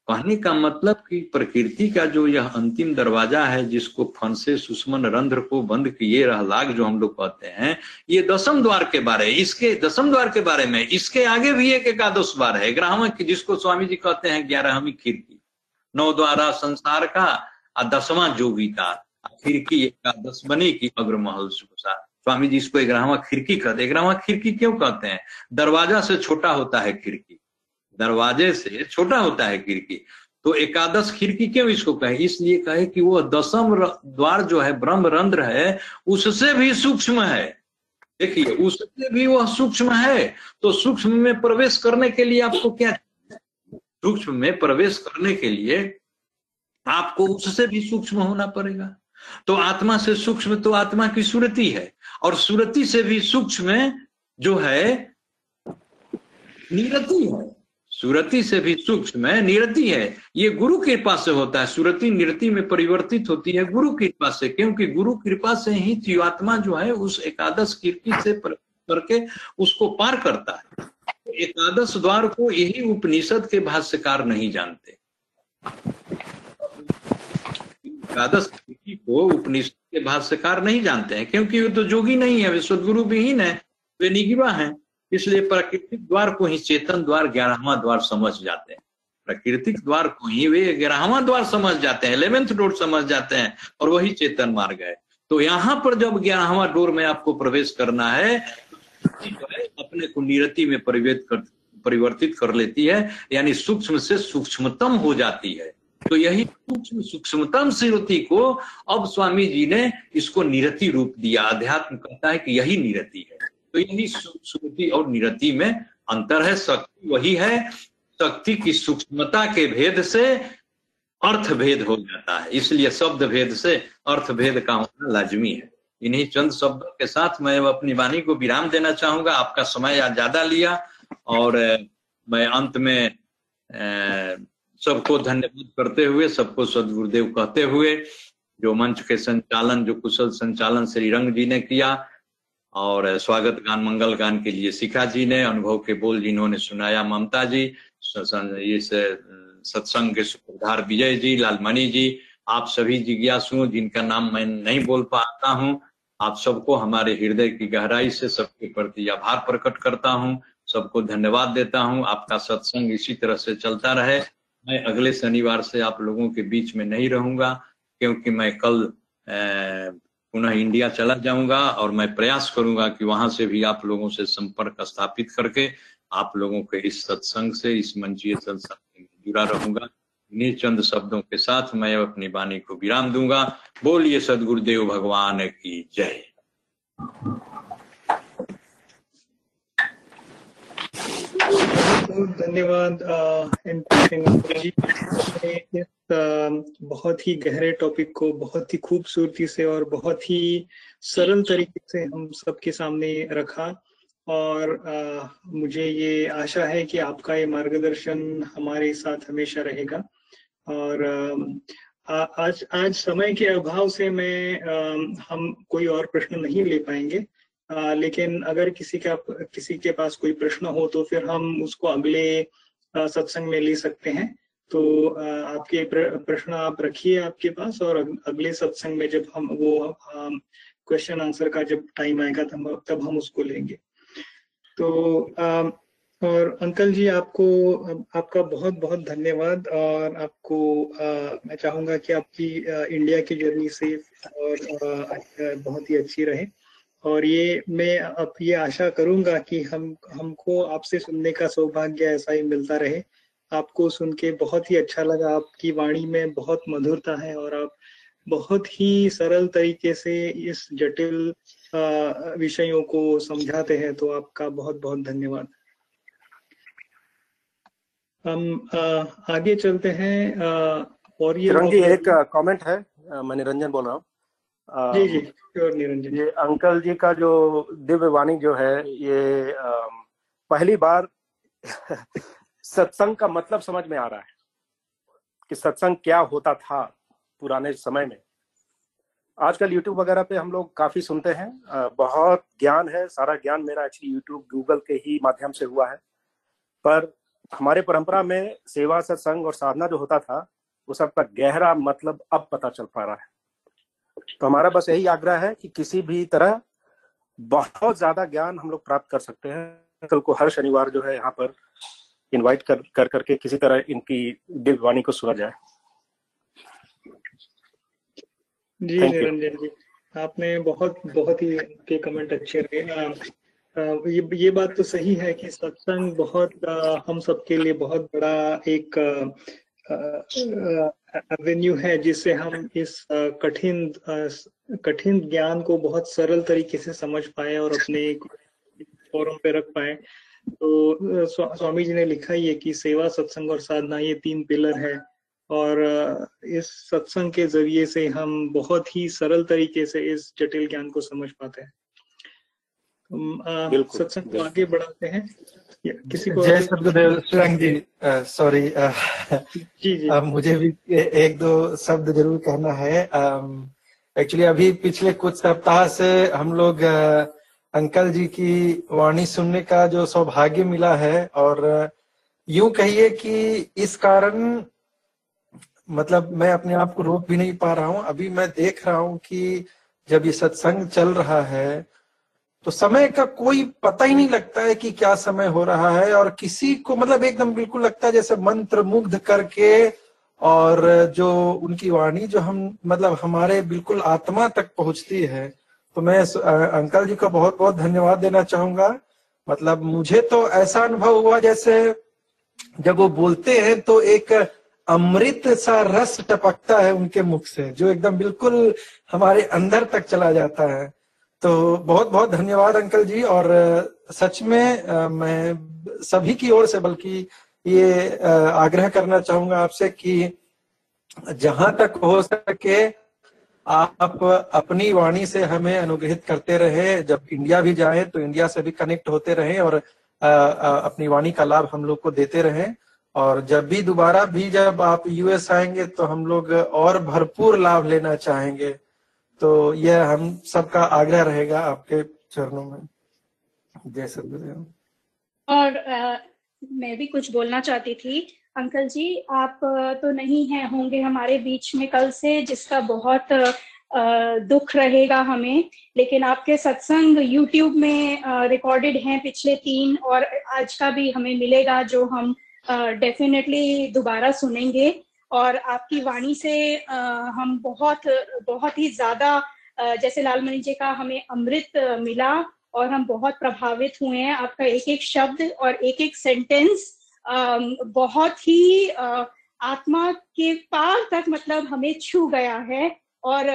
कहने का मतलब कि प्रकृति का जो यह अंतिम दरवाज़ा है, जिसको फन से सुषमन रंध्र को बंद किए रह लाग जो हम लोग कहते हैं, ये दसम द्वार के बारे, इसके दसम द्वार के बारे में, इसके आगे भी एक एकादश द्वार है, ग्राम जिसको स्वामी जी कहते हैं ग्यारहवीं खिड़की। नौ द्वारा संसार का दसवां जोगी का खिड़की एकादश बनी की अग्रमहल सुखसा। स्वामी जी इसको ग्रामा खिड़की कहते ग्रामा खिड़की क्यों कहते हैं? दरवाज़ा से छोटा होता है खिड़की। दरवाजे से छोटा होता है खिड़की। तो एकादश खिड़की क्यों इसको कहे? इसलिए कहे कि वो दसम द्वार जो है, ब्रह्म रंध्र है, उससे भी सूक्ष्म है। देखिए, उससे भी वह सूक्ष्म है। तो सूक्ष्म में प्रवेश करने के लिए आपको क्या सूक्ष्म में प्रवेश करने के लिए आपको उससे भी सूक्ष्म होना पड़ेगा। तो आत्मा से सूक्ष्म तो आत्मा की सुरति है, और सुरति से भी सूक्ष्म जो है, निरति है। सुरति से भी सूक्ष्म है, निरति है। ये गुरु कृपा से होता है। सुरति निरति में परिवर्तित होती है गुरु कृपा से, क्योंकि गुरु कृपा से ही जीवात्मा जो है, उस एकादश कीर्ति से करके उसको पार करता है। एकादश द्वार को यही उपनिषद के भाष्यकार नहीं जानते। एकादश को उपनिषद के भाष्यकार नहीं जानते हैं, क्योंकि वे तो जोगी नहीं है, वे सदगुरु विहीन है, वे निगिवा है, इसलिए प्राकृतिक द्वार को ही चेतन द्वार, ग्यारहवा द्वार समझ जाते हैं। प्राकृतिक द्वार को ही वे ग्यारहवा द्वार समझ जाते हैं, इलेवेंथ डोर समझ जाते हैं, और वही चेतन मार्ग है। तो यहाँ पर जब ग्यारहवा डोर में आपको प्रवेश करना है अपने को निरति में परिवर्तित कर परिवर्तित कर लेती है, यानी सूक्ष्म से सूक्ष्मतम हो जाती है। तो यही सूक्ष्म, सूक्ष्मतम श्रुति को अब स्वामी जी ने इसको निरति रूप दिया। अध्यात्म कहता है कि यही निरति है। तो यही श्रुति और निरति में अंतर है। शक्ति वही है। शक्ति की सूक्ष्मता के भेद से अर्थ भेद हो जाता है। इसलिए शब्द भेद से अर्थ भेद का होना लाजमी है। इन्हीं चंद शब्दों के साथ मैं अपनी वाणी को विराम देना चाहूँगा। आपका समय ज़्यादा लिया और मैं अंत में सबको धन्यवाद करते हुए, सबको सदगुरुदेव कहते हुए, जो मंच के संचालन, जो कुशल संचालन श्री रंग जी ने किया और स्वागत गान, मंगल गान के लिए शिखा जी ने, अनुभव के बोल जिन्होंने सुनाया ममता जी इस सत्संग के सुप्रधार विजय जी, लालमणि जी, आप सभी जिज्ञासुओं जिनका नाम मैं नहीं बोल पाता हूँ। आप सबको हमारे हृदय की गहराई से सबके प्रति आभार प्रकट करता हूँ, सबको धन्यवाद देता हूँ। आपका सत्संग इसी तरह से चलता रहे। मैं अगले शनिवार से आप लोगों के बीच में नहीं रहूँगा, क्योंकि मैं कल पुनः इंडिया चला जाऊँगा और मैं प्रयास करूँगा कि वहाँ से भी आप लोगों से संपर्क स्थापित करके आप लोगों के इस सत्संग से, इस मंचीय सत्संग में जुड़ा रहूँगा। इन्हीं चंद शब्दों के साथ मैं अपनी वाणी को विराम दूँगा। बोलिए सदगुरुदेव भगवान की जय।
धन्यवाद इस बहुत ही गहरे टॉपिक को बहुत ही खूबसूरती से और बहुत ही सरल तरीके से हम सबके सामने रखा और आ, मुझे ये आशा है कि आपका ये मार्गदर्शन हमारे साथ हमेशा रहेगा। और आज आज समय के अभाव से मैं हम कोई और प्रश्न नहीं ले पाएँगे। लेकिन अगर किसी का, किसी के पास कोई प्रश्न हो तो फिर हम उसको अगले सत्संग में ले सकते हैं। तो आपके प्रश्न आप रखिए आपके पास और अगले सत्संग में जब हम वो क्वेश्चन आंसर का जब टाइम आएगा तब तब हम उसको लेंगे। तो और अंकल जी आपको आपका बहुत बहुत धन्यवाद। और आपको आ, मैं चाहूँगा कि आपकी आ, इंडिया की जर्नी सेफ़ और आ, बहुत ही अच्छी रहे। और ये मैं अब ये आशा करूँगा कि हम हमको आपसे सुनने का सौभाग्य ऐसा ही मिलता रहे। आपको सुन के बहुत ही अच्छा लगा। आपकी वाणी में बहुत मधुरता है और आप बहुत ही सरल तरीके से इस जटिल विषयों को समझाते हैं। तो आपका बहुत बहुत धन्यवाद। हम आगे चलते हैं और
ये एक कमेंट है। मैं निरंजन बोल रहा हूँ।
जी जी श्योर निरंजन।
ये अंकल जी का जो दिव्य वाणी जो है ये पहली बार *laughs* सत्संग का मतलब समझ में आ रहा है कि सत्संग क्या होता था पुराने समय में। आजकल यूट्यूब वगैरह पे हम लोग काफ़ी सुनते हैं। बहुत ज्ञान है सारा ज्ञान मेरा एक्चुअली यूट्यूब गूगल के ही माध्यम से हुआ है। पर हमारे परंपरा में सेवा सत्संग और साधना जो होता था वो सबका गहरा मतलब अब पता चल पा रहा है। तो हमारा बस यही आग्रह है कि किसी भी तरह बहुत ज़्यादा ज्ञान हम लोग प्राप्त कर सकते हैं। कल को हर शनिवार जो है यहाँ पर इनवाइट कर कर करके किसी तरह इनकी दिव्य वाणी को सुना जाए।
जी निरंजन जी आपने बहुत बहुत ही के कमेंट अच्छे रहे। ये ये बात तो सही है कि सत्संग बहुत हम सबके लिए बहुत बड़ा एक एवेन्यू है जिससे हम इस कठिन कठिन ज्ञान को बहुत सरल तरीके से समझ पाए और अपने फोरम पे रख पाए। तो स्वामी जी ने लिखा ही है कि सेवा, सत्संग और साधना ये तीन पिलर है और इस सत्संग के ज़रिए से हम बहुत ही सरल तरीके से इस जटिल ज्ञान को समझ पाते हैं। सत्संग को आगे बढ़ाते हैं।
किसी को जय सदगुरुदेव सुरंग जी सॉरी जी जी। आ, मुझे भी ए, एक दो शब्द ज़रूर कहना है। एक्चुअली अभी पिछले कुछ सप्ताह से हम लोग अंकल जी की वाणी सुनने का जो सौभाग्य मिला है और यूँ कहिए कि इस कारण मतलब मैं अपने आप को रोक भी नहीं पा रहा हूँ। अभी मैं देख रहा हूँ कि जब ये सत्संग चल रहा है तो समय का कोई पता ही नहीं लगता है कि क्या समय हो रहा है और किसी को मतलब एकदम बिल्कुल लगता है जैसे मंत्र मुग्ध करके और जो उनकी वाणी जो हम मतलब हमारे बिल्कुल आत्मा तक पहुँचती है। तो मैं अंकल जी को बहुत बहुत धन्यवाद देना चाहूँगा। मतलब मुझे तो ऐसा अनुभव हुआ जैसे जब वो बोलते हैं तो एक अमृत सा रस टपकता है उनके मुख से, जो एकदम बिल्कुल हमारे अंदर तक चला जाता है। तो बहुत बहुत धन्यवाद अंकल जी। और सच में मैं सभी की ओर से बल्कि ये आग्रह करना चाहूँगा आपसे कि जहाँ तक हो सके आप अपनी वाणी से हमें अनुग्रहित करते रहे। जब इंडिया भी जाए तो इंडिया से भी कनेक्ट होते रहे और अपनी वाणी का लाभ हम लोग को देते रहे। और जब भी दोबारा भी जब आप यूएस आएँगे तो हम लोग और भरपूर लाभ लेना चाहेंगे। तो यह हम सबका आग्रह रहेगा आपके चरणों में। जय सदगुरुदेव
और आ, मैं भी कुछ बोलना चाहती थी। अंकल जी आप तो नहीं है होंगे हमारे बीच में कल से जिसका बहुत दुख रहेगा हमें। लेकिन आपके सत्संग यूट्यूब में रिकॉर्डेड हैं पिछले तीन और आज का भी हमें मिलेगा जो हम डेफिनेटली दोबारा सुनेंगे। और आपकी वाणी से हम बहुत बहुत ही ज़्यादा जैसे लालमणि जी का हमें अमृत मिला और हम बहुत प्रभावित हुए हैं। आपका एक एक शब्द और एक एक सेंटेंस बहुत ही आत्मा के पार तक मतलब हमें छू गया है और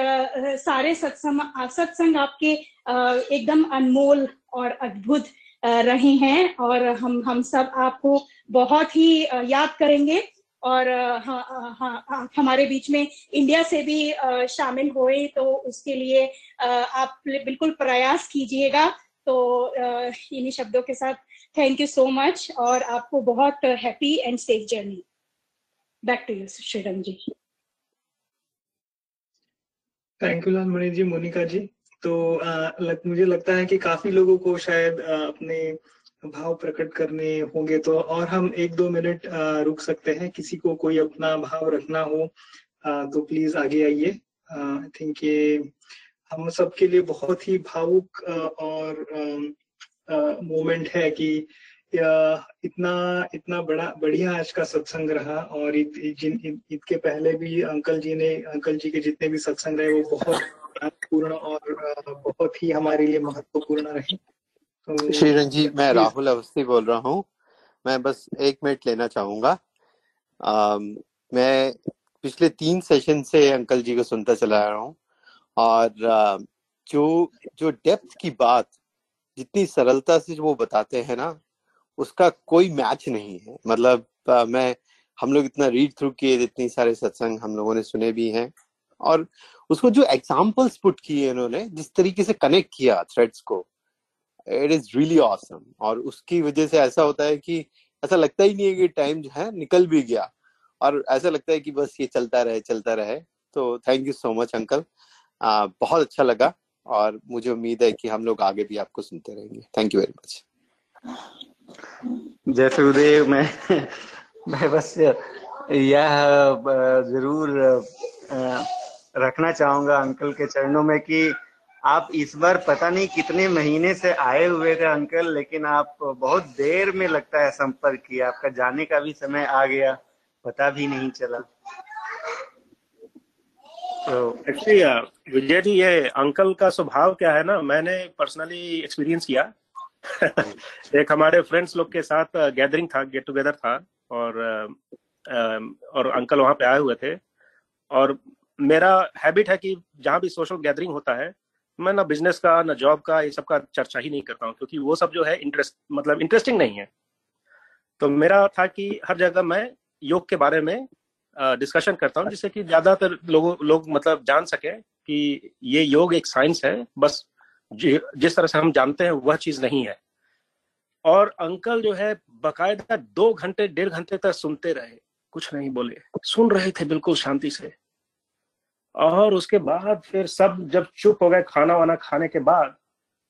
सारे सत्संग सत्संग आपके एकदम अनमोल और अद्भुत रहे हैं और हम हम सब आपको बहुत ही याद करेंगे। और हाँ, हाँ, हमारे बीच में इंडिया से भी शामिल हुए तो उसके लिए आप बिल्कुल प्रयास कीजिएगा। तो इन्हीं शब्दों के साथ थैंक यू सो मच और आपको बहुत happy and safe journey back to you Shrirang ji
thank you Mani ji Monika ji तो आ, लग, मुझे लगता है कि काफ़ी लोगों को शायद आ, अपने भाव प्रकट करने होंगे तो और हम एक दो मिनट रुक सकते हैं। किसी को कोई अपना भाव रखना हो तो प्लीज़ आगे आइए। आई थिंक ये हम सबके लिए बहुत ही भावुक और मोमेंट है कि इतना इतना बड़ा बढ़िया आज का सत्संग रहा और इत, जिन इत, के पहले भी अंकल जी ने अंकल जी के जितने भी सत्संग रहे वो बहुत *laughs* पूर्ण और बहुत ही हमारे लिए महत्वपूर्ण रहे।
तो श्रीरंग जी। मैं राहुल अवस्थी बोल रहा हूँ। मैं बस एक मिनट लेना चाहूँगा। मैं पिछले तीन सेशन से अंकल जी को सुनता चला रहा हूँ और आ, जो जो डेप्थ की बात जितनी सरलता से वो बताते हैं ना उसका कोई मैच नहीं है। मतलब आ, मैं हम लोग इतना रीड थ्रू किए इतनी सारे सत्संग हम लोगों ने सुने भी हैं और उसको जो एग्जाम्पल्स पुट किए इन्होंने जिस तरीके से कनेक्ट किया थ्रेड्स को इट इज़ रियली ऑसम और उसकी वजह से ऐसा होता है कि ऐसा लगता ही नहीं है कि टाइम जो है निकल भी गया। और ऐसा लगता है कि बस ये चलता रहे चलता रहे। तो thank you so much uncle बहुत अच्छा लगा और मुझे उम्मीद है कि हम लोग आगे भी आपको सुनते रहेंगे। थैंक यू वेरी मच
जय सुखदेव, मैं मैं बस यह ज़रूर रखना चाहूँगा अंकल के चरणों में कि आप इस बार पता नहीं कितने महीने से आए हुए थे अंकल, लेकिन आप बहुत देर में लगता है संपर्क किया। आपका जाने का भी समय आ गया, पता भी नहीं चला।
तो एक्चुअली विजय जी, ये अंकल का स्वभाव क्या है ना? मैंने पर्सनली एक्सपीरियंस किया। *laughs* एक हमारे फ्रेंड्स लोग के साथ गैदरिंग था गेट टुगेदर था, और और अंकल वहाँ पे आए हुए थे। और मेरा हैबिट है कि जहाँ भी सोशल गैदरिंग होता है मैं ना बिज़नेस का, ना जॉब का, ये सब का चर्चा ही नहीं करता हूँ, क्योंकि वो सब जो है इंटरेस्ट मतलब इंटरेस्टिंग नहीं है। तो मेरा था कि हर जगह मैं योग के बारे में डिस्कशन करता हूँ, जिससे कि ज़्यादातर लोगों, लोग मतलब जान सके कि ये योग एक साइंस है, बस जिस तरह से हम जानते हैं वह चीज़ नहीं है। और अंकल जो है बकायदा दो घंटे, डेढ़ घंटे तक सुनते रहे, कुछ नहीं बोले, सुन रहे थे बिल्कुल शांति से। और उसके बाद फिर सब जब चुप हो गए खाना वाना खाने के बाद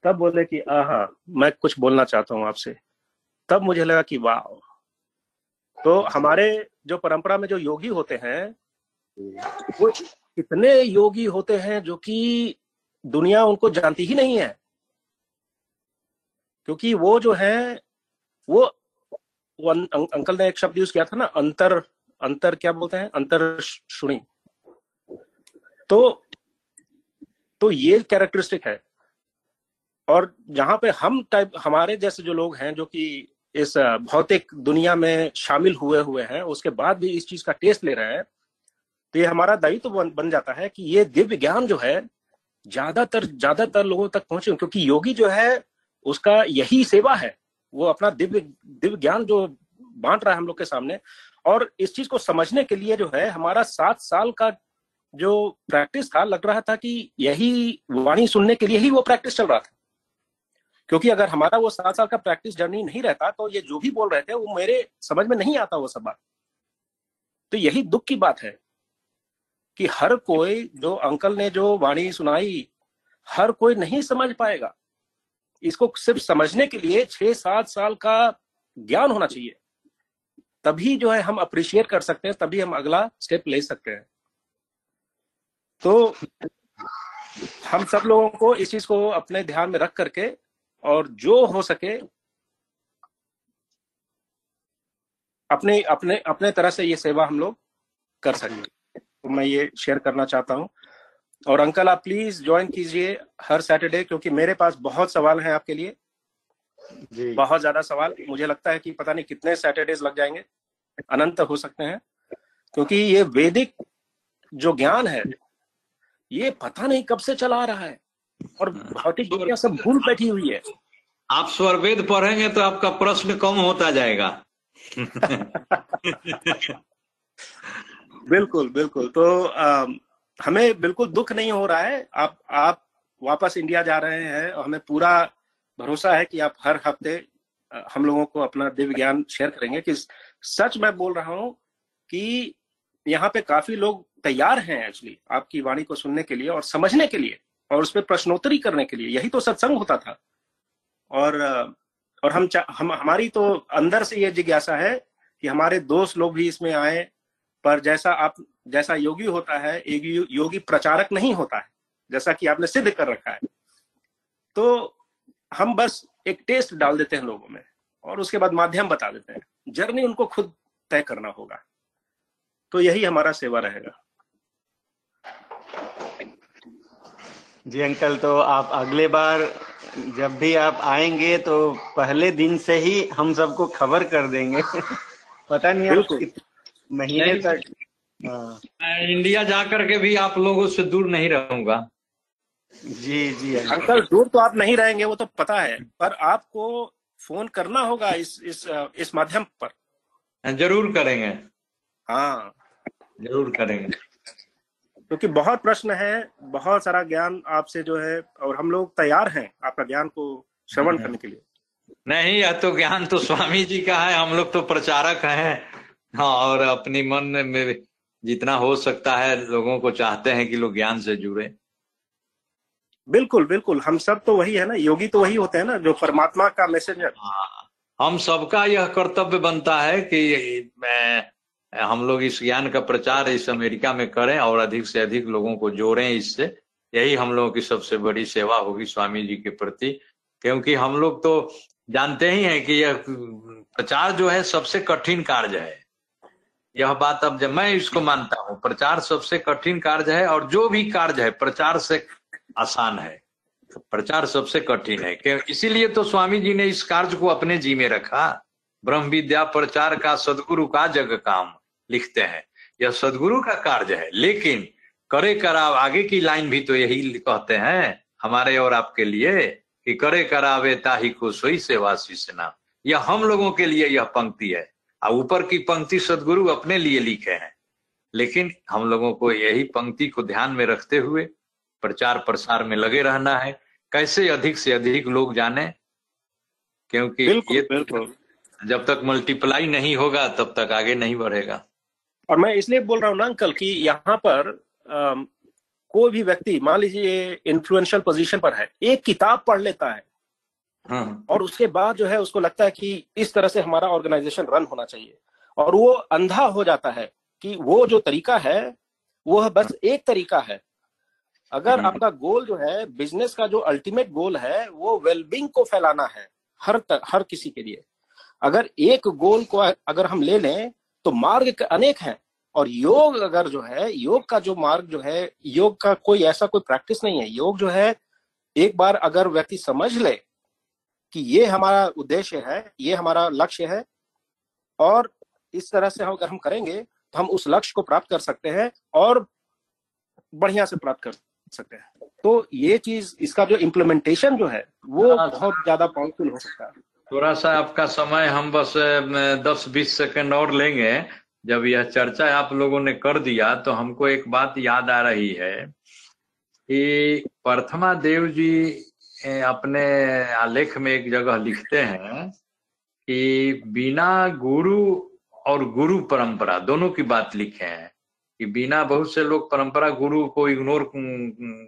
तब बोले कि हाँ मैं कुछ बोलना चाहता हूँ आपसे। तब मुझे लगा कि वाह तो हमारे जो परंपरा में जो योगी होते हैं वो इतने योगी होते हैं जो कि दुनिया उनको जानती ही नहीं है। क्योंकि वो जो है वो वो अं, अं, अंकल ने एक शब्द यूज़ किया था ना अंतर अंतर क्या बोलते हैं? अंतर शुणी तो तो ये कैरेक्टरिस्टिक है। और जहाँ पे हम टाइप हमारे जैसे जो लोग हैं जो कि इस भौतिक दुनिया में शामिल हुए हुए हैं उसके बाद भी इस चीज़ का टेस्ट ले रहे हैं तो ये हमारा दायित्व तो बन, बन जाता है कि ये दिव्य ज्ञान जो है ज़्यादातर ज़्यादातर लोगों तक पहुँचे क्योंकि योगी जो है उसका यही सेवा है। वो अपना दिव्य दिव्य ज्ञान जो बांट रहा है हम लोग के सामने। और इस चीज़ को समझने के लिए जो है हमारा सात साल का जो प्रैक्टिस था, लग रहा था कि यही वाणी सुनने के लिए ही वो प्रैक्टिस चल रहा था। क्योंकि अगर हमारा वो सात साल का प्रैक्टिस जर्नी नहीं रहता तो ये जो भी बोल रहे थे, वो मेरे समझ में नहीं आता वो सब बात। तो यही दुख की बात है कि हर कोई जो अंकल ने जो वाणी सुनाई, हर कोई नहीं समझ पाएगा। इसको सिर्फ़ समझने के लिए छह सात साल का ज्ञान होना चाहिए। तभी जो है हम अप्रिशिएट कर सकते हैं, तभी हम अगला स्टेप ले सकते हैं। तो हम सब लोगों को इस चीज़ को अपने ध्यान में रख करके और जो हो सके अपने अपने अपने तरह से ये सेवा हम लोग कर सकेंगे तो मैं ये शेयर करना चाहता हूँ। और अंकल आप प्लीज़ ज्वाइन कीजिए हर सैटरडे क्योंकि मेरे पास बहुत सवाल हैं आपके लिए। जी। बहुत ज़्यादा सवाल। मुझे लगता है कि पता नहीं कितने सैटरडेज लग जाएँगे। अनंत हो सकते हैं। क्योंकि ये वैदिक जो ज्ञान है ये पता नहीं कब से चला आ रहा है। और भौतिक दुनिया सब भूल बैठी हुई है।
आप स्वरवेद पढ़ेंगे तो आपका प्रश्न कम होता जाएगा।
बिल्कुल बिल्कुल। तो आ, हमें बिल्कुल दुख नहीं हो रहा है। आप आप वापस इंडिया जा रहे हैं और हमें पूरा भरोसा है कि आप हर हफ़्ते हम लोगों को अपना दिव्य ज्ञान शेयर करेंगे। कि सच मैं बोल रहा हूँ कि यहाँ पे काफ़ी लोग तैयार हैं एक्चुअली आपकी वाणी को सुनने के लिए और समझने के लिए और उस पर प्रश्नोत्तरी करने के लिए। यही तो सत्संग होता था। और और हम हम, हमारी तो अंदर से ये जिज्ञासा है कि हमारे दोस्त लोग भी इसमें आए, पर जैसा आप, जैसा योगी होता है, एक योगी प्रचारक नहीं होता है, जैसा कि आपने सिद्ध कर रखा है। तो हम बस एक टेस्ट डाल देते हैं लोगों में और उसके बाद माध्यम बता देते हैं। जर्नी उनको खुद तय करना होगा। तो यही हमारा सेवा रहेगा।
जी अंकल तो आप अगले बार जब भी आप आएँगे तो पहले दिन से ही हम सबको खबर कर देंगे। *laughs* पता नहीं आप महीने तक
हाँ। मैं इंडिया जा करके भी आप लोगों से दूर नहीं रहूँगा।
जी जी
अंकल दूर तो आप नहीं रहेंगे वो तो पता है। पर आपको फ़ोन करना होगा इस इस इस माध्यम पर।
ज़रूर करेंगे।
हाँ।
ज़रूर करेंगे।
क्योंकि तो बहुत प्रश्न है बहुत सारा ज्ञान आपसे जो है और हम लोग तैयार हैं आपका ज्ञान को श्रवण करने के लिए।
नहीं यह तो ज्ञान तो स्वामी जी का है हम लोग तो प्रचारक हैं। हाँ और अपनी मन में जितना हो सकता है लोगों को चाहते हैं कि लोग ज्ञान से जुड़े।
बिल्कुल बिल्कुल हम सब तो वही है ना योगी तो वही होते हैं ना जो परमात्मा का मैसेजर
हाँ हम सबका यह कर्तव्य बनता है कि मैं हम लोग इस ज्ञान का प्रचार इस अमेरिका में करें और अधिक से अधिक लोगों को जोड़ें इससे। यही हम लोगों की सबसे बड़ी सेवा होगी स्वामी जी के प्रति। क्योंकि हम लोग तो जानते ही हैं कि यह प्रचार जो है सबसे कठिन कार्य है। यह बात अब जब मैं इसको मानता हूँ, प्रचार सबसे कठिन कार्य है और जो भी कार्य है, प्रचार से आसान है। प्रचार सबसे कठिन है। इसीलिए तो स्वामी जी ने इस कार्य को अपने जी में रखा। ब्रह्म विद्या प्रचार का सदगुरु का जग काम। लिखते हैं। यह सदगुरु का कार्य है लेकिन करे कराव आगे की लाइन भी तो यही कहते हैं हमारे और आपके लिए कि करे करावे ताही को सोई सेवा शिष्यना यह हम लोगों के लिए यह पंक्ति है। और ऊपर की पंक्ति सदगुरु अपने लिए लिखे हैं। लेकिन हम लोगों को यही पंक्ति को ध्यान में रखते हुए प्रचार प्रसार में लगे रहना है। कैसे अधिक से अधिक लोग जाने? क्योंकि
बिल्कुल, ये बिल्कुल।
जब तक मल्टीप्लाई नहीं होगा तब तक आगे नहीं बढ़ेगा।
और मैं इसलिए बोल रहा हूँ ना अंकल कि यहाँ पर आ, कोई भी व्यक्ति मान लीजिए इन्फ्लुएंशियल पोजीशन पर है एक किताब पढ़ लेता है हाँ। और उसके बाद जो है उसको लगता है कि इस तरह से हमारा ऑर्गेनाइजेशन रन होना चाहिए और वो अंधा हो जाता है कि वो जो तरीका है वो बस एक तरीका है अगर हम्म। आपका गोल जो है बिज़नेस का जो अल्टीमेट गोल है वो वेलबिंग को फैलाना है हर तर, हर किसी के लिए अगर एक गोल को अगर हम ले लें तो मार्ग अनेक हैं। और योग अगर जो है योग का जो मार्ग जो है योग का कोई ऐसा कोई प्रैक्टिस नहीं है। योग जो है एक बार अगर व्यक्ति समझ ले कि ये हमारा उद्देश्य है ये हमारा लक्ष्य है और इस तरह से हम अगर हम करेंगे तो हम उस लक्ष्य को प्राप्त कर सकते हैं और बढ़िया से प्राप्त कर सकते हैं। तो ये चीज़ इसका जो इम्प्लीमेंटेशन जो है वो बहुत ज़्यादा पावरफुल हो सकता है।
थोड़ा सा आपका समय हम बस दस बीस सेकंड और लेंगे। जब यह चर्चा आप लोगों ने कर दिया तो हमको एक बात याद आ रही है कि प्रथमा देव जी अपने आलेख में एक जगह लिखते हैं कि बिना गुरु और गुरु परंपरा, दोनों की बात लिखे हैं कि बिना बहुत से लोग परंपरा गुरु को इग्नोर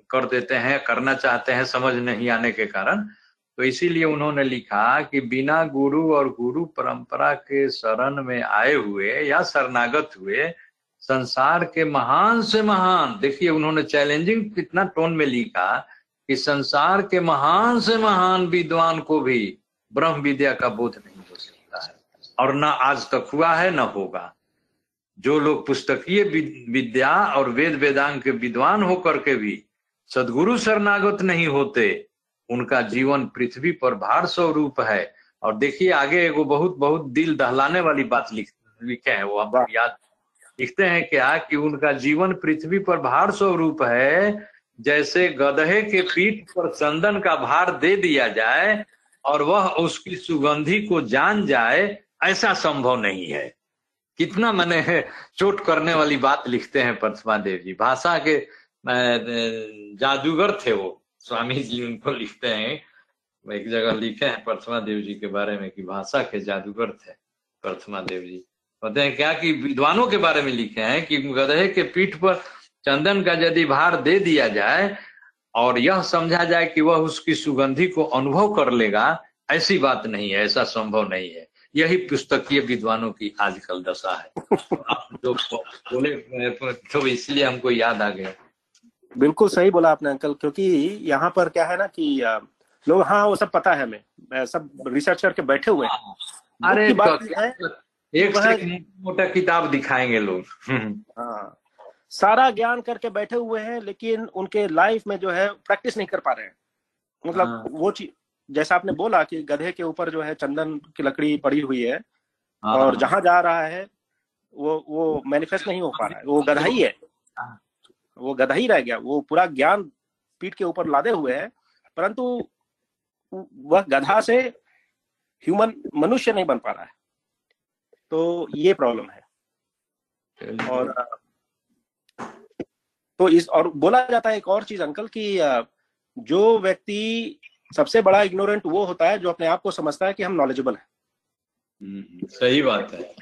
कर देते हैं, करना चाहते हैं, समझ नहीं आने के कारण। तो इसीलिए उन्होंने लिखा कि बिना गुरु और गुरु परंपरा के शरण में आए हुए या शरणागत हुए, संसार के महान से महान, देखिए उन्होंने चैलेंजिंग कितना टोन में लिखा कि संसार के महान से महान विद्वान को भी ब्रह्म विद्या का बोध नहीं हो सकता है। और ना आज तक हुआ है, ना होगा। जो लोग पुस्तकीय विद्या और वेद वेदांग के विद्वान होकर के भी सदगुरु शरणागत नहीं होते उनका जीवन पृथ्वी पर भार स्वरूप है। और देखिए, आगे वो बहुत बहुत दिल दहलाने वाली बात लिख, लिखे हैं, वो आप याद लिखते हैं क्या कि उनका जीवन पृथ्वी पर भार स्वरूप है। जैसे गधे के पीठ पर चंदन का भार दे दिया जाए और वह उसकी सुगंधी को जान जाए, ऐसा संभव नहीं है। कितना मैंने चोट करने वाली बात लिखते हैं परसमा देव जी। भाषा के जादूगर थे वो। स्वामी जी उनको लिखते हैं एक जगह लिखे हैं प्रथमा देव जी के बारे में कि भाषा के जादूगर थे, प्रथमा देव जी। कहते हैं, क्या कि विद्वानों के बारे में लिखे हैं कि गधे के पीठ पर चंदन का यदि भार दे दिया जाए और यह समझा जाए कि वह उसकी सुगंधी को अनुभव कर लेगा, ऐसी बात नहीं है, ऐसा संभव नहीं है। यही पुस्तकीय विद्वानों की आजकल दशा है। जो बोले तो इसलिए हमको याद आ गया।
बिल्कुल सही बोला आपने अंकल क्योंकि यहाँ पर क्या है ना कि लोग हाँ वो सब पता है हमें। सब रिसर्च करके बैठे हुए हैं।
अरे बात है एक से मोटा किताब दिखाएँगे लोग। *laughs*
हाँ। सारा ज्ञान करके बैठे हुए हैं लेकिन उनके लाइफ में जो है प्रैक्टिस नहीं कर पा रहे हैं। मतलब हाँ। वो चीज़ जैसा आपने बोला कि गधे के ऊपर जो है चंदन की लकड़ी पड़ी हुई है हाँ। और जहाँ जा रहा है वो वो मैनिफेस्ट नहीं हो पा रहा है। वो गधा ही है। हाँ। वो गधा ही रह गया वो पूरा ज्ञान पीठ के ऊपर लादे हुए है परंतु वह गधा से ह्यूमन मनुष्य नहीं बन पा रहा है। तो ये प्रॉब्लम है। और तो इस और बोला जाता है एक और चीज़ अंकल कि जो व्यक्ति सबसे बड़ा इग्नोरेंट वो होता है जो अपने आप को समझता है कि हम नॉलेजेबल है।
हम्म, सही बात है।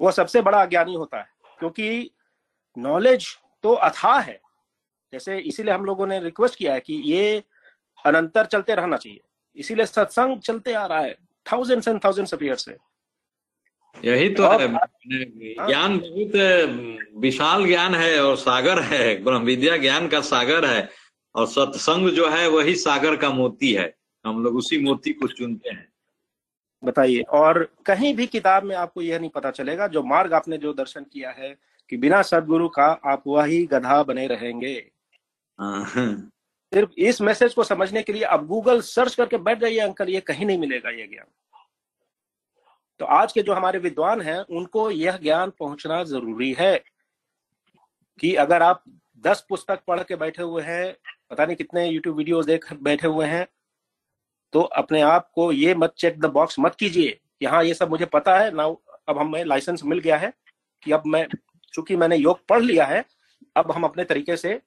वो सबसे बड़ा अज्ञानी होता है क्योंकि नॉलेज तो अथाह है। जैसे इसीलिए हम लोगों ने रिक्वेस्ट किया है कि ये अनंतर चलते रहना चाहिए। इसीलिए सत्संग चलते आ रहा है। Thousands and thousands of year से।
यही तो है। हाँ। ज्ञान बहुत विशाल ज्ञान है और सागर है। ब्रह्म विद्या ज्ञान का सागर है। और सत्संग जो है वही सागर का मोती है। हम लोग उसी मोती को चुनते हैं।
बताइए। और कहीं भी किताब में आपको यह नहीं पता चलेगा जो मार्ग आपने जो दर्शन किया है कि बिना सदगुरु का आप वही गधा बने रहेंगे हाँ। सिर्फ़ इस मैसेज को समझने के लिए आप गूगल सर्च करके बैठ जाइए अंकल ये कहीं नहीं मिलेगा ये ज्ञान तो आज के जो हमारे विद्वान हैं उनको यह ज्ञान पहुँचना ज़रूरी है कि अगर आप दस पुस्तक पढ़ के बैठे हुए हैं पता नहीं कितने यूट्यूब वीडियोस देख बैठे हुए हैं तो अपने आप को ये मत चेक द बॉक्स मत कीजिए कि हाँ ये सब मुझे पता है ना अब हमें लाइसेंस मिल गया है कि अब मैं चूँकि मैंने योग पढ़ लिया है, अब हम अपने तरीके से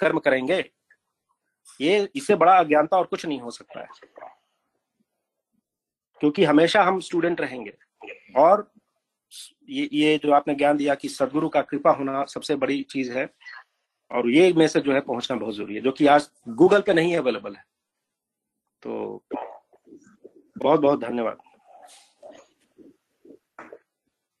कर्म करेंगे। ये, इससे बड़ा अज्ञानता और कुछ नहीं हो सकता है। क्योंकि हमेशा हम स्टूडेंट रहेंगे। और ये ये जो आपने ज्ञान दिया कि सदगुरु का कृपा होना सबसे बड़ी चीज़ है, और ये मैसेज जो है पहुँचना बहुत ज़रूरी है, जो कि आज गूगल पे नहीं अवेलेबल है। तो बहुत बहुत धन्यवाद।